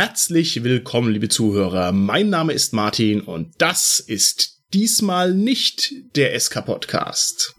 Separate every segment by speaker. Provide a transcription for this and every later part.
Speaker 1: Herzlich willkommen, liebe Zuhörer. Mein Name ist Martin und das ist diesmal nicht der SK Podcast.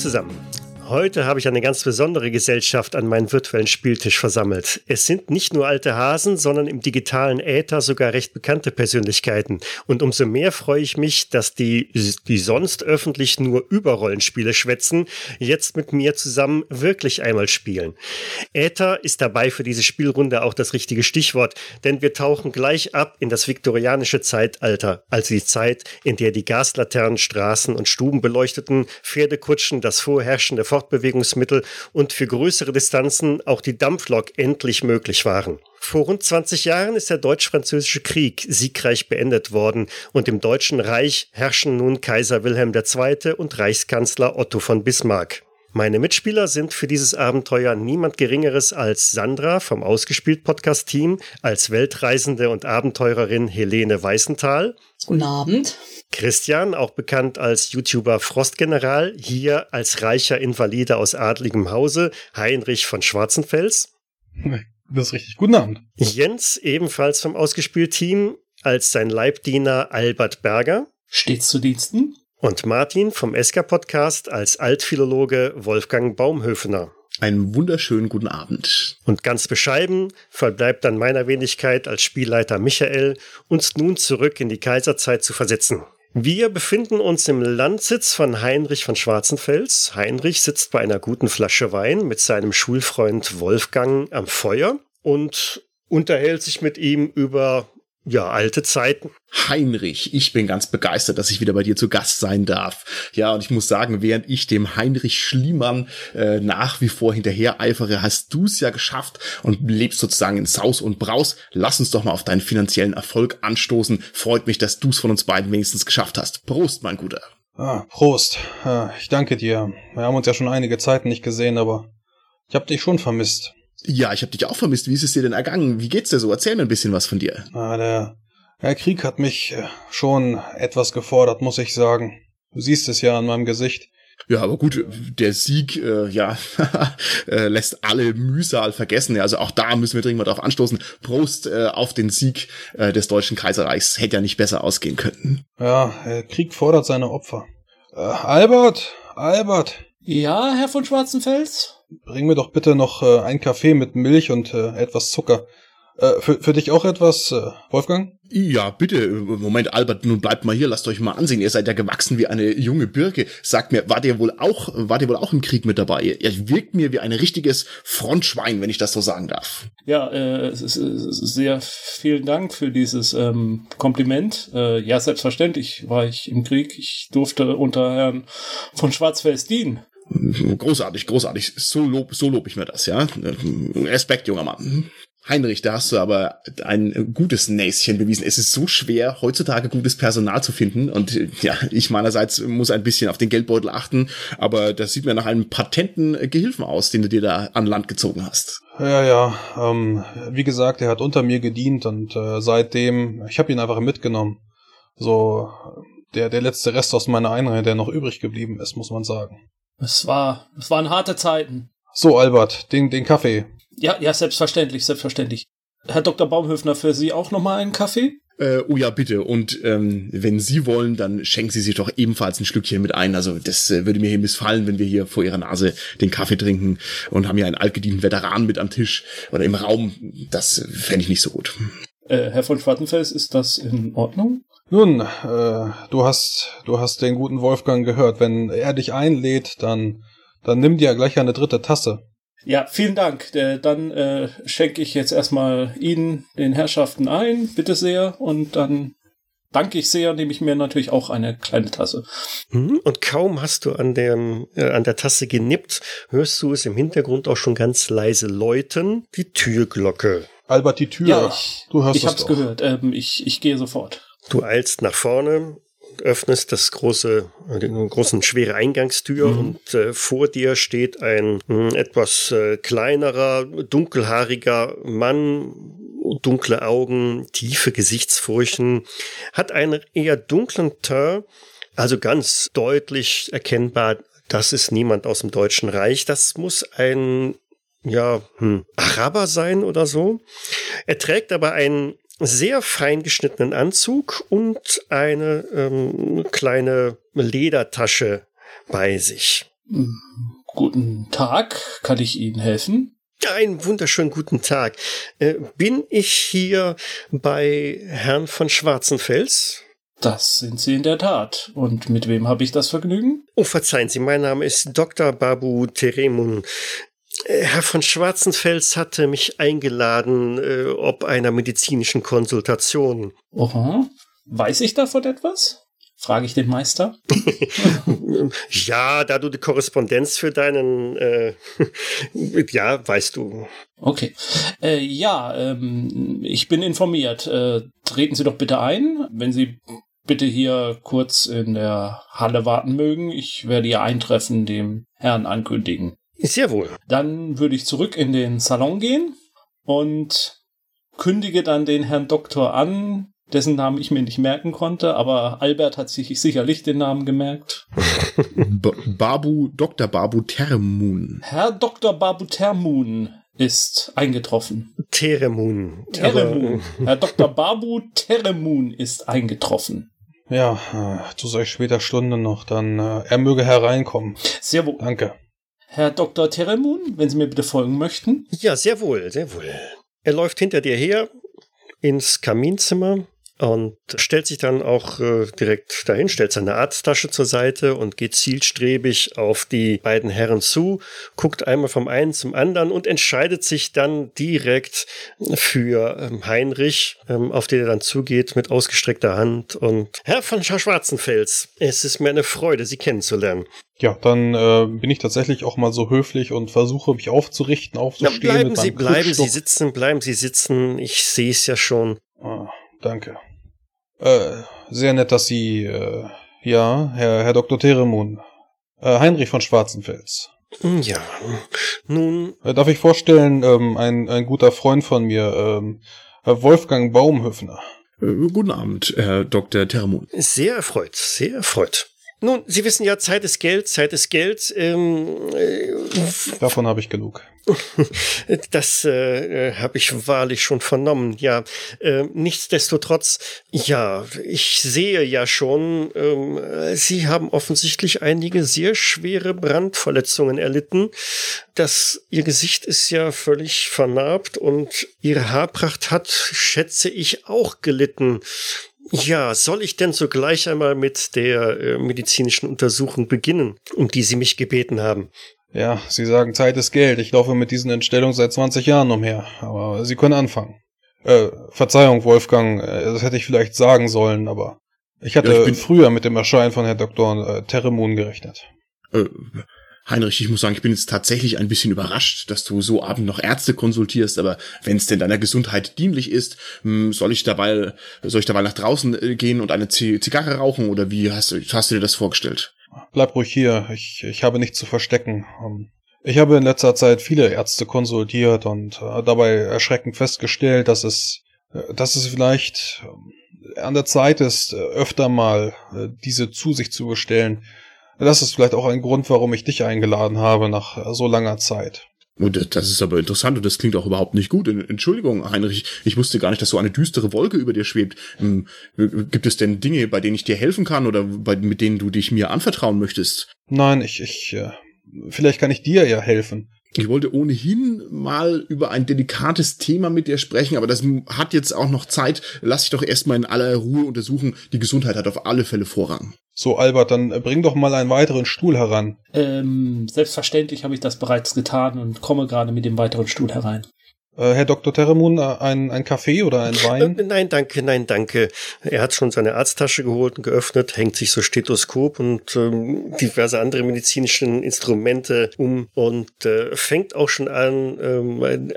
Speaker 2: Zusammen. Heute habe ich eine ganz besondere Gesellschaft an meinen virtuellen Spieltisch versammelt. Es sind nicht nur alte Hasen, sondern im digitalen Äther sogar recht bekannte Persönlichkeiten. Und umso mehr freue ich mich, dass die, die sonst öffentlich nur über Rollenspiele schwätzen, jetzt mit mir zusammen wirklich einmal spielen. Äther ist dabei für diese Spielrunde auch das richtige Stichwort, denn wir tauchen gleich ab in das viktorianische Zeitalter, also die Zeit, in der die Gaslaternen Straßen und Stuben beleuchteten, Pferdekutschen das vorherrschende Fortbewegungsmittel und für größere Distanzen auch die Dampflok endlich möglich waren. Vor rund 20 Jahren ist der Deutsch-Französische Krieg siegreich beendet worden und im Deutschen Reich herrschen nun Kaiser Wilhelm II. und Reichskanzler Otto von Bismarck. Meine Mitspieler sind für dieses Abenteuer niemand Geringeres als Sandra vom Ausgespielt Podcast Team, als Weltreisende und Abenteurerin Helene Weißenthal.
Speaker 3: Guten Abend.
Speaker 2: Christian, auch bekannt als YouTuber Frostgeneral, hier als reicher Invalide aus adligem Hause, Heinrich von Schwarzenfels.
Speaker 4: Das ist richtig. Guten Abend.
Speaker 2: Jens, ebenfalls vom Ausgespielt-Team, als sein Leibdiener Albert Berger.
Speaker 3: Stets zu Diensten.
Speaker 2: Und Martin vom Eska-Podcast als Altphilologe Wolfgang Baumhöfener.
Speaker 1: Einen wunderschönen guten Abend.
Speaker 2: Und ganz bescheiden verbleibt dann meiner Wenigkeit als Spielleiter Michael, uns nun zurück in die Kaiserzeit zu versetzen. Wir befinden uns im Landsitz von Heinrich von Schwarzenfels. Heinrich sitzt bei einer guten Flasche Wein mit seinem Schulfreund Wolfgang am Feuer und unterhält sich mit ihm über ja, alte Zeiten.
Speaker 1: Heinrich, ich bin ganz begeistert, dass ich wieder bei dir zu Gast sein darf. Ja, und ich muss sagen, während ich dem Heinrich Schliemann äh, nach wie vor hinterher eifere, hast du es ja geschafft und lebst sozusagen in Saus und Braus. Lass uns doch mal auf deinen finanziellen Erfolg anstoßen. Freut mich, dass du es von uns beiden wenigstens geschafft hast. Prost, mein Guter.
Speaker 4: Ah, Prost. Ah, ich danke dir. Wir haben uns ja schon einige Zeiten nicht gesehen, aber ich habe dich schon vermisst.
Speaker 1: Ja, ich habe dich auch vermisst. Wie ist es dir denn ergangen? Wie geht's dir so? Erzähl mir ein bisschen was von dir.
Speaker 4: Ah, der, der Krieg hat mich äh, schon etwas gefordert, muss ich sagen. Du siehst es ja an meinem Gesicht.
Speaker 1: Ja, aber gut, der Sieg, äh, ja, äh, lässt alle Mühsal vergessen. Also auch da müssen wir dringend mal drauf anstoßen. Prost äh, auf den Sieg äh, des Deutschen Kaiserreichs. Hätte ja nicht besser ausgehen können.
Speaker 4: Ja, der Krieg fordert seine Opfer. Äh, Albert, Albert.
Speaker 3: Ja, Herr von Schwarzenfels?
Speaker 4: Bring mir doch bitte noch äh, ein Kaffee mit Milch und äh, etwas Zucker. Äh, für, für dich auch etwas, äh, Wolfgang?
Speaker 1: Ja, bitte. Moment, Albert, nun bleibt mal hier, lasst euch mal ansehen. Ihr seid ja gewachsen wie eine junge Birke. Sagt mir, war der wohl auch, war der wohl auch im Krieg mit dabei? Ihr wirkt mir wie ein richtiges Frontschwein, wenn ich das so sagen darf.
Speaker 3: Ja, äh, sehr vielen Dank für dieses ähm, Kompliment. Äh, ja, selbstverständlich war ich im Krieg. Ich durfte unter Herrn von Schwarzfels dienen.
Speaker 1: Großartig, großartig. So lob, so lob ich mir das, ja. Respekt, junger Mann. Heinrich, da hast du aber ein gutes Näschen bewiesen. Es ist so schwer, heutzutage gutes Personal zu finden. Und ja, ich meinerseits muss ein bisschen auf den Geldbeutel achten. Aber das sieht mir nach einem patenten Gehilfen aus, den du dir da an Land gezogen hast.
Speaker 4: Ja, ja. Ähm, wie gesagt, er hat unter mir gedient und äh, seitdem, ich habe ihn einfach mitgenommen. So der, der letzte Rest aus meiner Einheit, der noch übrig geblieben ist, muss man sagen.
Speaker 3: Es war, es waren harte Zeiten.
Speaker 4: So, Albert, den, den Kaffee.
Speaker 3: Ja, ja, selbstverständlich, selbstverständlich. Herr Dr. Baumhöfner, für Sie auch nochmal einen Kaffee?
Speaker 1: Äh, oh ja, bitte. Und ähm, wenn Sie wollen, dann schenken Sie sich doch ebenfalls ein Schlückchen mit ein. Also das äh, würde mir hier missfallen, wenn wir hier vor Ihrer Nase den Kaffee trinken und haben ja einen altgedienten Veteran mit am Tisch oder im Raum. Das fände ich nicht so gut.
Speaker 3: Äh, Herr von Schwarzenfels, ist das in Ordnung?
Speaker 4: Nun, äh, du hast, du hast den guten Wolfgang gehört. Wenn er dich einlädt, dann, dann nimm dir gleich eine dritte Tasse.
Speaker 3: Ja, vielen Dank. Äh, dann äh, schenke ich jetzt erstmal Ihnen, den Herrschaften ein, bitte sehr, und dann danke ich sehr, nehme ich mir natürlich auch eine kleine Tasse.
Speaker 2: Mhm, und kaum hast du an, dem, äh, an der Tasse genippt, hörst du es im Hintergrund auch schon ganz leise läuten, die Türglocke.
Speaker 4: Albert, die Tür.
Speaker 3: Ja, ich, du hörst ich hab's doch. gehört. Ähm, ich, ich gehe sofort.
Speaker 2: Du eilst nach vorne, öffnest das große, die großen schwere Eingangstür mhm. und äh, vor dir steht ein mh, hm, etwas äh, kleinerer, dunkelhaariger Mann, dunkle Augen, tiefe Gesichtsfurchen, hat einen eher dunklen Teint, also ganz deutlich erkennbar, das ist niemand aus dem Deutschen Reich. Das muss ein ja, hm, Araber sein oder so. Er trägt aber einen sehr fein geschnittenen Anzug und eine ähm, kleine Ledertasche bei sich.
Speaker 3: Guten Tag, kann ich Ihnen helfen?
Speaker 2: Einen wunderschönen guten Tag. Äh, bin ich hier bei Herrn von Schwarzenfels?
Speaker 3: Das sind Sie in der Tat. Und mit wem habe ich das Vergnügen?
Speaker 2: Oh, verzeihen Sie, mein Name ist Dr. Babu Teremun. Äh, Herr von Schwarzenfels hatte mich eingeladen, äh, ob einer medizinischen Konsultation.
Speaker 3: Oha. Weiß ich davon etwas? Frage ich den Meister.
Speaker 2: ja, da du die Korrespondenz für deinen, äh, ja, weißt du.
Speaker 3: Okay. Äh, ja, ähm, ich bin informiert. Äh, treten Sie doch bitte ein, wenn Sie bitte hier kurz in der Halle warten mögen. Ich werde Ihr Eintreffen dem Herrn ankündigen.
Speaker 2: Sehr wohl.
Speaker 3: Dann würde ich zurück in den Salon gehen und kündige dann den Herrn Doktor an, dessen Namen ich mir nicht merken konnte, aber Albert hat sich sicherlich den Namen gemerkt.
Speaker 1: Babu, Dr. Babu Termun.
Speaker 3: Herr Dr. Babu Termun ist eingetroffen.
Speaker 2: Teremun.
Speaker 3: Teremun. Herr Dr. Babu Teremun ist eingetroffen.
Speaker 4: Ja, äh, zu solch später Stunde noch, dann äh, er möge hereinkommen.
Speaker 3: Sehr wohl.
Speaker 4: Danke.
Speaker 3: Herr Dr. Teremun, wenn Sie mir bitte folgen möchten.
Speaker 2: Ja, sehr wohl, sehr wohl. Er läuft hinter dir her ins Kaminzimmer und stellt sich dann auch äh, direkt dahin, stellt seine Arzttasche zur Seite und geht zielstrebig auf die beiden Herren zu, guckt einmal vom einen zum anderen und entscheidet sich dann direkt für ähm, Heinrich, ähm, auf den er dann zugeht mit ausgestreckter Hand und Herr von Schwarzenfels, es ist mir eine Freude, Sie kennenzulernen.
Speaker 4: Ja, dann äh, bin ich tatsächlich auch mal so höflich und versuche mich aufzurichten, aufzustehen.
Speaker 2: Ja, bleiben Sie, bleiben Sie sitzen, bleiben Sie sitzen. Ich sehe es ja schon.
Speaker 4: Ah, danke. Äh, sehr nett, dass Sie, äh, ja, Herr, Herr Dr. Teremun. Äh, Heinrich von Schwarzenfels.
Speaker 2: Hm, ja, nun.
Speaker 4: Äh, darf ich vorstellen, ähm, ein, ein guter Freund von mir, ähm, Wolfgang Baumhöfner.
Speaker 1: Äh, guten Abend, Herr Dr. Teremun.
Speaker 2: Sehr erfreut, sehr erfreut. Nun, Sie wissen ja, Zeit ist Geld, Zeit ist Geld. Ähm,
Speaker 4: äh, Davon habe ich genug.
Speaker 2: Das äh, habe ich wahrlich schon vernommen, ja. Äh, nichtsdestotrotz, ja, ich sehe ja schon, äh, Sie haben offensichtlich einige sehr schwere Brandverletzungen erlitten. Das, Ihr Gesicht ist ja völlig vernarbt und Ihre Haarpracht hat, schätze ich, auch gelitten. Ja, soll ich denn sogleich einmal mit der äh, medizinischen Untersuchung beginnen, um die Sie mich gebeten haben?
Speaker 4: Ja, Sie sagen, Zeit ist Geld. Ich laufe mit diesen Entstellungen seit 20 Jahren umher. Aber Sie können anfangen. Äh, Verzeihung, Wolfgang, äh, das hätte ich vielleicht sagen sollen, aber ich hatte ja, ich früher mit dem Erscheinen von Herrn Dr. Äh, Terremun gerechnet.
Speaker 1: Äh, Heinrich, ich muss sagen, ich bin jetzt tatsächlich ein bisschen überrascht, dass du so abend noch Ärzte konsultierst, aber wenn es denn deiner Gesundheit dienlich ist, hm, soll ich dabei, soll ich dabei nach draußen äh, gehen und eine Zigarre rauchen oder wie hast du, hast du dir das vorgestellt?
Speaker 4: Bleib ruhig hier, ich, ich habe nichts zu verstecken. Ähm, ich habe in letzter Zeit viele Ärzte konsultiert und äh, dabei erschreckend festgestellt, dass es, äh, dass es vielleicht an der Zeit ist, öfter mal diese zu sich zu bestellen das ist vielleicht auch ein Grund, warum ich dich eingeladen habe nach so langer Zeit.
Speaker 1: Und das ist aber interessant und das klingt auch überhaupt nicht gut. Entschuldigung, Heinrich, ich wusste gar nicht, dass so eine düstere Wolke über dir schwebt. Ähm, gibt es denn Dinge, bei denen ich dir helfen kann oder bei, mit denen du dich mir anvertrauen möchtest?
Speaker 4: Nein, ich, ich, äh, vielleicht kann ich dir ja helfen.
Speaker 1: Ich wollte ohnehin mal über ein delikates Thema mit dir sprechen, aber das hat jetzt auch noch Zeit. Lass ich doch erstmal in aller Ruhe untersuchen. Die Gesundheit hat auf alle Fälle Vorrang.
Speaker 4: So, Albert, dann äh, bring doch mal einen weiteren Stuhl heran.
Speaker 3: Ähm, selbstverständlich habe ich das bereits getan und komme gerade mit dem weiteren Stuhl herein.
Speaker 4: Äh, Herr Dr. Terremun, äh, ein, ein Kaffee oder ein Wein?
Speaker 2: Äh, nein, danke, nein, danke. Er hat schon seine Arzttasche geholt und geöffnet, hängt sich so Stethoskop und ähm, diverse andere medizinische Instrumente um und äh, fängt auch schon an, ähm,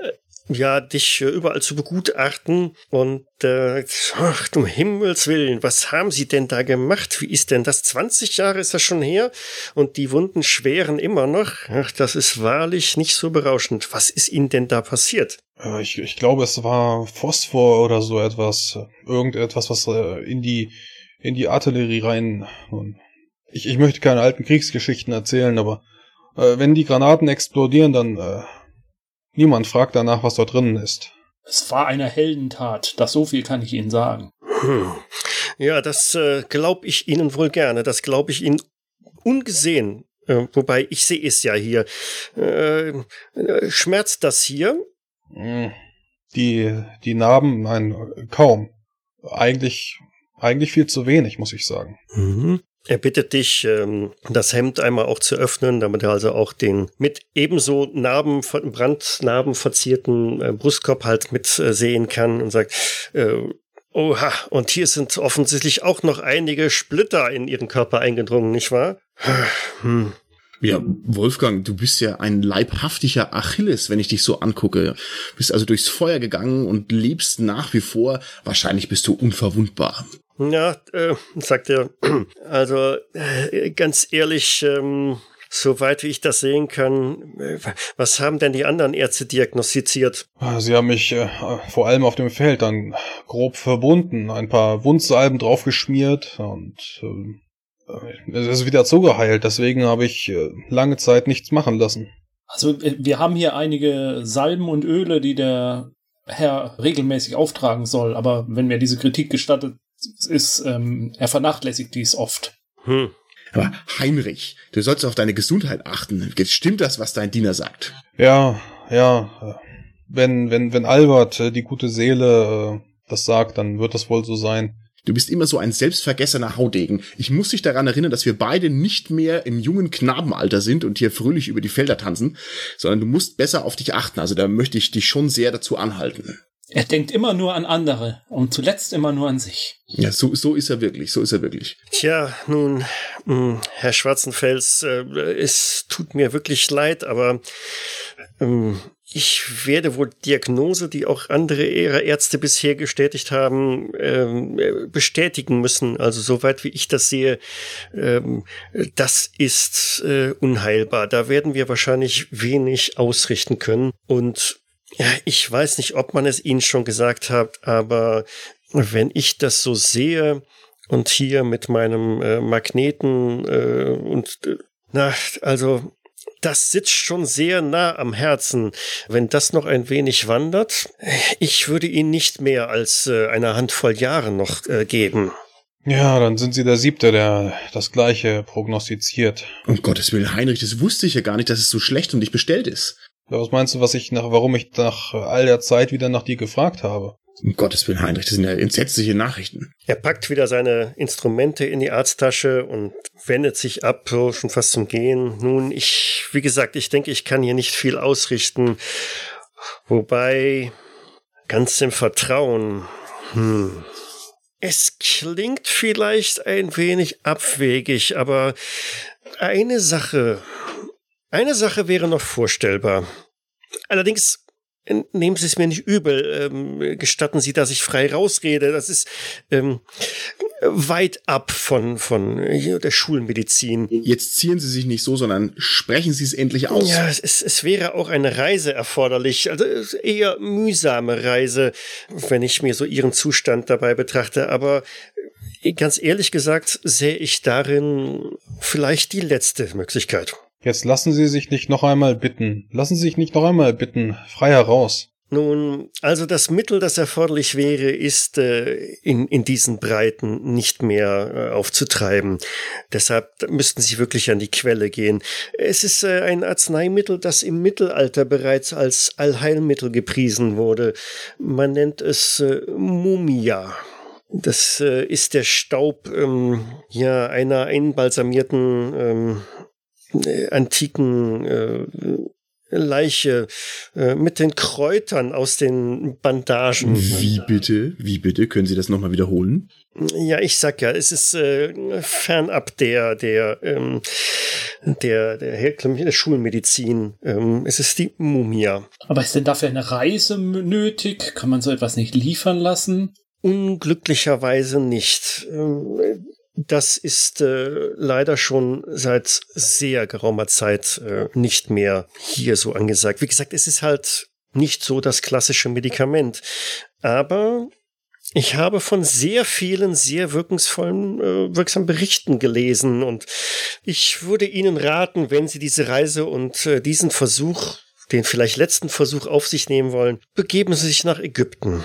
Speaker 2: ja, dich äh, überall zu begutachten und äh, ach, um Himmels Willen, was haben Sie denn da gemacht? Wie ist denn das? 20 Jahre ist das schon her und die Wunden schweren immer noch. Ach, das ist wahrlich nicht so berauschend. Was ist Ihnen denn da passiert?
Speaker 4: Äh, ich, ich glaube, es war Phosphor oder so etwas. Irgendetwas, was äh, in die, in die Artillerie rein. Ich, ich möchte keine alten Kriegsgeschichten erzählen, aber äh, wenn die Granaten explodieren, dann äh, niemand fragt danach, was dort drinnen ist.
Speaker 3: Es war eine Heldentat, das so viel kann ich Ihnen sagen.
Speaker 2: Hm. Ja, das äh, glaube ich Ihnen wohl gerne. Das glaube ich Ihnen ungesehen. Äh, wobei ich sehe es ja hier. Äh, äh schmerzt das hier?
Speaker 4: Hm. Die, die Narben, nein, kaum. Eigentlich, eigentlich viel zu wenig, muss ich sagen.
Speaker 2: Mhm. Er bittet dich, ähm, das Hemd einmal auch zu öffnen, damit er also auch den mit ebenso Narben, Brandnarben verzierten äh, Brustkorb halt mit äh, sehen kann und sagt, äh, oha, und hier sind offensichtlich auch noch einige Splitter in ihren Körper eingedrungen, nicht wahr?
Speaker 1: Hm. Ja, Wolfgang, du bist ja ein leibhaftiger Achilles, wenn ich dich so angucke. Bist also durchs Feuer gegangen und lebst nach wie vor. Wahrscheinlich bist du unverwundbar.
Speaker 2: Ja, äh, sagt er. Also äh, ganz ehrlich, ähm, soweit wie ich das sehen kann, äh, was haben denn die anderen Ärzte diagnostiziert?
Speaker 4: Sie haben mich äh, vor allem auf dem Feld dann grob verbunden, ein paar Wundsalben draufgeschmiert und äh, es ist wieder zugeheilt. Deswegen habe ich äh, lange Zeit nichts machen lassen.
Speaker 3: Also äh, wir haben hier einige Salben und Öle, die der Herr regelmäßig auftragen soll. Aber wenn mir diese Kritik gestattet ist, ähm, er vernachlässigt dies oft.
Speaker 1: Hm. Aber Heinrich, du sollst auf deine Gesundheit achten. Jetzt stimmt das, was dein Diener sagt.
Speaker 4: Ja, ja. Wenn, wenn, wenn Albert, äh, die gute Seele, äh, das sagt, dann wird das wohl so sein.
Speaker 1: Du bist immer so ein selbstvergessener Haudegen. Ich muss dich daran erinnern, dass wir beide nicht mehr im jungen Knabenalter sind und hier fröhlich über die Felder tanzen, sondern du musst besser auf dich achten. Also da möchte ich dich schon sehr dazu anhalten.
Speaker 3: Er denkt immer nur an andere und zuletzt immer nur an sich.
Speaker 1: Ja, so, so ist er wirklich, so ist er wirklich.
Speaker 2: Tja, nun, mh, hm, Herr Schwarzenfels, äh, es tut mir wirklich leid, aber ähm, ich werde wohl Diagnose, die auch andere ihrer Ärzte bisher gestätigt haben, ähm, bestätigen müssen. Also soweit wie ich das sehe, ähm, das ist äh, unheilbar. Da werden wir wahrscheinlich wenig ausrichten können. Und ja, ich weiß nicht, ob man es Ihnen schon gesagt hat, aber wenn ich das so sehe und hier mit meinem äh, Magneten äh, und äh, na, also das sitzt schon sehr nah am Herzen. Wenn das noch ein wenig wandert, ich würde Ihnen nicht mehr als äh, eine Handvoll Jahre noch äh, geben.
Speaker 4: Ja, dann sind Sie der Siebte, der das Gleiche prognostiziert.
Speaker 1: Um Gottes Willen, Heinrich, das wusste ich ja gar nicht, dass es so schlecht um dich bestellt ist.
Speaker 4: Was meinst du, was ich nach, warum ich nach all der Zeit wieder nach dir gefragt habe?
Speaker 1: Um Gottes Willen, Heinrich, das sind ja entsetzliche Nachrichten.
Speaker 2: Er packt wieder seine Instrumente in die Arzttasche und wendet sich ab, so schon fast zum Gehen. Nun, ich, wie gesagt, ich denke, ich kann hier nicht viel ausrichten. Wobei, ganz im Vertrauen, hm, es klingt vielleicht ein wenig abwegig, aber eine Sache eine Sache wäre noch vorstellbar. Allerdings nehmen Sie es mir nicht übel. Ähm, gestatten Sie, dass ich frei rausrede. Das ist ähm, weit ab von, von der Schulmedizin.
Speaker 1: Jetzt ziehen Sie sich nicht so, sondern sprechen Sie es endlich aus.
Speaker 2: Ja, es, es wäre auch eine Reise erforderlich. Also eher mühsame Reise, wenn ich mir so Ihren Zustand dabei betrachte. Aber ganz ehrlich gesagt sehe ich darin vielleicht die letzte Möglichkeit.
Speaker 4: Jetzt lassen Sie sich nicht noch einmal bitten. Lassen Sie sich nicht noch einmal bitten. Frei heraus.
Speaker 2: Nun, also das Mittel, das erforderlich wäre, ist äh, in, in diesen Breiten nicht mehr äh, aufzutreiben. Deshalb müssten Sie wirklich an die Quelle gehen. Es ist äh, ein Arzneimittel, das im Mittelalter bereits als Allheilmittel gepriesen wurde. Man nennt es äh, Mumia. Das äh, ist der Staub ähm, ja einer einbalsamierten ähm, äh, antiken äh, Leiche äh, mit den Kräutern aus den Bandagen.
Speaker 1: Wie bitte? Wie bitte? Können Sie das nochmal wiederholen?
Speaker 2: Ja, ich sag ja, es ist äh, fernab der, der ähm, der, der herkömmlichen Schulmedizin. Ähm, es ist die Mumia.
Speaker 3: Aber ist denn dafür eine Reise nötig? Kann man so etwas nicht liefern lassen?
Speaker 2: Unglücklicherweise nicht. Ähm, das ist äh, leider schon seit sehr geraumer Zeit äh, nicht mehr hier so angesagt. Wie gesagt, es ist halt nicht so das klassische Medikament. Aber ich habe von sehr vielen sehr wirkungsvollen, äh, wirksamen Berichten gelesen und ich würde Ihnen raten, wenn Sie diese Reise und äh, diesen Versuch, den vielleicht letzten Versuch auf sich nehmen wollen, begeben Sie sich nach Ägypten.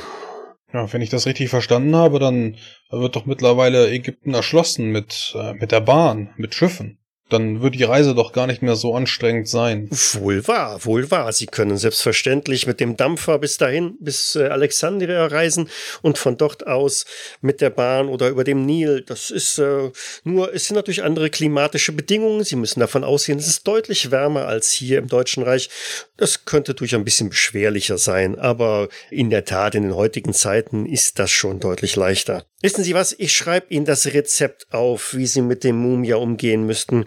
Speaker 4: Ja, wenn ich das richtig verstanden habe, dann wird doch mittlerweile Ägypten erschlossen mit, äh, mit der Bahn, mit Schiffen dann wird die Reise doch gar nicht mehr so anstrengend sein.
Speaker 2: Wohl wahr, wohl wahr. Sie können selbstverständlich mit dem Dampfer bis dahin, bis äh, Alexandria reisen und von dort aus mit der Bahn oder über dem Nil. Das ist äh, nur, es sind natürlich andere klimatische Bedingungen. Sie müssen davon ausgehen, es ist deutlich wärmer als hier im Deutschen Reich. Das könnte durch ein bisschen beschwerlicher sein, aber in der Tat, in den heutigen Zeiten ist das schon deutlich leichter. Wissen Sie was? Ich schreibe Ihnen das Rezept auf, wie Sie mit dem Mumia umgehen müssten.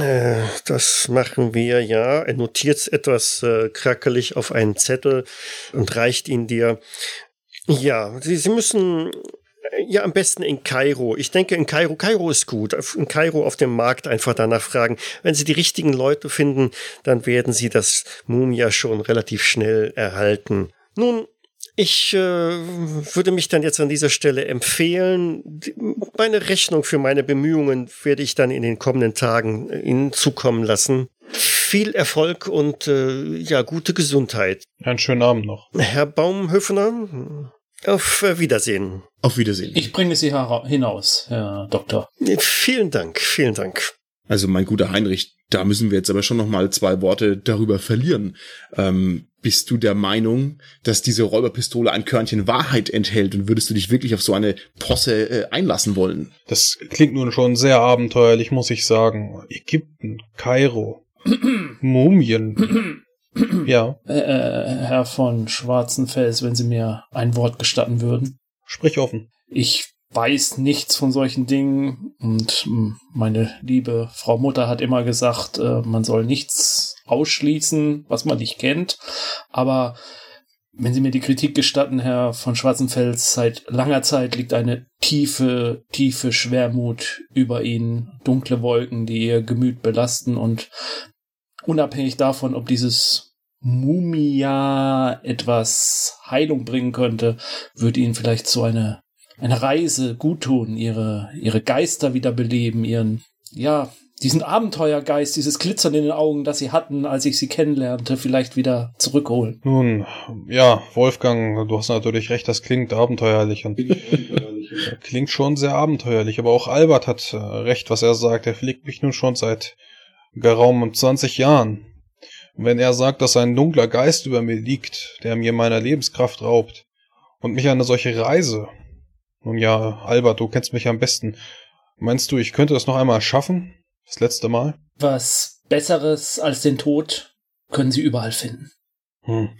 Speaker 2: Äh, das machen wir, ja. Er notiert etwas äh, krackelig auf einen Zettel und reicht ihn dir. Ja, Sie, Sie müssen äh, ja, am besten in Kairo. Ich denke, in Kairo, Kairo ist gut. In Kairo auf dem Markt einfach danach fragen. Wenn Sie die richtigen Leute finden, dann werden Sie das Mumia schon relativ schnell erhalten. Nun, ich äh, würde mich dann jetzt an dieser Stelle empfehlen, meine Rechnung für meine Bemühungen werde ich dann in den kommenden Tagen Ihnen zukommen lassen. Viel Erfolg und äh, ja, gute Gesundheit.
Speaker 4: Einen schönen Abend noch.
Speaker 2: Herr Baumhöfner, auf Wiedersehen.
Speaker 1: Auf Wiedersehen.
Speaker 3: Ich bringe Sie hinaus, Herr Doktor.
Speaker 2: Vielen Dank, vielen Dank.
Speaker 1: Also mein guter Heinrich, da müssen wir jetzt aber schon noch mal zwei Worte darüber verlieren. Ähm, bist du der Meinung, dass diese Räuberpistole ein Körnchen Wahrheit enthält und würdest du dich wirklich auf so eine Posse äh, einlassen wollen?
Speaker 4: Das klingt nun schon sehr abenteuerlich, muss ich sagen. Ägypten, Kairo, Mumien. ja.
Speaker 3: Äh, äh, Herr von Schwarzenfels, wenn Sie mir ein Wort gestatten würden.
Speaker 4: Sprich offen.
Speaker 3: Ich weiß nichts von solchen Dingen. Und hm, meine liebe Frau Mutter hat immer gesagt, äh, man soll nichts ausschließen, was man nicht kennt. Aber wenn Sie mir die Kritik gestatten, Herr von Schwarzenfels, seit langer Zeit liegt eine tiefe, tiefe Schwermut über Ihnen, dunkle Wolken, die Ihr Gemüt belasten. Und unabhängig davon, ob dieses Mumia etwas Heilung bringen könnte, würde Ihnen vielleicht so eine eine Reise guttun, ihre, ihre Geister wiederbeleben, ihren, ja, diesen Abenteuergeist, dieses Glitzern in den Augen, das sie hatten, als ich sie kennenlernte, vielleicht wieder zurückholen.
Speaker 4: Nun, ja, Wolfgang, du hast natürlich recht, das klingt abenteuerlich und klingt schon sehr abenteuerlich, aber auch Albert hat äh, recht, was er sagt. Er pflegt mich nun schon seit geraumen 20 Jahren. Und wenn er sagt, dass ein dunkler Geist über mir liegt, der mir meiner Lebenskraft raubt und mich eine solche Reise nun ja, Albert, du kennst mich am besten. Meinst du, ich könnte es noch einmal schaffen? Das letzte Mal?
Speaker 3: Was Besseres als den Tod können Sie überall finden. Hm.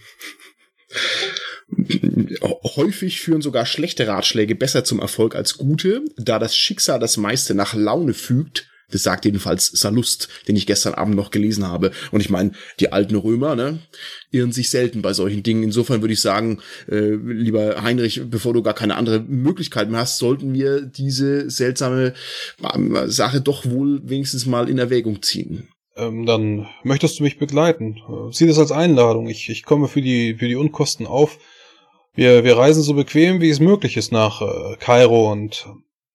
Speaker 1: Häufig führen sogar schlechte Ratschläge besser zum Erfolg als gute, da das Schicksal das meiste nach Laune fügt das sagt jedenfalls Salust, den ich gestern Abend noch gelesen habe. Und ich meine, die alten Römer, ne, irren sich selten bei solchen Dingen. Insofern würde ich sagen, äh, lieber Heinrich, bevor du gar keine andere Möglichkeit mehr hast, sollten wir diese seltsame ähm, Sache doch wohl wenigstens mal in Erwägung ziehen.
Speaker 4: Ähm, dann möchtest du mich begleiten. Sieh das als Einladung. Ich, ich komme für die, für die Unkosten auf. Wir, wir reisen so bequem, wie es möglich ist nach äh, Kairo und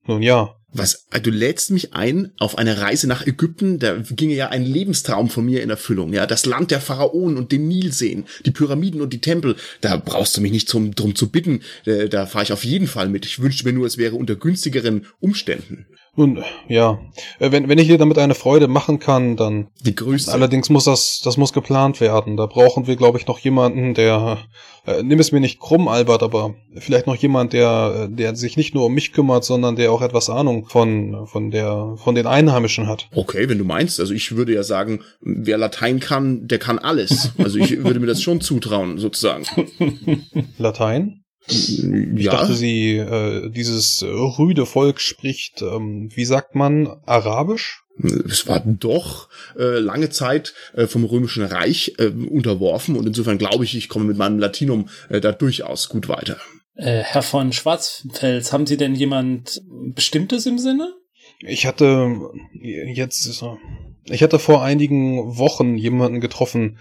Speaker 4: nun ja.
Speaker 1: Was, du lädst mich ein auf eine Reise nach Ägypten, da ginge ja ein Lebenstraum von mir in Erfüllung, ja. Das Land der Pharaonen und den Nil sehen, die Pyramiden und die Tempel, da brauchst du mich nicht drum, drum zu bitten, da, äh, da fahre ich auf jeden Fall mit. Ich wünschte mir nur, es wäre unter günstigeren Umständen.
Speaker 4: Nun, ja. Äh, wenn, wenn ich dir damit eine Freude machen kann, dann.
Speaker 1: Die Grüße.
Speaker 4: Allerdings muss das, das muss geplant werden. Da brauchen wir, glaube ich, noch jemanden, der, äh, nimm es mir nicht krumm, Albert, aber vielleicht noch jemand, der, äh, der sich nicht nur um mich kümmert, sondern der auch etwas Ahnung von, von der, von den Einheimischen hat.
Speaker 1: Okay, wenn du meinst. Also ich würde ja sagen, wer Latein kann, der kann alles. Also ich würde mir das schon zutrauen, sozusagen.
Speaker 4: Latein? Ich ja. dachte, sie, äh, dieses rüde Volk spricht, ähm, wie sagt man, Arabisch?
Speaker 1: Es war doch äh, lange Zeit äh, vom Römischen Reich äh, unterworfen und insofern glaube ich, ich komme mit meinem Latinum äh, da durchaus gut weiter.
Speaker 3: Äh, Herr von Schwarzfels, haben Sie denn jemand Bestimmtes im Sinne?
Speaker 4: Ich hatte jetzt, ich hatte vor einigen Wochen jemanden getroffen.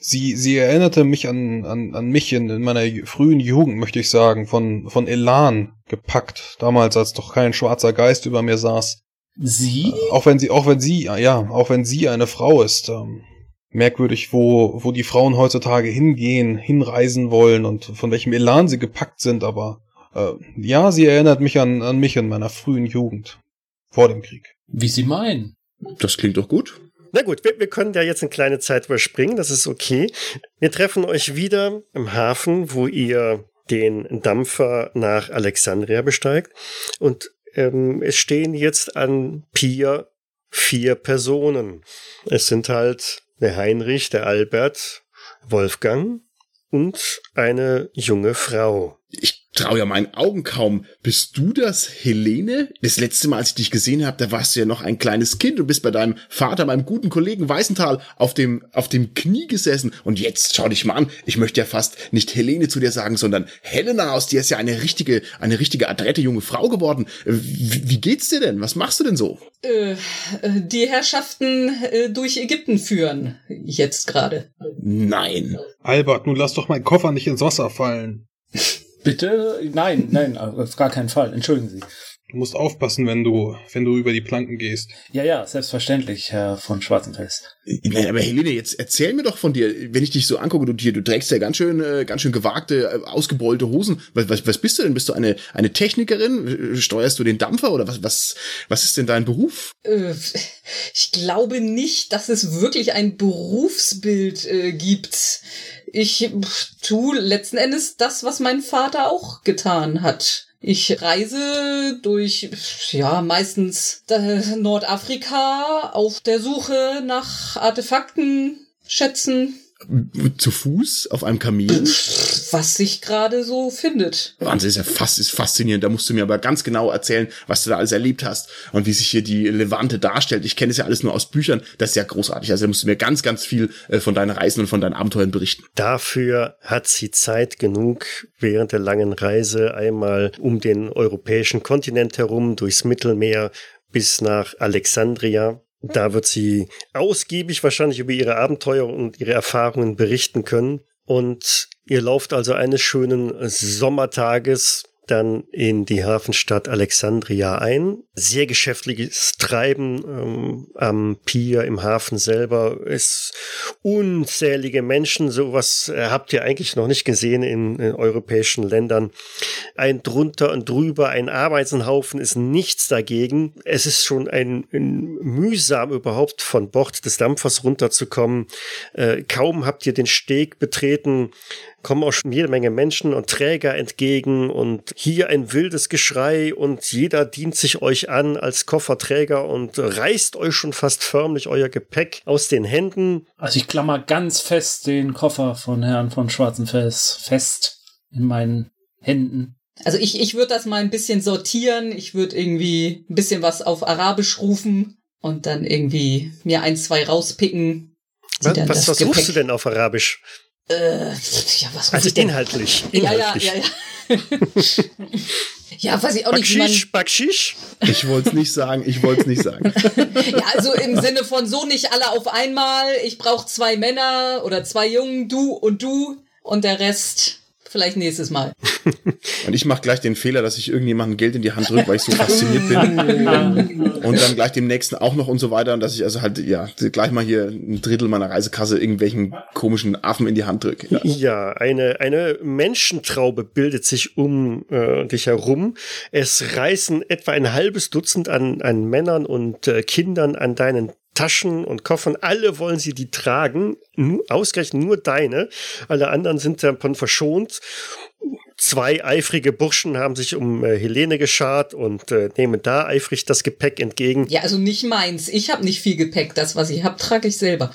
Speaker 4: Sie, sie erinnerte mich an, an, an mich in, in meiner frühen Jugend, möchte ich sagen, von, von Elan gepackt. Damals, als doch kein schwarzer Geist über mir saß.
Speaker 3: Sie?
Speaker 4: Äh, auch wenn sie, auch wenn sie, ja, auch wenn sie eine Frau ist. Ähm, merkwürdig, wo, wo die Frauen heutzutage hingehen, hinreisen wollen und von welchem Elan sie gepackt sind, aber äh, ja, sie erinnert mich an, an mich in meiner frühen Jugend. Vor dem Krieg.
Speaker 3: Wie Sie meinen.
Speaker 1: Das klingt doch gut.
Speaker 2: Na gut, wir, wir können ja jetzt eine kleine Zeit überspringen, das ist okay. Wir treffen euch wieder im Hafen, wo ihr den Dampfer nach Alexandria besteigt. Und ähm, es stehen jetzt an Pier vier Personen. Es sind halt der Heinrich, der Albert, Wolfgang und eine junge Frau.
Speaker 1: Ich traue ja meinen Augen kaum. Bist du das, Helene? Das letzte Mal, als ich dich gesehen habe, da warst du ja noch ein kleines Kind und bist bei deinem Vater, meinem guten Kollegen Weißenthal, auf dem, auf dem Knie gesessen. Und jetzt schau dich mal an. Ich möchte ja fast nicht Helene zu dir sagen, sondern Helena aus dir ist ja eine richtige, eine richtige adrette junge Frau geworden. Wie, wie geht's dir denn? Was machst du denn so?
Speaker 5: Äh, die Herrschaften äh, durch Ägypten führen. Jetzt gerade.
Speaker 1: Nein.
Speaker 4: Albert, nun lass doch meinen Koffer nicht ins Wasser fallen.
Speaker 3: Bitte? Nein, nein, auf gar keinen Fall. Entschuldigen Sie.
Speaker 4: Du musst aufpassen, wenn du, wenn du über die Planken gehst.
Speaker 3: Ja, ja, selbstverständlich, Herr von Schwarzenfels.
Speaker 1: Nein, aber Helene, jetzt erzähl mir doch von dir, wenn ich dich so angucke, du, du trägst ja ganz schön, äh, ganz schön gewagte, äh, ausgebeulte Hosen. Was, was, was bist du denn? Bist du eine, eine Technikerin? Steuerst du den Dampfer oder was, was, was ist denn dein Beruf?
Speaker 5: Äh, ich glaube nicht, dass es wirklich ein Berufsbild äh, gibt. Ich tue letzten Endes das, was mein Vater auch getan hat. Ich reise durch, ja, meistens äh, Nordafrika auf der Suche nach Artefakten, Schätzen,
Speaker 1: zu Fuß auf einem Kamel?
Speaker 5: Was sich gerade so findet.
Speaker 1: Wahnsinn, ist ja fast, ist faszinierend. Da musst du mir aber ganz genau erzählen, was du da alles erlebt hast und wie sich hier die Levante darstellt. Ich kenne es ja alles nur aus Büchern. Das ist ja großartig. Also da musst du mir ganz, ganz viel äh, von deinen Reisen und von deinen Abenteuern berichten.
Speaker 2: Dafür hat sie Zeit genug, während der langen Reise einmal um den europäischen Kontinent herum, durchs Mittelmeer bis nach Alexandria da wird sie ausgiebig wahrscheinlich über ihre Abenteuer und ihre Erfahrungen berichten können. Und ihr lauft also eines schönen Sommertages dann in die Hafenstadt Alexandria ein. Sehr geschäftliches Treiben ähm, am Pier im Hafen selber. Es unzählige Menschen. Sowas äh, habt ihr eigentlich noch nicht gesehen in, in, europäischen Ländern. Ein drunter und drüber, ein Arbeitsenhaufen ist nichts dagegen. Es ist schon ein, ein mühsam überhaupt von Bord des Dampfers runterzukommen. Äh, kaum habt ihr den Steg betreten, kommen auch schon jede Menge Menschen und Träger entgegen und hier ein wildes Geschrei und jeder dient sich euch an als Kofferträger und reißt euch schon fast förmlich euer Gepäck aus den Händen.
Speaker 3: Also ich klammer ganz fest den Koffer von Herrn von Schwarzenfels fest in meinen Händen.
Speaker 5: Also ich, ich würde das mal ein bisschen sortieren. Ich würde irgendwie ein bisschen was auf Arabisch rufen und dann irgendwie mir ein, zwei rauspicken.
Speaker 2: Was, was, was rufst du denn auf Arabisch?
Speaker 5: Äh, ja, was
Speaker 2: also inhaltlich, inhaltlich.
Speaker 5: Ja, ja, ja, ja. ja, weiß ich auch
Speaker 2: Bakschisch,
Speaker 5: nicht.
Speaker 2: Bakschisch?
Speaker 1: Ich wollte es nicht sagen, ich wollte es nicht sagen.
Speaker 5: ja, also im Sinne von so nicht alle auf einmal. Ich brauche zwei Männer oder zwei Jungen, du und du und der Rest Vielleicht nächstes Mal.
Speaker 1: Und ich mache gleich den Fehler, dass ich irgendjemandem Geld in die Hand drücke, weil ich so fasziniert bin. und dann gleich dem nächsten auch noch und so weiter. Und dass ich also halt, ja, gleich mal hier ein Drittel meiner Reisekasse irgendwelchen komischen Affen in die Hand drücke.
Speaker 2: Ja, ja eine, eine Menschentraube bildet sich um äh, dich herum. Es reißen etwa ein halbes Dutzend an, an Männern und äh, Kindern an deinen Taschen und Koffern, alle wollen sie die tragen, ausgerechnet nur deine. Alle anderen sind davon verschont. Zwei eifrige Burschen haben sich um äh, Helene geschart und äh, nehmen da eifrig das Gepäck entgegen.
Speaker 5: Ja, also nicht meins. Ich habe nicht viel Gepäck. Das, was ich habe, trage ich selber.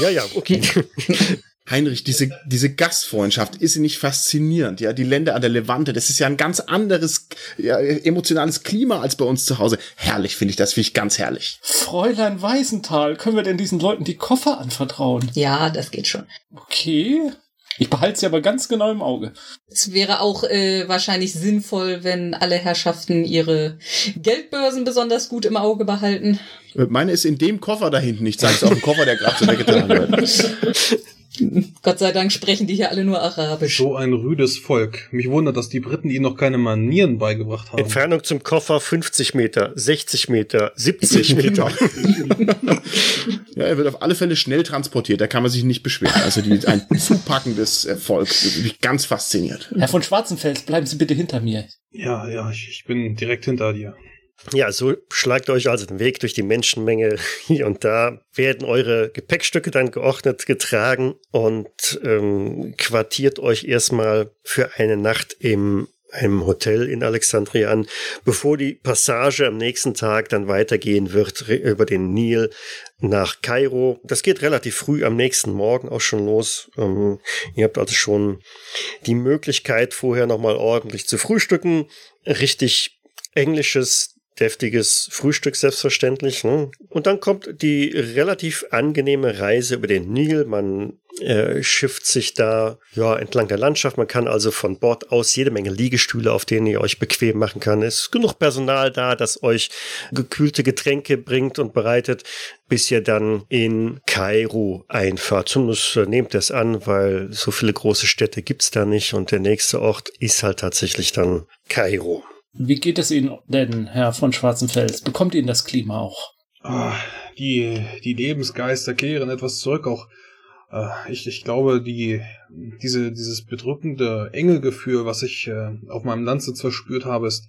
Speaker 2: Ja, ja, okay.
Speaker 1: Heinrich, diese, diese Gastfreundschaft, ist sie nicht faszinierend? Ja, die Länder an der Levante, das ist ja ein ganz anderes ja, emotionales Klima als bei uns zu Hause. Herrlich finde ich das, finde ich ganz herrlich.
Speaker 3: Fräulein Weisenthal, können wir denn diesen Leuten die Koffer anvertrauen?
Speaker 5: Ja, das geht schon.
Speaker 3: Okay. Ich behalte sie aber ganz genau im Auge.
Speaker 5: Es wäre auch äh, wahrscheinlich sinnvoll, wenn alle Herrschaften ihre Geldbörsen besonders gut im Auge behalten.
Speaker 1: Meine ist in dem Koffer da hinten. Ich zeige es auf dem Koffer, der gerade so weggetan wird.
Speaker 5: Gott sei Dank sprechen die hier alle nur Arabisch.
Speaker 4: So ein rüdes Volk. Mich wundert, dass die Briten ihnen noch keine Manieren beigebracht haben.
Speaker 2: Entfernung zum Koffer 50 Meter, 60 Meter, 70 Meter.
Speaker 1: ja, er wird auf alle Fälle schnell transportiert, da kann man sich nicht beschweren. Also die, ein zupackendes Volk, mich ganz fasziniert.
Speaker 3: Herr von Schwarzenfels, bleiben Sie bitte hinter mir.
Speaker 4: Ja, ja, ich, ich bin direkt hinter dir.
Speaker 2: Ja, so schlagt euch also den Weg durch die Menschenmenge hier und da, werden eure Gepäckstücke dann geordnet getragen und ähm, quartiert euch erstmal für eine Nacht im einem Hotel in Alexandria an, bevor die Passage am nächsten Tag dann weitergehen wird über den Nil nach Kairo. Das geht relativ früh am nächsten Morgen auch schon los. Ähm, ihr habt also schon die Möglichkeit, vorher nochmal ordentlich zu frühstücken, richtig englisches deftiges Frühstück selbstverständlich. Ne? Und dann kommt die relativ angenehme Reise über den Nil. Man äh, schifft sich da ja entlang der Landschaft. Man kann also von Bord aus jede Menge Liegestühle, auf denen ihr euch bequem machen kann. Es ist genug Personal da, das euch gekühlte Getränke bringt und bereitet, bis ihr dann in Kairo einfahrt. Zumindest äh, nehmt es an, weil so viele große Städte gibt's da nicht und der nächste Ort ist halt tatsächlich dann Kairo.
Speaker 3: Wie geht es Ihnen denn, Herr von Schwarzenfels? Bekommt Ihnen das Klima auch?
Speaker 4: Ah, die, die Lebensgeister kehren etwas zurück. Auch äh, ich, ich glaube, die, diese, dieses bedrückende Engelgefühl, was ich äh, auf meinem Landsitz verspürt habe, ist,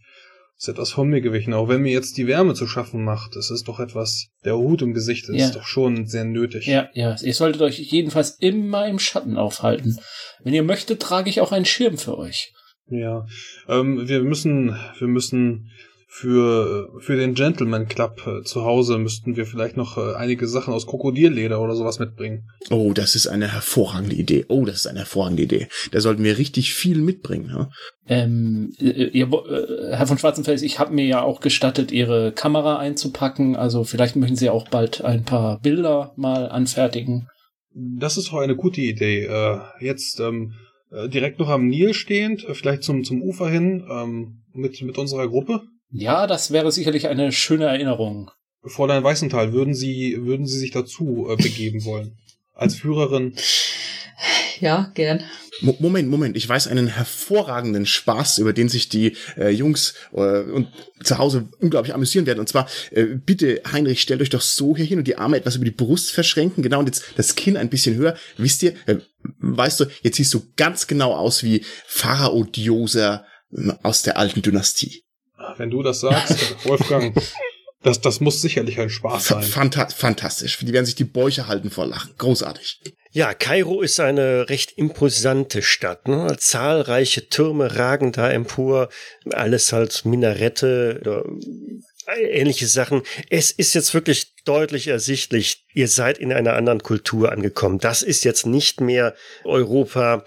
Speaker 4: ist etwas von mir gewichen. Auch wenn mir jetzt die Wärme zu schaffen macht, es ist doch etwas, der Hut im Gesicht ist
Speaker 3: Ja.
Speaker 4: doch schon sehr nötig.
Speaker 3: Ja, ja. Ihr solltet euch jedenfalls immer im Schatten aufhalten. Wenn ihr möchtet, trage ich auch einen Schirm für euch.
Speaker 4: Ja, ähm, wir müssen, wir müssen für, für den Gentleman Club äh, zu Hause müssten wir vielleicht noch äh, einige Sachen aus Krokodilleder oder sowas mitbringen.
Speaker 1: Oh, das ist eine hervorragende Idee. Oh, das ist eine hervorragende Idee. Da sollten wir richtig viel mitbringen. Ja?
Speaker 3: Ähm, äh, ihr, äh, Herr von Schwarzenfels, ich habe mir ja auch gestattet, Ihre Kamera einzupacken. Also vielleicht möchten Sie auch bald ein paar Bilder mal anfertigen.
Speaker 4: Das ist doch eine gute Idee. Jetzt ähm, äh, direkt noch am Nil stehend, äh, vielleicht zum, zum Ufer hin, ähm, mit, mit unserer Gruppe.
Speaker 3: Ja, das wäre sicherlich eine schöne Erinnerung.
Speaker 4: Fräulein Weißenthal, würden Sie, würden Sie sich dazu äh, begeben wollen? Als Führerin?
Speaker 5: Ja, gern.
Speaker 1: Mo Moment, Moment. Ich weiß einen hervorragenden Spaß, über den sich die äh, Jungs äh, und zu Hause unglaublich amüsieren werden. Und zwar, äh, bitte, Heinrich, stellt euch doch so hier hin und die Arme etwas über die Brust verschränken. Genau, und jetzt das Kinn ein bisschen höher. Wisst ihr, äh, weißt du, jetzt siehst du ganz genau aus wie Pharao Dioser äh, aus der alten Dynastie.
Speaker 4: Wenn du das sagst, Wolfgang, das, das muss sicherlich ein Spaß sein.
Speaker 1: Phanta fantastisch. Die werden sich die Bäuche halten vor Lachen. Großartig.
Speaker 2: Ja, Kairo ist eine recht imposante Stadt. Ne? Zahlreiche Türme ragen da empor, alles halt Minarette oder ähnliche Sachen. Es ist jetzt wirklich deutlich ersichtlich, ihr seid in einer anderen Kultur angekommen. Das ist jetzt nicht mehr Europa.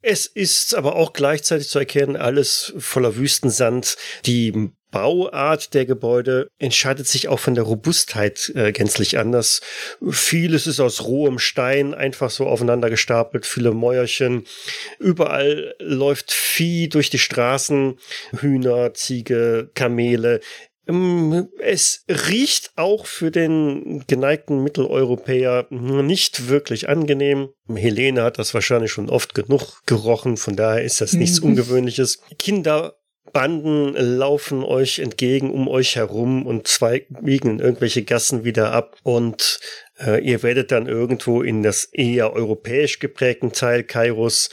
Speaker 2: Es ist aber auch gleichzeitig zu erkennen, alles voller Wüstensand. Die Bauart der Gebäude entscheidet sich auch von der Robustheit äh, gänzlich anders. Vieles ist aus rohem Stein einfach so aufeinander gestapelt, viele Mäuerchen. Überall läuft Vieh durch die Straßen, Hühner, Ziege, Kamele. Ähm, Es riecht auch für den geneigten Mitteleuropäer nicht wirklich angenehm. Helene hat das wahrscheinlich schon oft genug gerochen, von daher ist das nichts
Speaker 5: Mhm.
Speaker 2: Ungewöhnliches. Kinderbanden laufen euch entgegen um euch herum und zwei biegen in irgendwelche Gassen wieder ab. Und äh, ihr werdet dann irgendwo in das eher europäisch geprägten Teil Kairos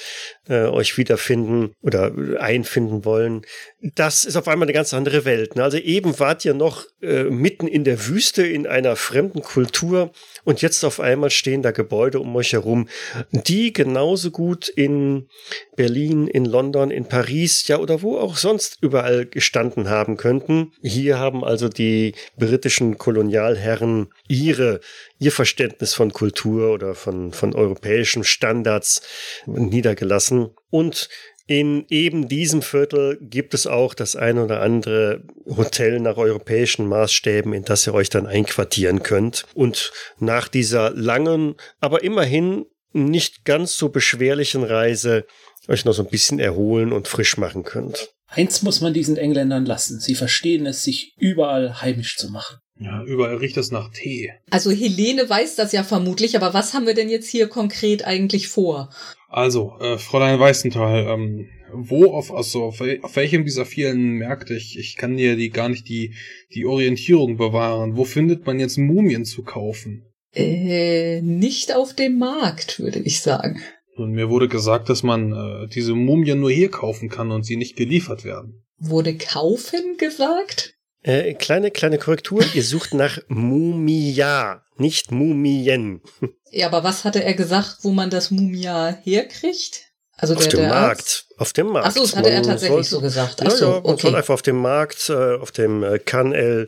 Speaker 2: äh, euch wiederfinden oder einfinden wollen. Das ist auf einmal eine ganz andere Welt. Ne? Also eben wart ihr noch äh, mitten in der Wüste in einer fremden Kultur und jetzt auf einmal stehen da Gebäude um euch herum, die genauso gut in Berlin, in London, in Paris, ja oder wo auch sonst überall gestanden haben könnten. Hier haben also die britischen Kolonialherren ihre ihr Verständnis von Kultur oder von, von europäischen Standards niedergelassen. Und in eben diesem Viertel gibt es auch das ein oder andere Hotel nach europäischen Maßstäben, in das ihr euch dann einquartieren könnt. Und nach dieser langen, aber immerhin nicht ganz so beschwerlichen Reise euch noch so ein bisschen erholen und frisch machen könnt.
Speaker 3: Eins muss man diesen Engländern lassen. Sie verstehen es, sich überall heimisch zu machen.
Speaker 4: Ja, überall riecht es nach Tee.
Speaker 5: Also Helene weiß das ja vermutlich, aber was haben wir denn jetzt hier konkret eigentlich vor?
Speaker 4: Also, äh, Fräulein Weißenthal, ähm, wo auf, also auf, auf welchem dieser vielen Märkte, ich, ich kann dir die gar nicht die, die Orientierung bewahren, wo findet man jetzt Mumien zu kaufen?
Speaker 5: Äh, nicht auf dem Markt, würde ich sagen.
Speaker 4: Und mir wurde gesagt, dass man äh, diese Mumien nur hier kaufen kann und sie nicht geliefert werden.
Speaker 5: Wurde kaufen gesagt?
Speaker 2: Äh, kleine, kleine Korrektur. Ihr sucht nach Mumia, nicht Mumien.
Speaker 5: Ja, aber was hatte er gesagt, wo man das Mumia herkriegt? Also
Speaker 2: auf
Speaker 5: der,
Speaker 2: dem
Speaker 5: der
Speaker 2: Markt.
Speaker 5: Arzt?
Speaker 2: Auf dem Markt.
Speaker 5: Ach so, das hatte er
Speaker 2: Man
Speaker 5: tatsächlich
Speaker 2: soll-
Speaker 5: so gesagt.
Speaker 2: Ja,
Speaker 5: Ach so,
Speaker 2: ja, man soll
Speaker 5: okay.
Speaker 2: einfach auf dem Markt, äh, auf dem äh, Khan el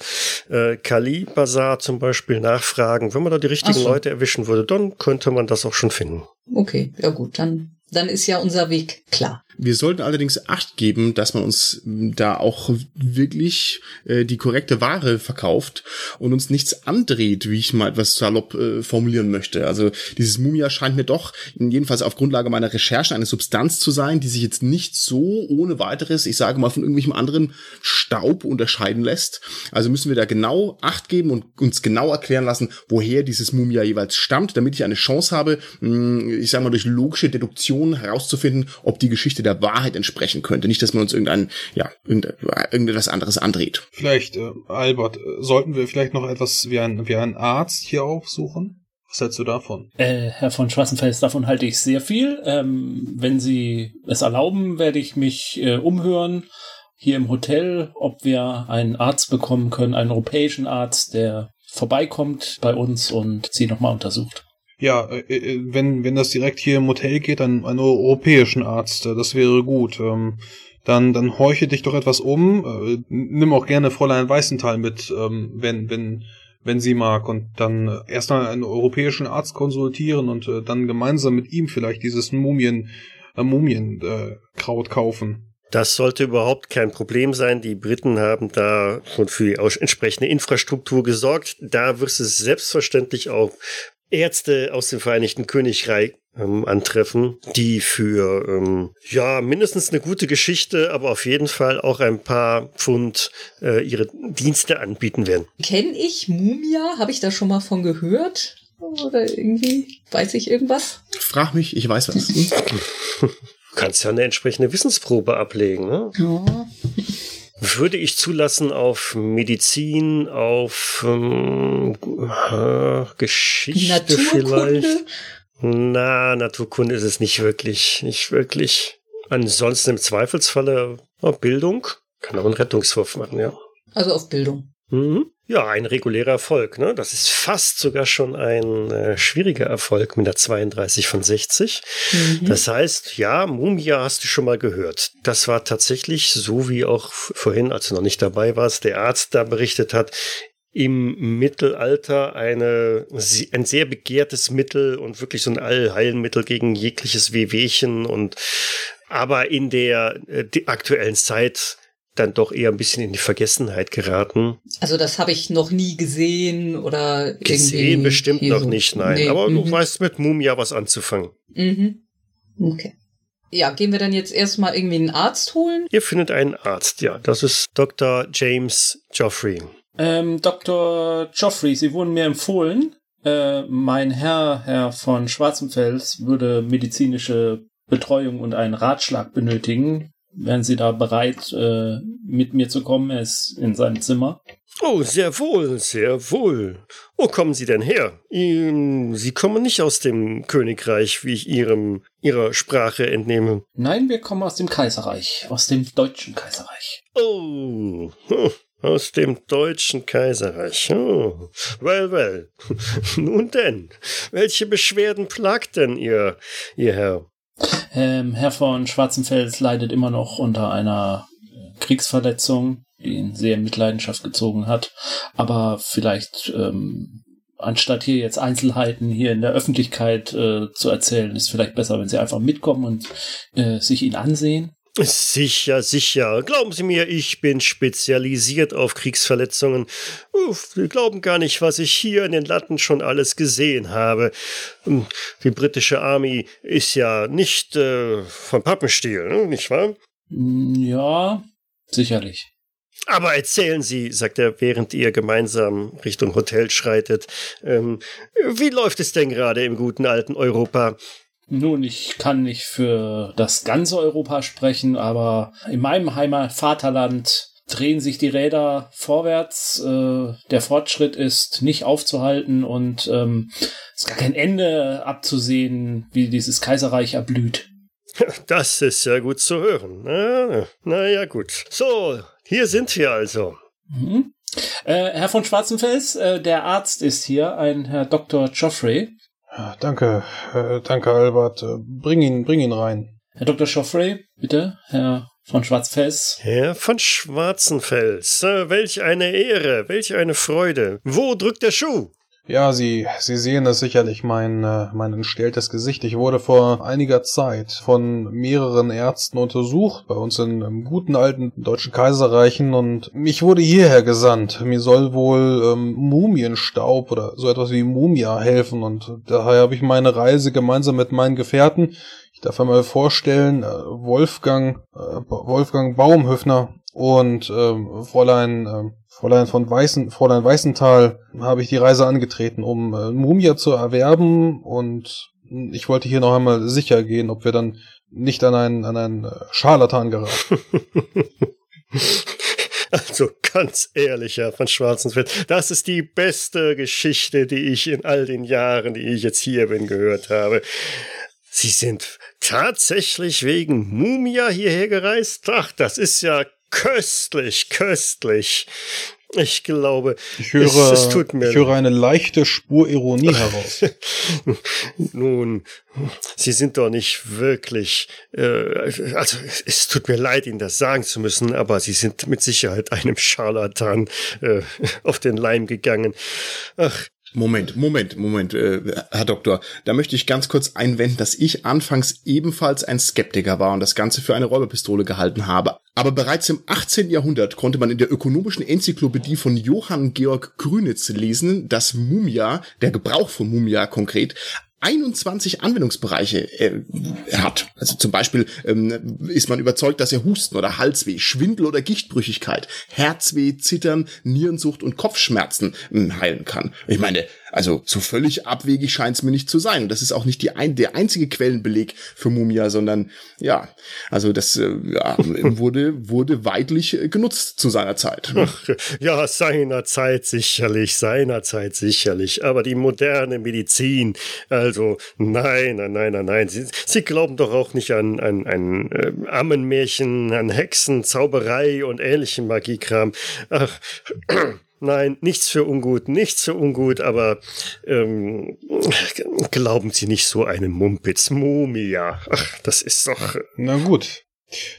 Speaker 2: äh, Kali Bazar zum Beispiel nachfragen. Wenn man da die richtigen
Speaker 5: so.
Speaker 2: Leute erwischen würde, dann könnte man das auch schon finden.
Speaker 5: Okay, ja gut, dann, dann ist ja unser Weg klar.
Speaker 1: Wir sollten allerdings Acht geben, dass man uns da auch wirklich äh, die korrekte Ware verkauft und uns nichts andreht, wie ich mal etwas salopp äh, formulieren möchte. Also dieses Mumia scheint mir doch jedenfalls auf Grundlage meiner Recherchen eine Substanz zu sein, die sich jetzt nicht so ohne weiteres, ich sage mal, von irgendwelchem anderen Staub unterscheiden lässt. Also müssen wir da genau Acht geben und uns genau erklären lassen, woher dieses Mumia jeweils stammt, damit ich eine Chance habe, mh, ich sage mal, durch logische Deduktion herauszufinden, ob die Geschichte der Wahrheit entsprechen könnte. Nicht, dass man uns irgendein, ja, irgende- irgendetwas anderes andreht.
Speaker 4: Vielleicht, äh, Albert, äh, sollten wir vielleicht noch etwas wie ein, wie ein Arzt hier aufsuchen? Was hältst du davon?
Speaker 3: Äh, Herr von Schwarzenfels, davon halte ich sehr viel. Ähm, wenn Sie es erlauben, werde ich mich äh, umhören hier im Hotel, ob wir einen Arzt bekommen können, einen europäischen Arzt, der vorbeikommt bei uns und Sie nochmal untersucht.
Speaker 4: Ja, äh, äh, wenn, wenn das direkt hier im Hotel geht, dann einen europäischen Arzt, äh, das wäre gut. Ähm, dann, dann horche dich doch etwas um. Nimm auch gerne Fräulein Weißenthal mit, ähm, wenn, wenn, wenn sie mag. Und dann erstmal einen europäischen Arzt konsultieren und dann gemeinsam mit ihm vielleicht dieses Mumien, Mumienkraut Kraut kaufen.
Speaker 2: Das sollte überhaupt kein Problem sein. Die Briten haben da schon für die entsprechende Infrastruktur gesorgt. Da wirst du selbstverständlich auch Ärzte aus dem Vereinigten Königreich ähm, antreffen, die für ähm, ja mindestens eine gute Geschichte, aber auf jeden Fall auch ein paar Pfund äh, ihre Dienste anbieten werden.
Speaker 5: Kenn ich Mumia? Habe ich da schon mal von gehört? Oder irgendwie? Weiß ich irgendwas?
Speaker 1: Frag mich, ich weiß was.
Speaker 2: Du kannst ja eine entsprechende Wissensprobe ablegen. Ne?
Speaker 5: Ja.
Speaker 2: Würde ich zulassen auf Medizin, auf ähm, äh, Geschichte vielleicht?
Speaker 5: Naturkunde?
Speaker 2: Na, Naturkunde ist es nicht wirklich, nicht wirklich. Ansonsten im Zweifelsfalle oh, Bildung. Kann auch einen Rettungswurf machen, ja.
Speaker 5: Also auf Bildung.
Speaker 2: Mhm. Ja, ein regulärer Erfolg, ne? Das ist fast sogar schon ein äh, schwieriger Erfolg mit der 32 von 60.
Speaker 5: Mhm.
Speaker 2: Das heißt, ja, Mumia hast du schon mal gehört. Das war tatsächlich so, wie auch vorhin, als du noch nicht dabei warst, der Arzt da berichtet hat, im Mittelalter eine, ein sehr begehrtes Mittel und wirklich so ein Allheilmittel gegen jegliches Wehwehchen und aber in der äh, aktuellen Zeit dann doch eher ein bisschen in die Vergessenheit geraten.
Speaker 5: Also das habe ich noch nie gesehen oder
Speaker 2: Gesehen bestimmt noch
Speaker 5: so.
Speaker 2: nicht, nein.
Speaker 5: Nee,
Speaker 2: aber du
Speaker 5: mhm.
Speaker 2: weißt mit Mumia was anzufangen.
Speaker 5: Mhm. Okay. Ja, gehen wir dann jetzt erstmal irgendwie einen Arzt holen?
Speaker 2: Ihr findet einen Arzt, ja. Das ist Dr. James Joffrey.
Speaker 3: Ähm, Dr. Joffrey, Sie wurden mir empfohlen. Äh, mein Herr, Herr von Schwarzenfels, würde medizinische Betreuung und einen Ratschlag benötigen. Wären Sie da bereit, äh, mit mir zu kommen? Er ist in seinem Zimmer.
Speaker 2: Oh, sehr wohl, sehr wohl. Wo kommen Sie denn her? Sie kommen nicht aus dem Königreich, wie ich Ihrem, Ihrer Sprache entnehme.
Speaker 3: Nein, wir kommen aus dem Kaiserreich, aus dem deutschen Kaiserreich.
Speaker 2: Oh, hm, aus dem deutschen Kaiserreich. Oh, well, well. Nun denn, welche Beschwerden plagt denn Ihr, Ihr Herr?
Speaker 3: Ähm, Herr von Schwarzenfels leidet immer noch unter einer Kriegsverletzung, die ihn sehr in Mitleidenschaft gezogen hat, aber vielleicht ähm, anstatt hier jetzt Einzelheiten hier in der Öffentlichkeit äh, zu erzählen, ist vielleicht besser, wenn Sie einfach mitkommen und äh, sich ihn ansehen.
Speaker 2: Sicher, sicher. Glauben Sie mir, ich bin spezialisiert auf Kriegsverletzungen. Uff, Sie glauben gar nicht, was ich hier in den Latten schon alles gesehen habe. Hm, die britische Army ist ja nicht äh, von Pappenstiel, ne, nicht wahr?
Speaker 3: Hm, ja, sicherlich.
Speaker 2: Aber erzählen Sie, sagt er, während ihr gemeinsam Richtung Hotel schreitet, ähm, wie läuft es denn gerade im guten alten Europa?
Speaker 3: Nun, ich kann nicht für das ganze Europa sprechen, aber in meinem Heimatvaterland drehen sich die Räder vorwärts. Äh, der Fortschritt ist nicht aufzuhalten und ähm, es ist gar kein Ende abzusehen, wie dieses Kaiserreich erblüht.
Speaker 2: Das ist ja gut zu hören. Na, na ja, gut. So, hier sind wir also.
Speaker 3: Mhm. Äh, Herr von Schwarzenfels, äh, der Arzt ist hier, ein Herr Dr. Joffrey.
Speaker 4: Danke, äh, danke, Albert. Äh, bring ihn, bring ihn rein.
Speaker 3: Herr Dr. Joffrey, bitte, Herr von Schwarzfels.
Speaker 2: Herr von Schwarzenfels, äh, welch eine Ehre, welch eine Freude. Wo drückt der Schuh?
Speaker 4: Ja, Sie, Sie sehen es sicherlich, mein, äh, mein entstelltes Gesicht. Ich wurde vor einiger Zeit von mehreren Ärzten untersucht, bei uns in, im guten alten deutschen Kaiserreichen, und mich wurde hierher gesandt. Mir soll wohl ähm, Mumienstaub oder so etwas wie Mumia helfen, und daher habe ich meine Reise gemeinsam mit meinen Gefährten, ich darf einmal vorstellen, äh, Wolfgang, äh, Wolfgang Baumhöfner und äh, Fräulein äh, Fräulein von Weißen, Fräulein Weißenthal habe ich die Reise angetreten, um äh, Mumia zu erwerben und ich wollte hier noch einmal sicher gehen, ob wir dann nicht an einen, an einen äh, Scharlatan geraten.
Speaker 2: Also ganz ehrlich, Herr von Schwarzenfeld, das ist die beste Geschichte, die ich in all den Jahren, die ich jetzt hier bin, gehört habe. Sie sind tatsächlich wegen Mumia hierher gereist? Ach, das ist ja köstlich, köstlich. Ich glaube,
Speaker 4: ich höre, es, es tut mir ich höre eine leichte Spur Ironie heraus.
Speaker 2: Nun, Sie sind doch nicht wirklich, äh, also es tut mir leid, Ihnen das sagen zu müssen, aber Sie sind mit Sicherheit einem Scharlatan äh, auf den Leim gegangen.
Speaker 1: Ach, Moment, Moment, Moment, äh, Herr Doktor. Da möchte ich ganz kurz einwenden, dass ich anfangs ebenfalls ein Skeptiker war und das Ganze für eine Räuberpistole gehalten habe. Aber bereits im 18. Jahrhundert konnte man in der ökonomischen Enzyklopädie von Johann Georg Grünitz lesen, dass Mumia, der Gebrauch von Mumia konkret, 21 Anwendungsbereiche äh, hat. Also zum Beispiel ähm, ist man überzeugt, dass er Husten oder Halsweh, Schwindel oder Gichtbrüchigkeit, Herzweh, Zittern, Nierensucht und Kopfschmerzen äh, heilen kann. Ich meine, also so völlig abwegig scheint es mir nicht zu sein. Und das ist auch nicht die ein, der einzige Quellenbeleg für Mumia, sondern ja, also das äh, ja, wurde, wurde weitlich äh, genutzt zu seiner Zeit.
Speaker 2: Ach, ja, seiner Zeit sicherlich, seiner Zeit sicherlich. Aber die moderne Medizin, also nein, nein, nein, nein, nein. Sie, Sie glauben doch auch nicht an, an, an äh, Ammenmärchen, an Hexen, Zauberei und ähnlichen Magiekram. Ach, Nein, nichts für ungut, nichts für ungut, aber ähm, glauben Sie nicht so einen Mumpitz, Mumia. Ach, das ist doch.
Speaker 4: Na gut,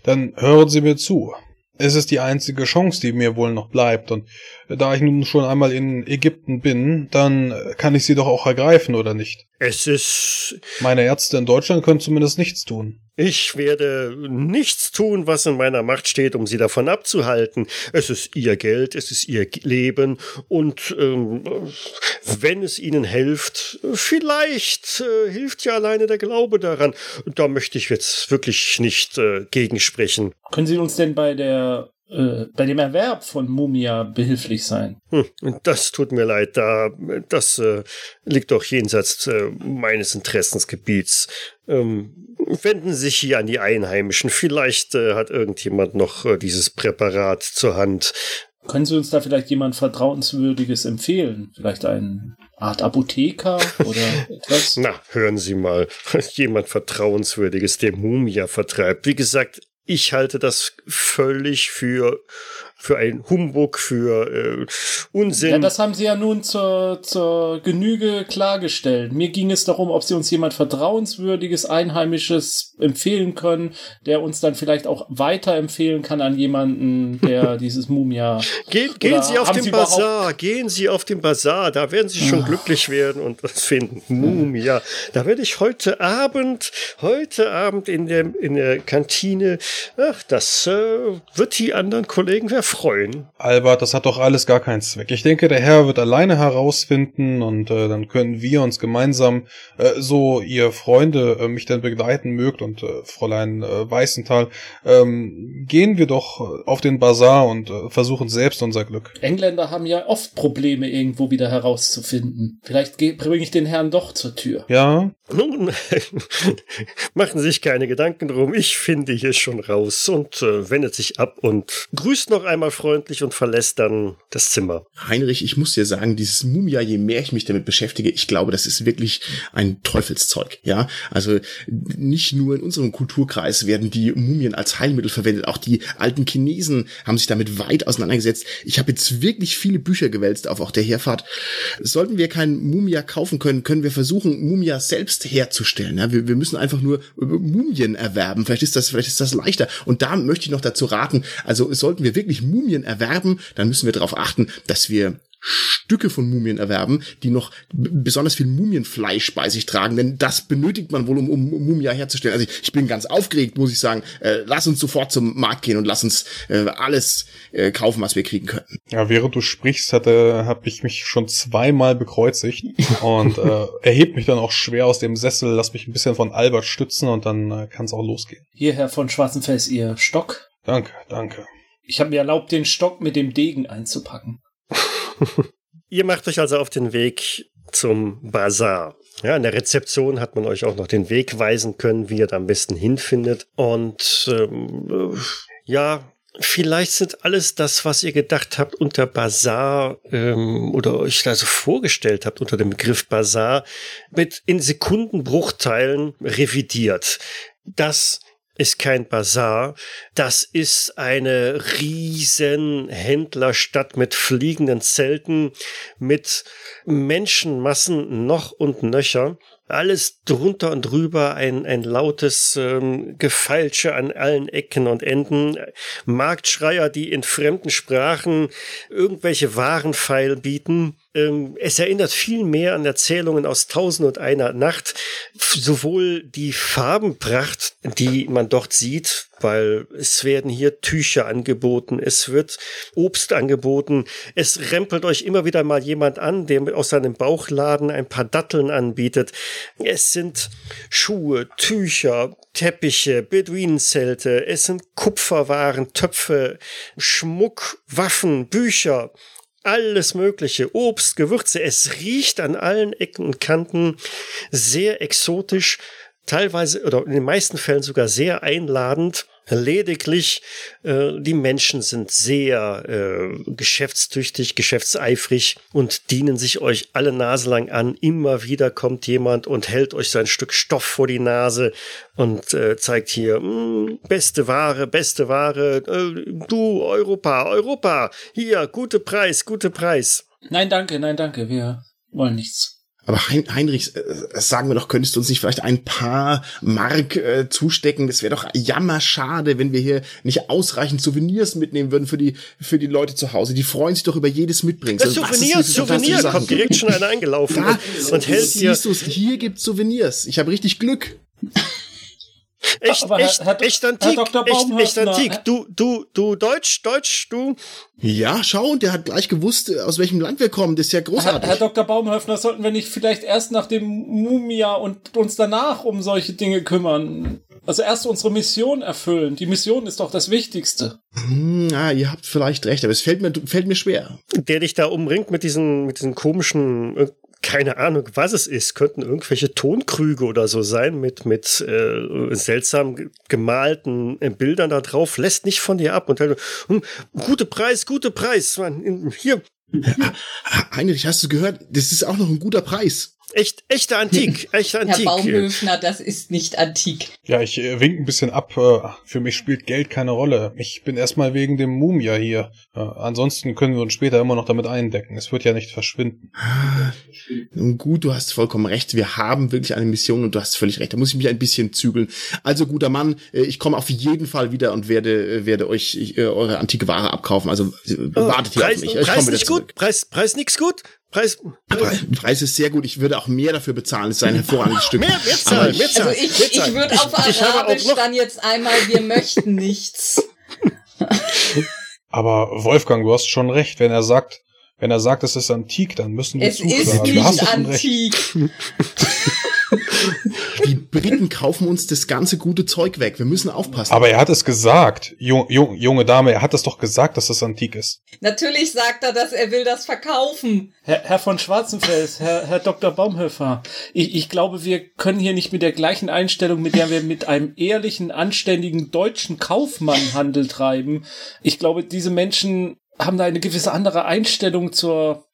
Speaker 4: dann hören Sie mir zu. Es ist die einzige Chance, die mir wohl noch bleibt, und da ich nun schon einmal in Ägypten bin, dann kann ich sie doch auch ergreifen, oder nicht?
Speaker 2: Es ist.
Speaker 4: Meine Ärzte in Deutschland können zumindest nichts tun.
Speaker 2: Ich werde nichts tun, was in meiner Macht steht, um sie davon abzuhalten. Es ist ihr Geld, es ist ihr Leben und ähm, wenn es ihnen hilft, vielleicht äh, hilft ja alleine der Glaube daran. Da möchte ich jetzt wirklich nicht äh, gegensprechen.
Speaker 3: Können Sie uns denn bei der äh, bei dem Erwerb von Mumia behilflich sein.
Speaker 2: Hm, das tut mir leid, da das äh, liegt doch jenseits äh, meines Interessensgebiets. Ähm, wenden Sie sich hier an die Einheimischen. Vielleicht äh, hat irgendjemand noch äh, dieses Präparat zur Hand.
Speaker 3: Können Sie uns da vielleicht jemand Vertrauenswürdiges empfehlen? Vielleicht eine Art Apotheker oder etwas?
Speaker 2: Na, hören Sie mal. Jemand Vertrauenswürdiges, der Mumia vertreibt. Wie gesagt, Ich halte das völlig für für ein Humbug, für äh, Unsinn. Ja,
Speaker 3: das haben sie ja nun zur, zur Genüge klargestellt. Mir ging es darum, ob sie uns jemand Vertrauenswürdiges, Einheimisches empfehlen können, der uns dann vielleicht auch weiterempfehlen kann an jemanden, der dieses Mumia.
Speaker 2: Ge gehen Sie auf den Bazar, gehen Sie auf den Bazar, da werden Sie schon oh. glücklich werden und was finden. Mumia. Da werde ich heute Abend, heute Abend in der, in der Kantine, ach, das äh, wird die anderen Kollegen erfreuen freuen.
Speaker 4: Albert, das hat doch alles gar keinen Zweck. Ich denke, der Herr wird alleine herausfinden und äh, dann können wir uns gemeinsam, äh, so ihr Freunde äh, mich dann begleiten mögt und äh, Fräulein äh, Weißenthal, ähm, gehen wir doch auf den Bazar und äh, versuchen selbst unser Glück.
Speaker 3: Engländer haben ja oft Probleme, irgendwo wieder herauszufinden. Vielleicht bringe ich den Herrn doch zur Tür.
Speaker 4: Ja.
Speaker 2: Nun, machen Sie sich keine Gedanken drum. Ich finde hier schon raus und äh, wendet sich ab und grüßt noch einmal einmal freundlich und verlässt dann das Zimmer.
Speaker 1: Heinrich, ich muss dir sagen, dieses Mumia, je mehr ich mich damit beschäftige, ich glaube, das ist wirklich ein Teufelszeug. Ja, also nicht nur in unserem Kulturkreis werden die Mumien als Heilmittel verwendet, auch die alten Chinesen haben sich damit weit auseinandergesetzt. Ich habe jetzt wirklich viele Bücher gewälzt auf auch der Herfahrt. Sollten wir kein Mumia kaufen können, können wir versuchen, Mumia selbst herzustellen. Ja, wir, wir müssen einfach nur Mumien erwerben. Vielleicht ist das, vielleicht ist das leichter. Und da möchte ich noch dazu raten, also sollten wir wirklich Mumien erwerben, dann müssen wir darauf achten, dass wir Stücke von Mumien erwerben, die noch besonders viel Mumienfleisch bei sich tragen, denn das benötigt man wohl, um, um Mumia herzustellen. Also ich, ich, bin ganz aufgeregt, muss ich sagen. Äh, lass uns sofort zum Markt gehen und lass uns äh, alles äh, kaufen, was wir kriegen können.
Speaker 4: Ja, während du sprichst, hatte, habe ich mich schon zweimal bekreuzigt und äh, erhebt mich dann auch schwer aus dem Sessel, lass mich ein bisschen von Albert stützen und dann äh, kann es auch losgehen.
Speaker 3: Hierher von Schwarzenfels, ihr Stock.
Speaker 4: Danke, danke.
Speaker 3: Ich habe mir erlaubt, den Stock mit dem Degen einzupacken.
Speaker 2: Ihr macht euch also auf den Weg zum Bazar. Ja, in der Rezeption hat man euch auch noch den Weg weisen können, wie ihr da am besten hinfindet. Und ähm, ja, vielleicht sind alles das, was ihr gedacht habt unter Bazar ähm, oder euch da so vorgestellt habt unter dem Begriff Bazar, mit in Sekundenbruchteilen revidiert. Das ist kein Bazar, das ist eine riesen Händlerstadt mit fliegenden Zelten, mit Menschenmassen noch und nöcher. Alles drunter und drüber ein, ein lautes ähm, Gefeilsche an allen Ecken und Enden. Marktschreier, die in fremden Sprachen irgendwelche Waren feil bieten. Ähm, es erinnert viel mehr an Erzählungen aus Tausend und einer Nacht. Sowohl die Farbenpracht, die man dort sieht, weil es werden hier Tücher angeboten, es wird Obst angeboten, es rempelt euch immer wieder mal jemand an, der aus seinem Bauchladen ein paar Datteln anbietet. Es sind Schuhe, Tücher, Teppiche, Beduinenzelte, es sind Kupferwaren, Töpfe, Schmuck, Waffen, Bücher, alles Mögliche, Obst, Gewürze. Es riecht an allen Ecken und Kanten sehr exotisch, teilweise oder in den meisten Fällen sogar sehr einladend. Lediglich äh, die Menschen sind sehr äh, geschäftstüchtig, geschäftseifrig und dienen sich euch alle Nase lang an. Immer wieder kommt jemand und hält euch sein Stück Stoff vor die Nase und äh, zeigt hier mh, beste Ware, beste Ware. Äh, du Europa, Europa, hier gute Preis, gute Preis.
Speaker 3: Nein, danke, nein, danke. Wir wollen nichts.
Speaker 1: Aber hein Heinrich, äh, sagen wir doch, könntest du uns nicht vielleicht ein paar Mark äh, zustecken? Das wäre doch jammerschade, wenn wir hier nicht ausreichend Souvenirs mitnehmen würden für die, für die Leute zu Hause. Die freuen sich doch über jedes Mitbringsel.
Speaker 2: Das Souvenir, Souvenir, kommt direkt schon einer eingelaufen
Speaker 1: da, und hält hier. Hier gibt's Souvenirs. Ich habe richtig Glück.
Speaker 2: Echt, Aber echt, Herr, echt antik, echt, echt antik. Du, du, du Deutsch, Deutsch, du.
Speaker 1: Ja, schau, und der hat gleich gewusst, aus welchem Land wir kommen. Das ist ja großartig.
Speaker 3: Herr, Herr Dr. Baumhöfner, sollten wir nicht vielleicht erst nach dem Mumia und uns danach um solche Dinge kümmern? Also erst unsere Mission erfüllen. Die Mission ist doch das Wichtigste.
Speaker 1: Hm, ja, ihr habt vielleicht recht, aber es fällt mir, fällt mir schwer.
Speaker 2: Der dich da umringt mit diesen, mit diesen komischen äh, keine Ahnung, was es ist. Könnten irgendwelche Tonkrüge oder so sein mit, mit äh, seltsam gemalten äh, Bildern da drauf. Lässt nicht von dir ab. Und dann, hm, gute Preis, gute Preis. Man, hier.
Speaker 1: Heinrich, hast du gehört? Das ist auch noch ein guter Preis.
Speaker 2: Echt, echte Antik, echte
Speaker 5: Herr
Speaker 2: Antik.
Speaker 5: Baumhöfner, das ist nicht antik.
Speaker 4: Ja, ich äh, wink ein bisschen ab. Äh, für mich spielt Geld keine Rolle. Ich bin erstmal wegen dem Mumia hier. Äh, ansonsten können wir uns später immer noch damit eindecken. Es wird ja nicht verschwinden.
Speaker 1: Nun gut, du hast vollkommen recht. Wir haben wirklich eine Mission und du hast völlig recht. Da muss ich mich ein bisschen zügeln. Also guter Mann, äh, ich komme auf jeden Fall wieder und werde äh, werde euch ich, äh, eure antike Ware abkaufen. Also äh,
Speaker 2: Oh,
Speaker 1: wartet hier
Speaker 2: Preis,
Speaker 1: auf mich. Ich
Speaker 2: Preis
Speaker 1: komme wieder
Speaker 2: nicht
Speaker 1: zurück.
Speaker 2: gut, Preis, Preis nix gut, Preis.
Speaker 1: Preis, Preis ist sehr gut. Ich würde auch mehr dafür bezahlen. Es ist ein hervorragendes Stück.
Speaker 2: Mehr, mehr zahlen,
Speaker 1: ich-
Speaker 2: mehr zahlen.
Speaker 5: Also ich, ich würde auf
Speaker 2: ich
Speaker 5: Arabisch dann jetzt einmal, wir möchten nichts.
Speaker 4: Aber Wolfgang, du hast schon recht. Wenn er sagt, wenn er sagt, es ist antik, dann müssen wir
Speaker 5: Es ist
Speaker 4: zuschlagen. Du hast
Speaker 5: nicht antik.
Speaker 1: Die Briten kaufen uns das ganze gute Zeug weg. Wir müssen aufpassen.
Speaker 4: Aber er hat es gesagt. Jung, jung, junge Dame, er hat es doch gesagt, dass es antik ist.
Speaker 5: Natürlich sagt er, dass er will das verkaufen.
Speaker 3: Herr, Herr von Schwarzenfels, Herr, Herr Dr. Baumhöfer, ich, ich glaube, wir können hier nicht mit der gleichen Einstellung, mit der wir mit einem ehrlichen, anständigen deutschen Kaufmann Handel treiben. Ich glaube, diese Menschen haben da eine gewisse andere Einstellung zur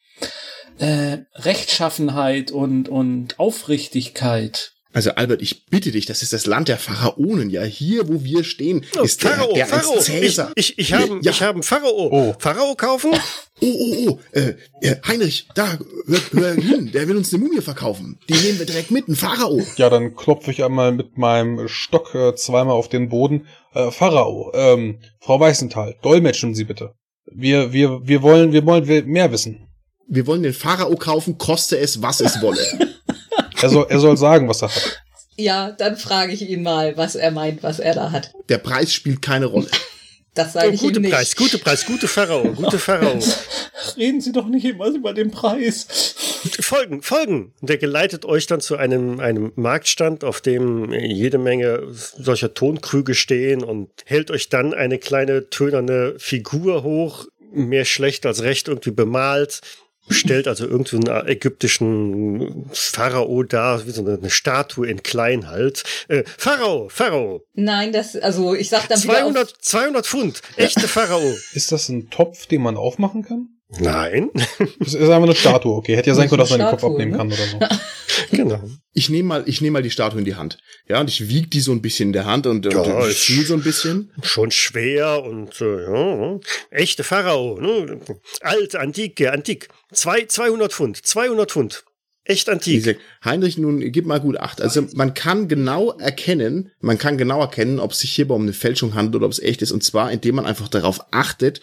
Speaker 3: äh, Rechtschaffenheit und, und Aufrichtigkeit.
Speaker 1: Also Albert, ich bitte dich, das ist das Land der Pharaonen. Ja, hier, wo wir stehen,
Speaker 2: Oh,
Speaker 1: ist der,
Speaker 2: Pharao,
Speaker 1: der
Speaker 2: Pharao.
Speaker 1: als Cäsar.
Speaker 2: Ich, ich, ich habe
Speaker 1: Ja.
Speaker 2: ich habe einen Pharao.
Speaker 4: Oh.
Speaker 2: Pharao kaufen?
Speaker 1: Oh, oh, oh, äh, äh, Heinrich, da, hör, hör hin, der will uns eine Mumie verkaufen. Die nehmen wir direkt mit, ein Pharao.
Speaker 4: Ja, dann klopfe ich einmal mit meinem Stock äh, zweimal auf den Boden. Äh, Pharao, ähm, Frau Weißenthal, dolmetschen Sie bitte. Wir, wir, wir wollen, wir wollen mehr wissen.
Speaker 1: Wir wollen den Pharao kaufen, koste es, was es wolle.
Speaker 4: Er soll, er soll sagen, was er hat.
Speaker 5: Ja, dann frage ich ihn mal, was er meint, was er da hat.
Speaker 1: Der Preis spielt keine Rolle.
Speaker 5: Das sage
Speaker 2: Oh,
Speaker 5: ich ihm
Speaker 2: gute
Speaker 5: nicht.
Speaker 2: Preis, gute Preis, gute Pharao, gute Pharao.
Speaker 3: Reden Sie doch nicht immer über den Preis.
Speaker 2: Folgen, folgen. Und der geleitet euch dann zu einem, einem Marktstand, auf dem jede Menge solcher Tonkrüge stehen und hält euch dann eine kleine tönerne Figur hoch, mehr schlecht als recht irgendwie bemalt. Stellt also irgendwie einen ägyptischen Pharao dar, wie so eine, eine Statue in klein halt. Äh, Pharao, Pharao,
Speaker 5: Nein, das, also ich sag dann wieder
Speaker 2: 200,
Speaker 5: auf,
Speaker 2: 200 Pfund, echte Pharao.
Speaker 4: Ist das ein Topf, den man aufmachen kann?
Speaker 2: Nein,
Speaker 4: Das ist einfach eine Statue, okay. Hätte ja sein können, dass man den Kopf abnehmen
Speaker 5: ne?
Speaker 4: kann oder so.
Speaker 2: genau.
Speaker 1: Ich nehme mal, ich nehme mal die Statue in die Hand. Ja, und ich wieg die so ein bisschen in der Hand und,
Speaker 2: Ja,
Speaker 1: und
Speaker 2: ich-
Speaker 1: fühle so ein bisschen.
Speaker 2: schon schwer und äh, ja, echte Pharao, ne? alt, antike, antik. Zwei, 200 Pfund, 200 Pfund. Echt antik.
Speaker 1: Heinrich, nun gib mal gut acht. Also man kann genau erkennen, man kann genau erkennen, ob es sich hierbei um eine Fälschung handelt oder ob es echt ist. Und zwar, indem man einfach darauf achtet,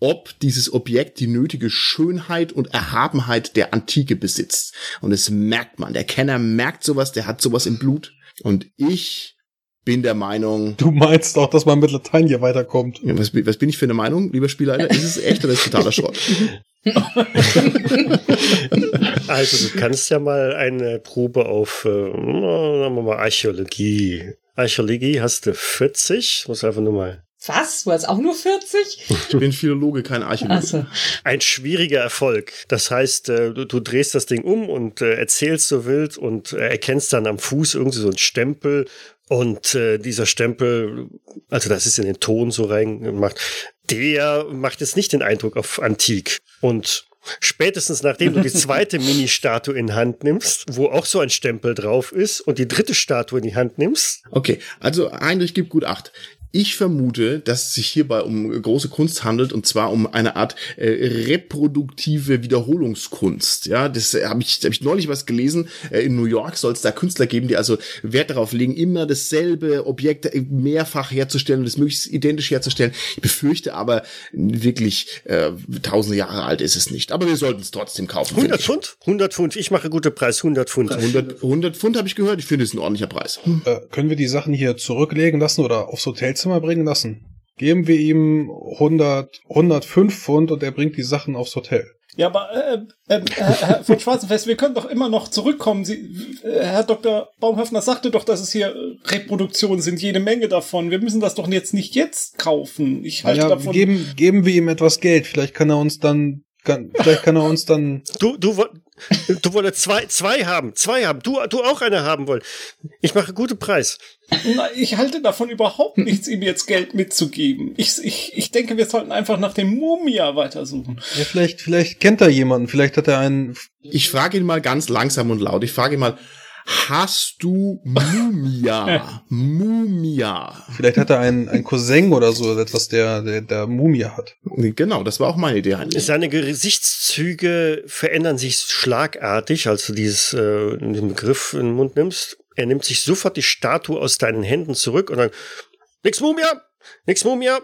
Speaker 1: ob dieses Objekt die nötige Schönheit und Erhabenheit der Antike besitzt. Und das merkt man. Der Kenner merkt sowas, der hat sowas im Blut. Und ich bin der Meinung,
Speaker 4: Du meinst auch, dass man mit Latein hier weiterkommt.
Speaker 1: Ja, was, was bin ich für eine Meinung, lieber Spielleiter? Ist es echt oder ist es totaler Schrott?
Speaker 2: Also du kannst ja mal eine Probe auf, äh, sagen wir mal, Archäologie. Archäologie hast du 40, muss einfach nur mal.
Speaker 5: was? Du hast auch nur 40?
Speaker 1: Ich bin Philologe, kein Archäologe.
Speaker 5: Achso.
Speaker 2: Ein schwieriger Erfolg. Das heißt, äh, du, du drehst das Ding um und äh, erzählst so wild und äh, erkennst dann am Fuß irgendwie so einen Stempel. Und äh, dieser Stempel, also das ist in den Ton so reingemacht, der macht jetzt nicht den Eindruck auf Antik. Und spätestens nachdem du die zweite Mini-Statue in Hand nimmst, wo auch so ein Stempel drauf ist, und die dritte Statue in die Hand nimmst,
Speaker 1: Okay, also Heinrich gibt gut acht. Ich vermute, dass es sich hierbei um große Kunst handelt und zwar um eine Art äh, reproduktive Wiederholungskunst. Ja, das äh, habe ich, hab ich neulich was gelesen. Äh, in New York soll es da Künstler geben, die also Wert darauf legen, immer dasselbe Objekt äh, mehrfach herzustellen und es möglichst identisch herzustellen. Ich befürchte aber wirklich, äh, tausende Jahre alt ist es nicht. Aber wir sollten es trotzdem kaufen. finde
Speaker 2: 100
Speaker 1: ich.
Speaker 2: Pfund? 100 Pfund. Ich mache gute Preis, 100 Pfund.
Speaker 1: 100, 100 Pfund habe ich gehört. Ich finde, es ist ein ordentlicher Preis.
Speaker 4: Äh, können wir die Sachen hier zurücklegen lassen oder aufs Hotelzimmer bringen lassen? Geben wir ihm 100, 105 Pfund und er bringt die Sachen aufs Hotel.
Speaker 3: Ja, aber äh, äh, Herr, Herr von Schwarzenfest, wir können doch immer noch zurückkommen. Sie, äh, Herr Dr. Baumhöfner sagte doch, dass es hier äh, Reproduktionen sind, jede Menge davon. Wir müssen das doch jetzt nicht jetzt kaufen. Ich halte
Speaker 4: Ja,
Speaker 3: davon.
Speaker 4: geben, geben wir ihm etwas Geld. Vielleicht kann er uns dann kann, vielleicht kann er uns dann.
Speaker 2: Du, du, du wolltest zwei, zwei haben, zwei haben. Du, du auch eine haben wollen. Ich mache guten Preis.
Speaker 3: Na, ich halte davon überhaupt nichts, ihm jetzt Geld mitzugeben. Ich, ich, ich denke, wir sollten einfach nach dem Mumia weitersuchen.
Speaker 4: Ja, vielleicht, vielleicht kennt er jemanden. Vielleicht hat er einen.
Speaker 1: Ich frage ihn mal ganz langsam und laut. Ich frage ihn mal, hast du Mumia? Mumia.
Speaker 4: Vielleicht hat er einen, einen Cousin oder so, etwas, der, der, der Mumia hat.
Speaker 1: Genau, das war auch meine Idee. Heinrich.
Speaker 2: Seine Gesichtszüge verändern sich schlagartig, als du dieses, äh, den Begriff in den Mund nimmst. Er nimmt sich sofort die Statue aus deinen Händen zurück und dann, nix Mumia, nix Mumia,